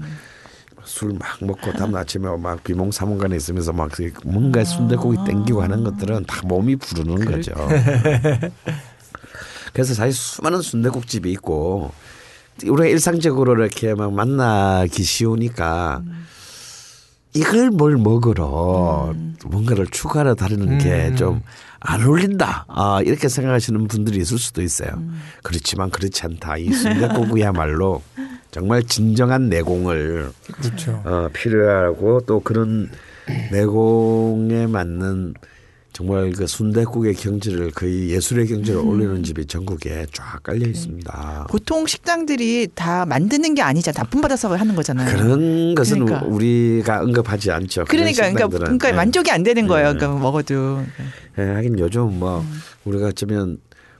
술막 먹고 다음 날 아침에 막 비몽사몽간에 있으면서 막 뭔가 순대국이 땡기고 하는 것들은 다 몸이 부르는 거죠. 그래서 사실 수많은 순대국집이 있고 우리가 일상적으로 이렇게 막 만나기 쉬우니까 이걸 뭘 먹으러 뭔가를 추가로 다루는 게좀 안 어울린다. 아, 이렇게 생각하시는 분들이 있을 수도 있어요. 그렇지만 그렇지 않다. 이 순대국이야말로 정말 진정한 내공을 그렇죠. 어, 필요하고 또 그런 내공에 맞는 정말 그 순대국의 경지를 거의 예술의 경지를 올리는 집이 전국에 쫙 깔려 있습니다. 보통 식당들이 다 만드는 게 아니잖아. 납품 받아서 하는 거잖아요. 그런 것은 그러니까. 우리가 언급하지 않죠. 그러니까, 그러니까. 그러니까 예. 만족이 안 되는 거예요. 네. 그러니까 먹어도. 예, 하긴 요즘 뭐 우리가 어쩌면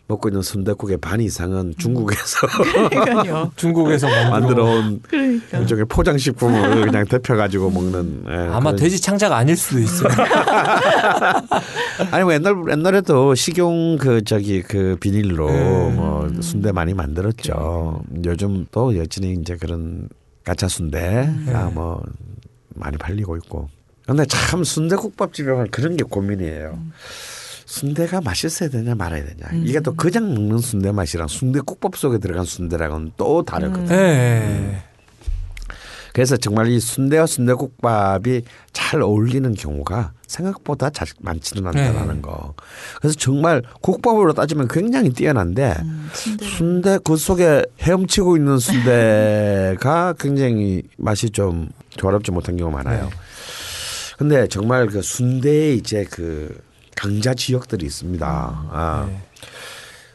먹고 있는 순대국의 반 이상은 중국에서 그러니까요. 중국에서 만들어 온 그러니까. 일종의 포장식품을 그냥 데펴가지고 먹는 예, 아마 그런- 돼지 창자가 아닐 수도 있어요. 아니 뭐 옛날 옛날에도 식용 그 저기 그 비닐로 음. 뭐 순대 많이 만들었죠. 요즘 또 여전히 이제 그런 가짜 순대가 뭐 많이 팔리고 있고. 근데 참 순대국밥 집에 가면 그런 게 고민이에요. 순대가 맛있어야 되냐 말아야 되냐. 이게 또 그냥 먹는 순대 맛이랑 순대국밥 속에 들어간 순대랑은 또 다르거든요. 예. 그래서 정말 이 순대와 순대국밥이 잘 어울리는 경우가 생각보다 잘 많지는 않다라는 거. 그래서 정말 국밥으로 따지면 굉장히 뛰어난데 순대 그 속에 헤엄치고 있는 순대가 굉장히 맛이 좀 조화롭지 못한 경우가 많아요. 근데 정말 그 순대에 이제 그 강자 지역들이 있습니다. 아.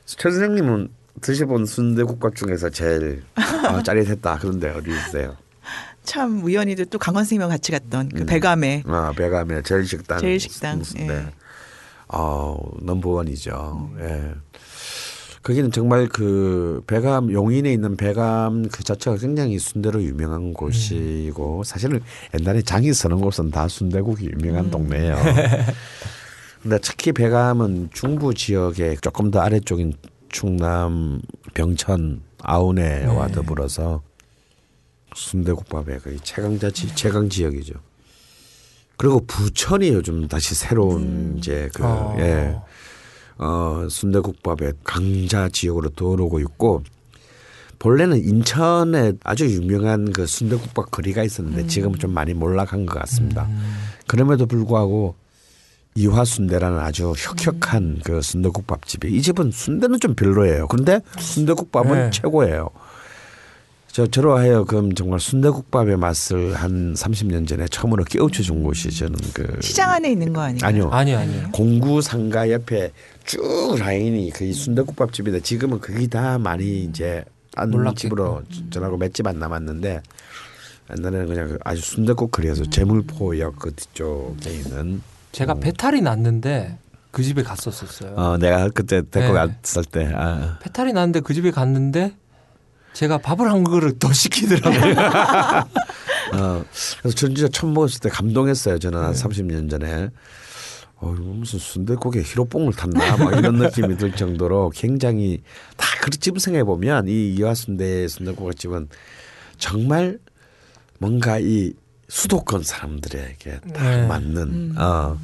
최 선생님은 드셔본 순대국밥 중에서 제일 아, 짜릿했다. 그런데 어디 있어요? 참 우연히도 또 강원 선생님과 같이 갔던 그 배감에 아, 배감의 제일 식당. 제일 식당, 네. 예. 어, 넘버원이죠. 예. 거기는 정말 그 배감 용인에 있는 배감 그 자체가 굉장히 순대로 유명한 곳이고 사실은 옛날에 장이 서는 곳은 다 순대국이 유명한 동네예요. 근데 특히 배감은 중부 지역에 조금 더 아래쪽인 충남 병천 아우네와 더불어서 순대국밥의 거의 최강자 지, 최강 지역이죠. 그리고 부천이 요즘 다시 새로운 이제 그 어. 예. 어, 순대국밥의 강자 지역으로 들어오고 있고 본래는 인천에 아주 유명한 그 순대국밥 거리가 있었는데 지금은 좀 많이 몰락한 것 같습니다. 그럼에도 불구하고 이화순대라는 아주 혁혁한 그 순대국밥 집이 이 집은 순대는 좀 별로예요. 근데 순대국밥은 네. 최고예요. 저 저로 하여금 정말 순대국밥의 맛을 한 30년 전에 처음으로 깨우쳐 준 곳이 저는 그 시장 안에 있는 거 아니에요? 아니요. 아니 아니요. 공구 상가 옆에 쭉 라인이 그 순대국밥 집인데 지금은 그게 다 많이 이제 안 몰락했고. 집으로 전하고 몇 집 안 남았는데 옛날에는 그냥 그 아주 순대국 거리에서 제물포역 그 뒤쪽에 있는 제가 배탈이 났는데 그 집에 갔었었어요. 어 내가 그때 데리고 네. 갔을 때 아. 배탈이 났는데 그 집에 갔는데 제가 밥을 한 그릇 더 시키더라고요. 어, 그래서 전 진짜 처음 먹었을 때 감동했어요. 저는 한 30년 전에. 어, 이거 무슨 순대국에 히로뽕을 탔나 막 이런 느낌이 들 정도로 굉장히 다 그렇게 생각해 보면 이 이화순대 순대국집은 정말 뭔가 이 수도권 사람들에게 딱 네. 맞는 어,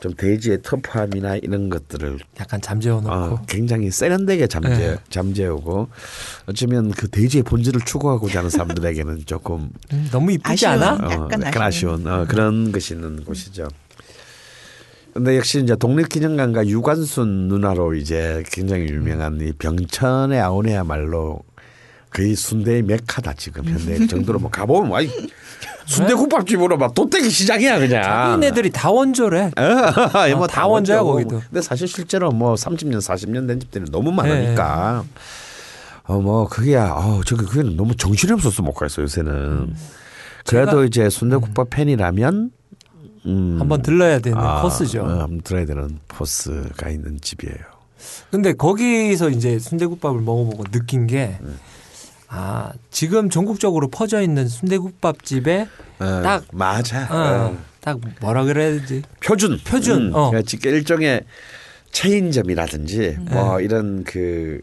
좀 돼지의 터프함이나 이런 것들을 약간 잠재워 놓고 어, 굉장히 세련되게 잠재 네. 잠재우고 어쩌면 그 돼지의 본질을 추구하고자 하는 사람들에게는 조금 음, 너무 이쁘지. 않아? 어, 약간 약간 아쉬운 아쉬운. 어, 그런 것이 있는 곳이죠. 근데 역시 이제 독립기념관과 유관순 누나로 이제 굉장히 유명한 이 병천의 아우네야말로 거의 순대의 메카다 지금 현대 그 정도로 뭐 가보면 와 순대국밥집으로 막 도떼기 시장이야 그냥. 자기네 애들이 다 원조래. 어, 어, 다 원조야, 거기도. 근데 사실 실제로 뭐 30년 40년 된 집들이 너무 많으니까 어뭐 그게 어 저기 그게 너무 정신이 없어서 못 가겠어 요새는. 그래도 이제 순대국밥 팬이라면 음, 한번 들러야 되는 아, 코스죠. 어, 한번 들어야 되는 포스가 있는 집이에요. 근데 거기서 이제 순대국밥을 먹어보고 느낀 게 네. 아, 지금 전국적으로 퍼져 있는 순대국밥 집에 어, 딱 맞아. 어, 어. 딱 뭐라 그래야 되지? 표준 표준, 음, 어. 그러니까 일종의 체인점이라든지 뭐 이런 그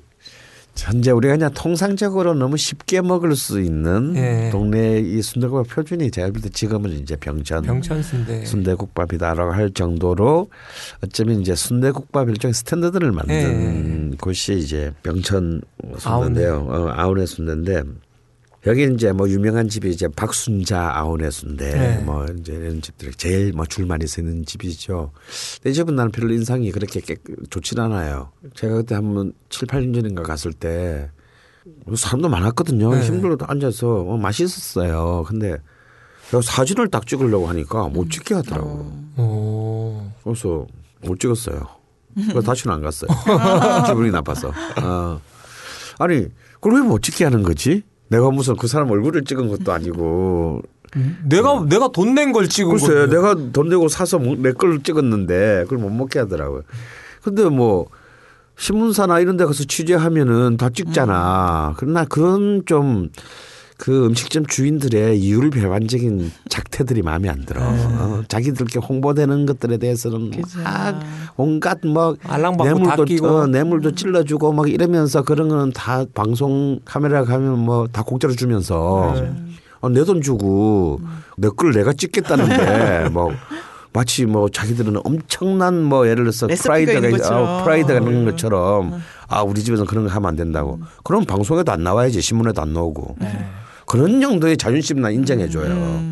현재 우리가 그냥 통상적으로 너무 쉽게 먹을 수 있는 예. 동네 이 순대국밥 표준이 제가 볼 때 지금은 이제 병천, 병천 순대. 순대국밥이다라고 할 정도로 어쩌면 이제 순대국밥 일종의 스탠더드를 만든 곳이 이제 병천 순대인데요. 어, 아우네 순대인데 여기 이제 뭐 유명한 집이 이제 박순자 아우네 순대 네. 뭐 이제 이런 집들이 제일 뭐 줄 많이 서는 집이죠. 근데 이 집은 나는 별로 인상이 그렇게 깨, 좋진 않아요. 제가 그때 한번 7, 8년 전인가 갔을 때 사람도 많았거든요. 네. 힘들어도 앉아서 어, 맛있었어요. 근데 사진을 딱 찍으려고 하니까 못 찍게 하더라고. 오. 그래서 못 찍었어요. 그래서 다시는 안 갔어요. 기분이 나빠서. 어. 아니 그걸 왜 못 찍게 하는 거지? 내가 무슨 그 사람 얼굴을 찍은 것도 아니고 내가 내가 돈 낸 걸 찍은 글쎄 거예요. 내가 돈 내고 사서 내 걸 찍었는데 그걸 못 먹게 하더라고요. 근데 뭐 신문사나 이런 데 가서 취재하면은 다 찍잖아. 그러나 그런 좀 그 음식점 주인들의 이율 배반적인 작태들이 마음에 안 들어. 어, 자기들께 홍보되는 것들에 대해서는 그죠. 막 온갖 뭐 뇌물도 끼고. 어, 뇌물도 찔러주고 막 이러면서 그런 거는 다 방송 카메라 가면 뭐 다 공짜로 주면서 어, 내돈 주고 내 걸 내가 찍겠다는데 뭐 마치 뭐 자기들은 엄청난 뭐 예를 들어서 레시피가 있는 프라이드가 것처럼. 어, 프라이드가 있는 것처럼 아 우리 집에서 그런 거 하면 안 된다고. 그럼 방송에도 안 나와야지 신문에도 안 나오고 그런 정도의 자존심 나 인정해 줘요.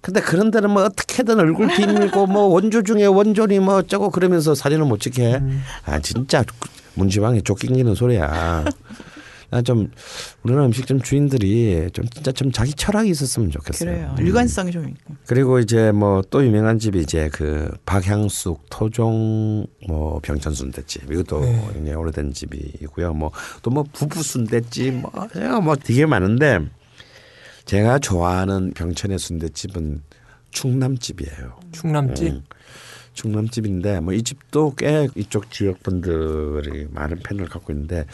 근데 그런 데는 뭐 어떻게든 얼굴 비밀고 뭐 원조 중에 원조니 뭐 어쩌고 그러면서 사진을 못 찍게 해. 아 진짜 문지방에 쫓기는 소리야. 나좀 우리나라 음식점 주인들이 좀 진짜 좀 자기 철학이 있었으면 좋겠어요. 그래요. 음. 일관성이 좀 있고. 그리고 이제 뭐 또 유명한 집이 이제 그 박향숙 토종 뭐 병천 순대집 이것도 굉장히 오래된 집이고요. 뭐 또뭐 부부 순대집 뭐, 그냥 뭐 되게 많은데 제가 좋아하는 병천의 순대집은 충남집이에요. 충남집. 음. 충남집인데 뭐 이 집도 꽤 이쪽 지역 분들이 많은 팬을 갖고 있는데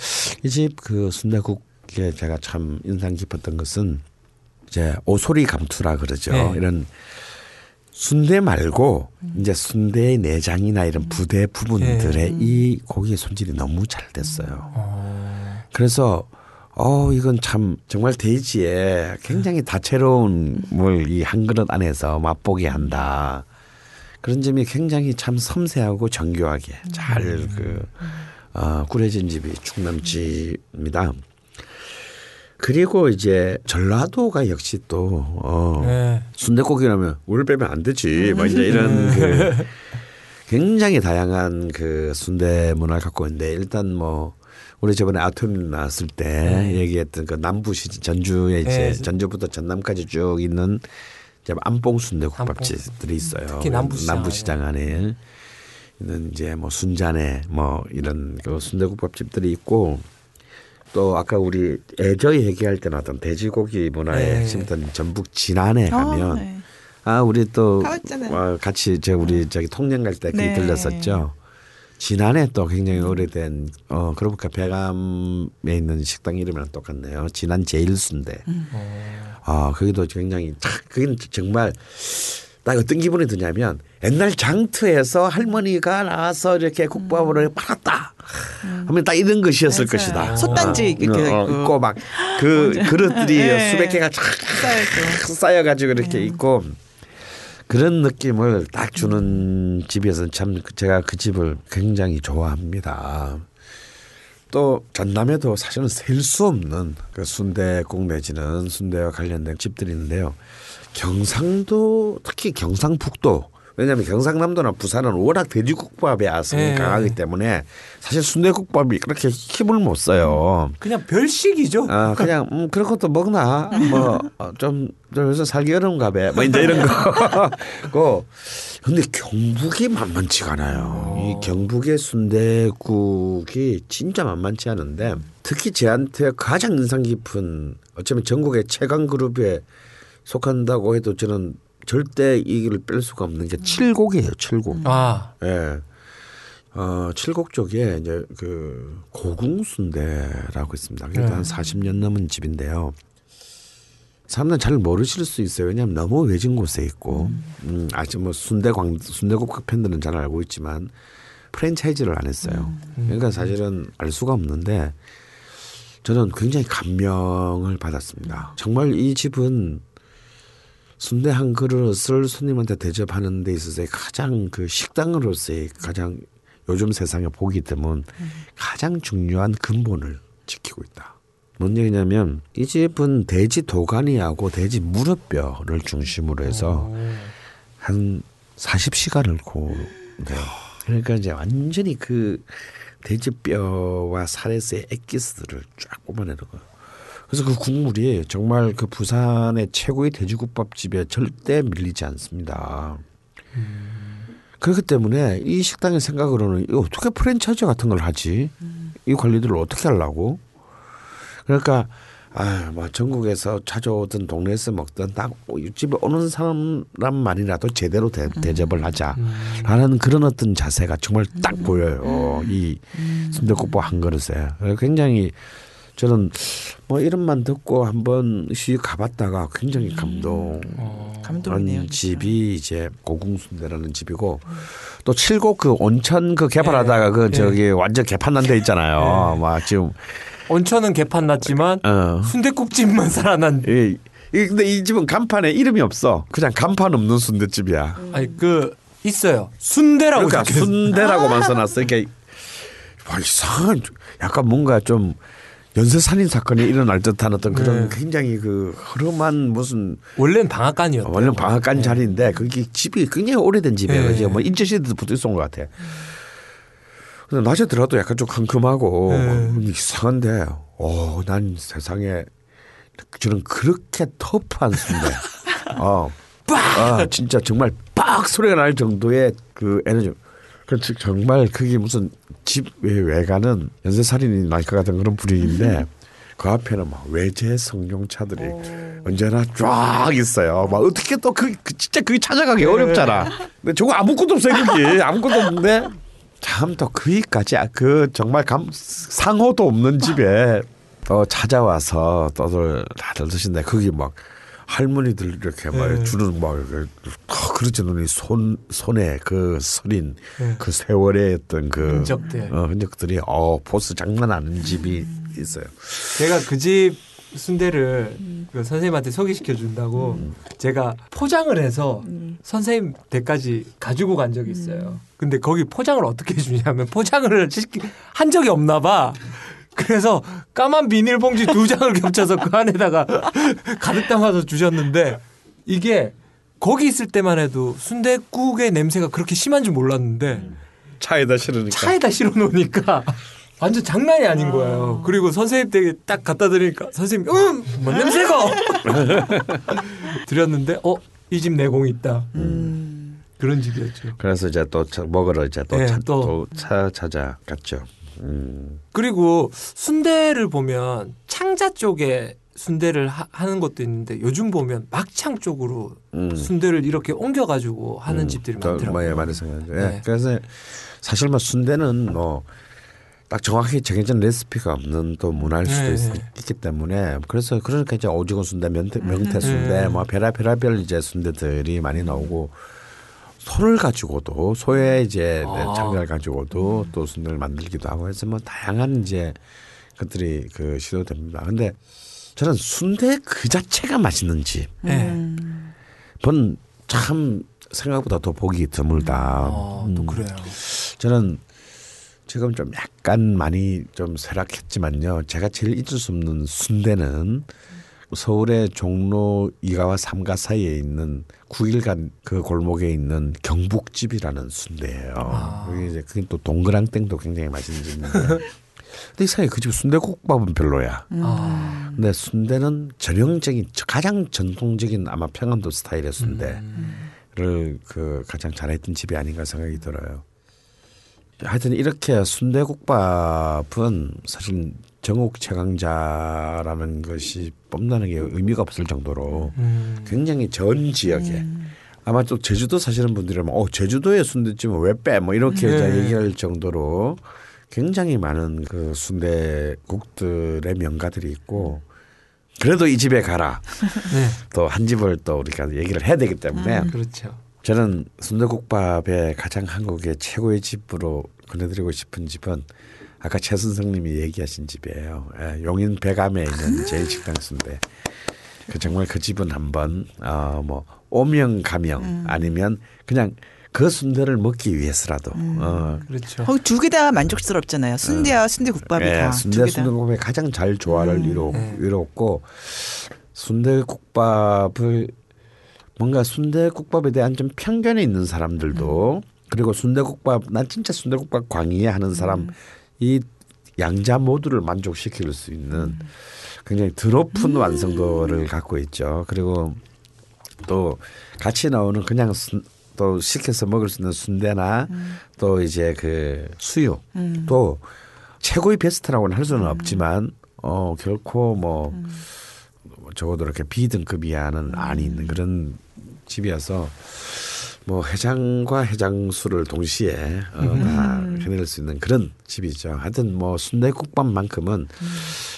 이 집 그 순대국에 제가 참 인상 깊었던 것은 이제 오소리 감투라 그러죠. 네. 이런 순대 말고 이제 순대의 내장이나 이런 부대 부분들의 이 고기의 손질이 너무 잘 됐어요. 그래서 어 이건 참 정말 돼지에 굉장히 다채로운 뭘이한 그릇 안에서 맛보게 한다. 그런 점이 굉장히 참 섬세하고 정교하게 잘그 어, 꾸려진 집이 충남집입니다. 그리고 이제 전라도가 역시 또 어, 네. 순대국이라면 울 빼면 안 되지. 막 이제 이런 그 굉장히 다양한 그 순대 문화를 갖고 있는데 일단 뭐 우리 저번에 아톰 나왔을 때 얘기했던 그 남부시 전주에 이제 네. 전주부터 전남까지 쭉 있는 이제 안뽕 순대국밥집들이 있어요. 특히 남부시장 남부시장 안에 있는 이제 뭐 순잔에 뭐 이런 그 순대국밥집들이 있고 또 아까 우리 애저 얘기할 때 나왔던 돼지고기 문화의 네. 핵심이던 전북 진안에 가면 어, 네. 아 우리 또 가봤잖아요. 어, 같이 저 우리 저기 통영 갈때 거기 네. 들렸었죠. 진안에 또 굉장히 오래된 어 그러고 보니까 배감에 있는 식당 이름이랑 똑같네요. 진안 제일순대. 음. 아 거기도 굉장히 탁 그게 정말 딱 어떤 기분이 드냐면 옛날 장터에서 할머니가 나와서 이렇게 국밥을 팔았다. 하면 딱 이런 것이었을 음. 맞아요. 것이다. 솥단지 어, 이렇게 어, 있고. 있고 막그 그릇들이 네. 수백 개가 쫙. 쌓여가지고 이렇게 있고 그런 느낌을 딱 주는 집이어서 참 제가 그 집을 굉장히 좋아합니다. 또 전남에도 사실은 셀 수 없는 그 순대국 내지는 순대와 관련된 집들이 있는데요. 경상도 특히 경상북도 왜냐하면 경상남도나 부산은 워낙 돼지국밥의 아성이 네. 강하기 때문에 사실 순대국밥이 그렇게 힘을 못 써요. 그냥 별식이죠. 아 그냥 음 그런 것도 먹나 뭐좀 여기서 살기 어려운가 봐 뭐 이제 이런 거 고 근데 경북이 만만치가 않아요 이 경북의 순대국이 진짜 만만치 않은데 특히 제한테 가장 인상 깊은 어쩌면 전국의 최강 그룹에 속한다고 해도 저는 절대 이기를 뺄 수가 없는 게 칠곡이에요 칠곡 아, 예. 어, 칠곡 쪽에 이제 그 고궁순대라고 있습니다. 그게 한 40년 넘은 집인데요. 사람들은 잘 모르실 수 있어요. 왜냐하면 너무 외진 곳에 있고, 음, 아직 뭐 순대광 순대국 팬들은 잘 알고 있지만 프랜차이즈를 안 했어요. 그러니까 사실은 알 수가 없는데 저는 굉장히 감명을 받았습니다. 정말 이 집은 순대 한 그릇을 손님한테 대접하는 데 있어서의 가장 그 식당으로서의 가장 요즘 세상에 보기 드문 가장 중요한 근본을 지키고 있다. 뭔 얘기냐면 이 집은 돼지 도가니하고 돼지 무릎뼈를 중심으로 해서 한 40시간을 구워요. 그러니까 이제 완전히 그 돼지뼈와 살에서의 액기스들을 쫙 뽑아내는 거예요. 그래서 그 국물이 정말 그 부산의 최고의 돼지국밥집에 절대 밀리지 않습니다. 그렇기 때문에 이 식당의 생각으로는 이거 어떻게 프랜차이즈 같은 걸 하지? 이 관리들을 어떻게 하려고? 그러니까 아, 뭐 전국에서 찾아오든 동네에서 먹든 딱 집에 오는 사람만이라도 제대로 대, 대접을 하자라는 그런 어떤 자세가 정말 딱 보여요. 이 순대국밥 한 그릇에 굉장히 저는 뭐 이름만 듣고 한번 씩 가봤다가 굉장히 감동. 감동이네요. 그런 진짜. 집이 이제 고궁순대라는 집이고 또 칠곡 그 온천 그 개발하다가 그 저기 완전 개판 난 데 있잖아요. 막 지금 온천은 개판 났지만 어. 순대국집만 살아난. 이, 이 근데 이 집은 간판에 이름이 없어. 그냥 간판 없는 순대집이야. 아니 그 있어요. 순대라고 그러니까. 순대라고만 써놨어. 이게 와, 이상한 약간 뭔가 좀 연쇄 살인 사건이 일어날 듯한 어떤 그런 네. 굉장히 그 흐름한 무슨 원래는 방앗간이었대요. 원래 방앗간 자리인데 그게 집이 굉장히 오래된 집이에요. 네. 이제 뭐 인체시대부터 있었던 것 같아. 근데 낮에 들어도 약간 좀 컴컴하고 네. 이상한데, 어, 난 세상에 저는 그렇게 터프한 순대, 어, 아, 진짜 정말 빡 소리가 날 정도의 그 에너지. 그즉 정말 그게 무슨 집 외- 외가는 연쇄살인이 날 것 같은 그런 분위기인데 그 앞에는 막 외제 성룡차들이 언제나 쫙 있어요. 막 어떻게 또 그 진짜 그게 찾아가기 어렵잖아. 근데 저거 아무것도 없어요 그게. 아무것도 없는데. 참또 거기까지 아, 그 정말 감 상호도 없는 집에 또 찾아와서 또들 다들 드신데 거기 막 할머니들 이렇게 막 주는 막 이렇게 탁 그렇지 않으니 손 손에 그 서린 그 세월의 어떤 그 흔적들. 어, 흔적들이 어 포스 장난 아닌 집이 있어요. 제가 그 집 순대를 그 선생님한테 소개시켜 준다고 제가 포장을 해서 선생님 댁까지 가지고 간 적이 있어요. 근데 거기 포장을 어떻게 해주냐면 포장을 한 적이 없나 봐. 그래서 까만 비닐봉지 두 장을 겹쳐서 그 안에다가 가득 담아서 주셨는데 이게 거기 있을 때만 해도 순대국의 냄새가 그렇게 심한 줄 몰랐는데 차에다 실으니까. 차에다 실어 놓으니까 완전 장난이 아닌 거예요. 그리고 선생님 댁에 딱 갖다 드리니까 선생님 음, 뭔 냄새가 드렸는데 어 이 집 내공 있다. 그런 집이었죠. 그래서 이제 또 차- 먹으러 이제 또, 네, 차, 또. 또 차, 찾아갔죠. 음. 그리고 순대를 보면 창자 쪽에 순대를 하, 는 것도 있는데 요즘 보면 막창 쪽으로 음. 순대를 이렇게 옮겨 가지고 하는 음, 집들이 또 많더라고요. 말해서 예. 네. 그래서 사실 뭐 순대는 뭐 딱 정확히 정해진 레시피가 없는 또 문화일 수도 네, 있, 네. 기 때문에 그래서 그러니까 이제 오징어 순대, 명태, 명태 순대, 네. 뭐 별의별 이제 순대들이 많이 나오고 소를 가지고도 소의 이제 아. 창자를 가지고도 또 순대를 만들기도 하고 해서 뭐 다양한 이제 것들이 그 시도됩니다. 근데 저는 순대 그 자체가 맛있는 집. 네. 본참 생각보다 더 보기 드물다. 아, 또 음. 그래요. 저는 지금 좀 약간 많이 좀 쇠락했지만요. 제가 제일 잊을 수 없는 순대는 서울의 종로 2가와 3가 사이에 있는 9일간 그 골목에 있는 경북집이라는 순대예요. 아. 그게 이제 그게 또 동그랑땡도 굉장히 맛있는 집인데. 근데 이상하게 그 집 순대국밥은 별로야. 아, 근데 순대는 전형적인 가장 전통적인 아마 평안도 스타일의 순대를 그 가장 잘했던 집이 아닌가 생각이 들어요. 하여튼 이렇게 순대국밥은 사실 정옥 최강자라는 것이 뽐나는 게 의미가 없을 정도로 음. 굉장히 전 지역에 아마 또 제주도 사시는 분들이면 어 제주도의 순대집은 왜 빼? 뭐 이렇게 네. 얘기할 정도로 굉장히 많은 그 순대국들의 명가들이 있고 그래도 이 집에 가라. 네, 또한 집을 또 우리가 얘기를 해야 되기 때문에 그렇죠. 저는 순대국밥의 가장 한국의 최고의 집으로 권해드리고 싶은 집은 아까 최 선생님이 얘기하신 집이에요. 예, 용인 배감에 있는 제일 식당 순대. 그 정말 그 집은 한번 어 뭐 오명 가명 아니면 그냥 그 순대를 먹기 위해서라도 어 그렇죠. 거기 두 개 다 만족스럽잖아요. 순대와 순대국밥이 예, 다. 순대. 순대국밥이 가장 잘 조화를 이루 네. 이뤘고 순대국밥을 뭔가 순대국밥에 대한 좀 편견이 있는 사람들도 그리고 순대국밥 난 진짜 순대국밥 광이에 하는 사람 이 양자 모두를 만족시킬 수 있는 굉장히 드높은 완성도를 갖고 있죠. 그리고 또 같이 나오는 그냥 순, 또 시켜서 먹을 수 있는 순대나 또 이제 그 수육 또 최고의 베스트라고는 할 수는 없지만 어 결코 뭐 적어도 이렇게 B등급 이하는 아닌 그런 집이어서 뭐 해장과 해장술을 동시에 어, 다 해낼 수 있는 그런 집이죠. 하여튼 뭐 순대국밥만큼은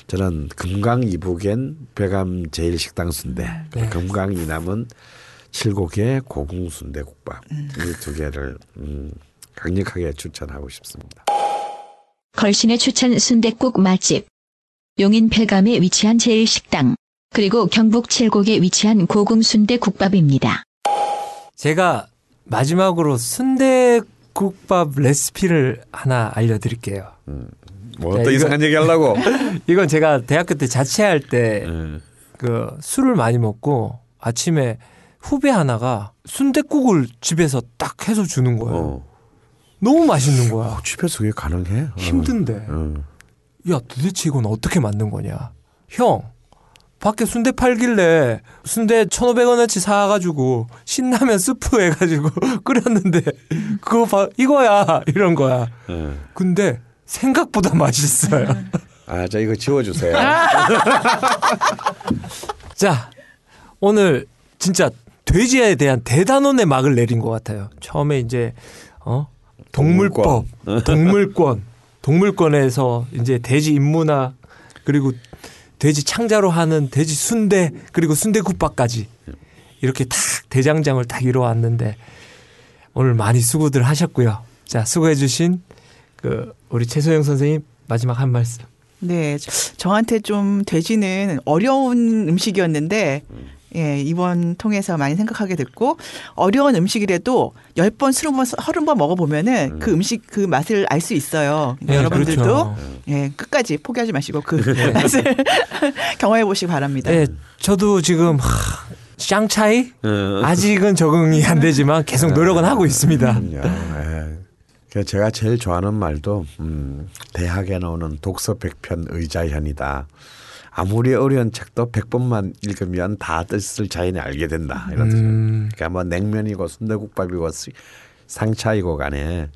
저는 금강 이북엔 배감 제일 식당 순대, 그리고 금강 이남은 칠곡의 고궁 순대국밥 이두 개를 음, 강력하게 추천하고 싶습니다. 걸신의 추천 순댓국 맛집. 용인 폐감에 위치한 제일 식당. 그리고 경북 칠곡에 위치한 고궁 순대국밥입니다. 제가 마지막으로 순대국밥 레시피를 하나 알려드릴게요. 뭐 야, 또 이거- 이상한 얘기 하려고. 이건 제가 대학교 때 자취할 때 음. 그 술을 많이 먹고 아침에 후배 하나가 순대국을 집에서 딱 해서 주는 거예요. 어. 너무 맛있는 거야. 어, 집에서 그게 가능해? 어. 힘든데. 어. 야, 도대체 이건 어떻게 만든 거냐? 형, 밖에 순대 팔길래 순대 1,500원어치 사가지고 신라면 스프 해가지고 끓였는데 그거 봐, 이거야. 이런 거야. 어. 근데 생각보다 맛있어요. 아, 자 이거 지워주세요. 자, 오늘 진짜 돼지에 대한 대단원의 막을 내린 것 같아요. 처음에 이제 어 동물법, 동물권, 동물권에서 이제 돼지 인문학 그리고 돼지 창자로 하는 돼지 순대 그리고 순대국밥까지 이렇게 탁 대장장을 딱 이뤄왔는데 오늘 많이 수고들 하셨고요. 자, 수고해주신 그 우리 최소영 선생님 마지막 한 말씀. 네, 저- 저한테 좀 돼지는 어려운 음식이었는데 예, 이번 통해서 많이 생각하게 됐고 어려운 음식이라도 10번, 20번, 30번 먹어 보면은 그 음식 그 맛을 알 수 있어요. 네, 여러분들도 그렇죠. 예, 끝까지 포기하지 마시고 그 맛을 경험해 보시기 바랍니다. 네, 저도 지금 하, 샹차이 어. 아직은 적응이 안 되지만 계속 노력은 하고 있습니다. 야, 예. 그 제가 제일 좋아하는 말도 음, 대학에 나오는 독서 백편 의자현이다. 아무리 어려운 책도 백번만 읽으면 다 뜻을 자연히 알게 된다. 이런 뜻이에요. 음, 그러니까 뭐 냉면이고 순대국밥이고 시- 상차이고 간에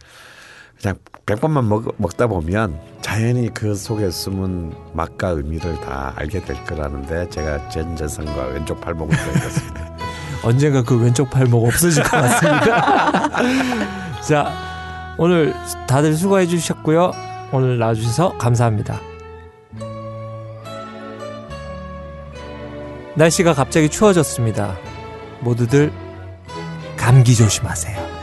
그냥 백번만 먹, 먹다 보면 자연히 그 속에 숨은 맛과 의미를 다 알게 될 거라는데 제가 전재산과 왼쪽 팔목을 들었습니다. 언젠가 그 왼쪽 팔목 없어질 것 같습니다. 자, 오늘 다들 수고해 주셨고요. 오늘 나와주셔서 감사합니다. 날씨가 갑자기 추워졌습니다. 모두들 감기 조심하세요.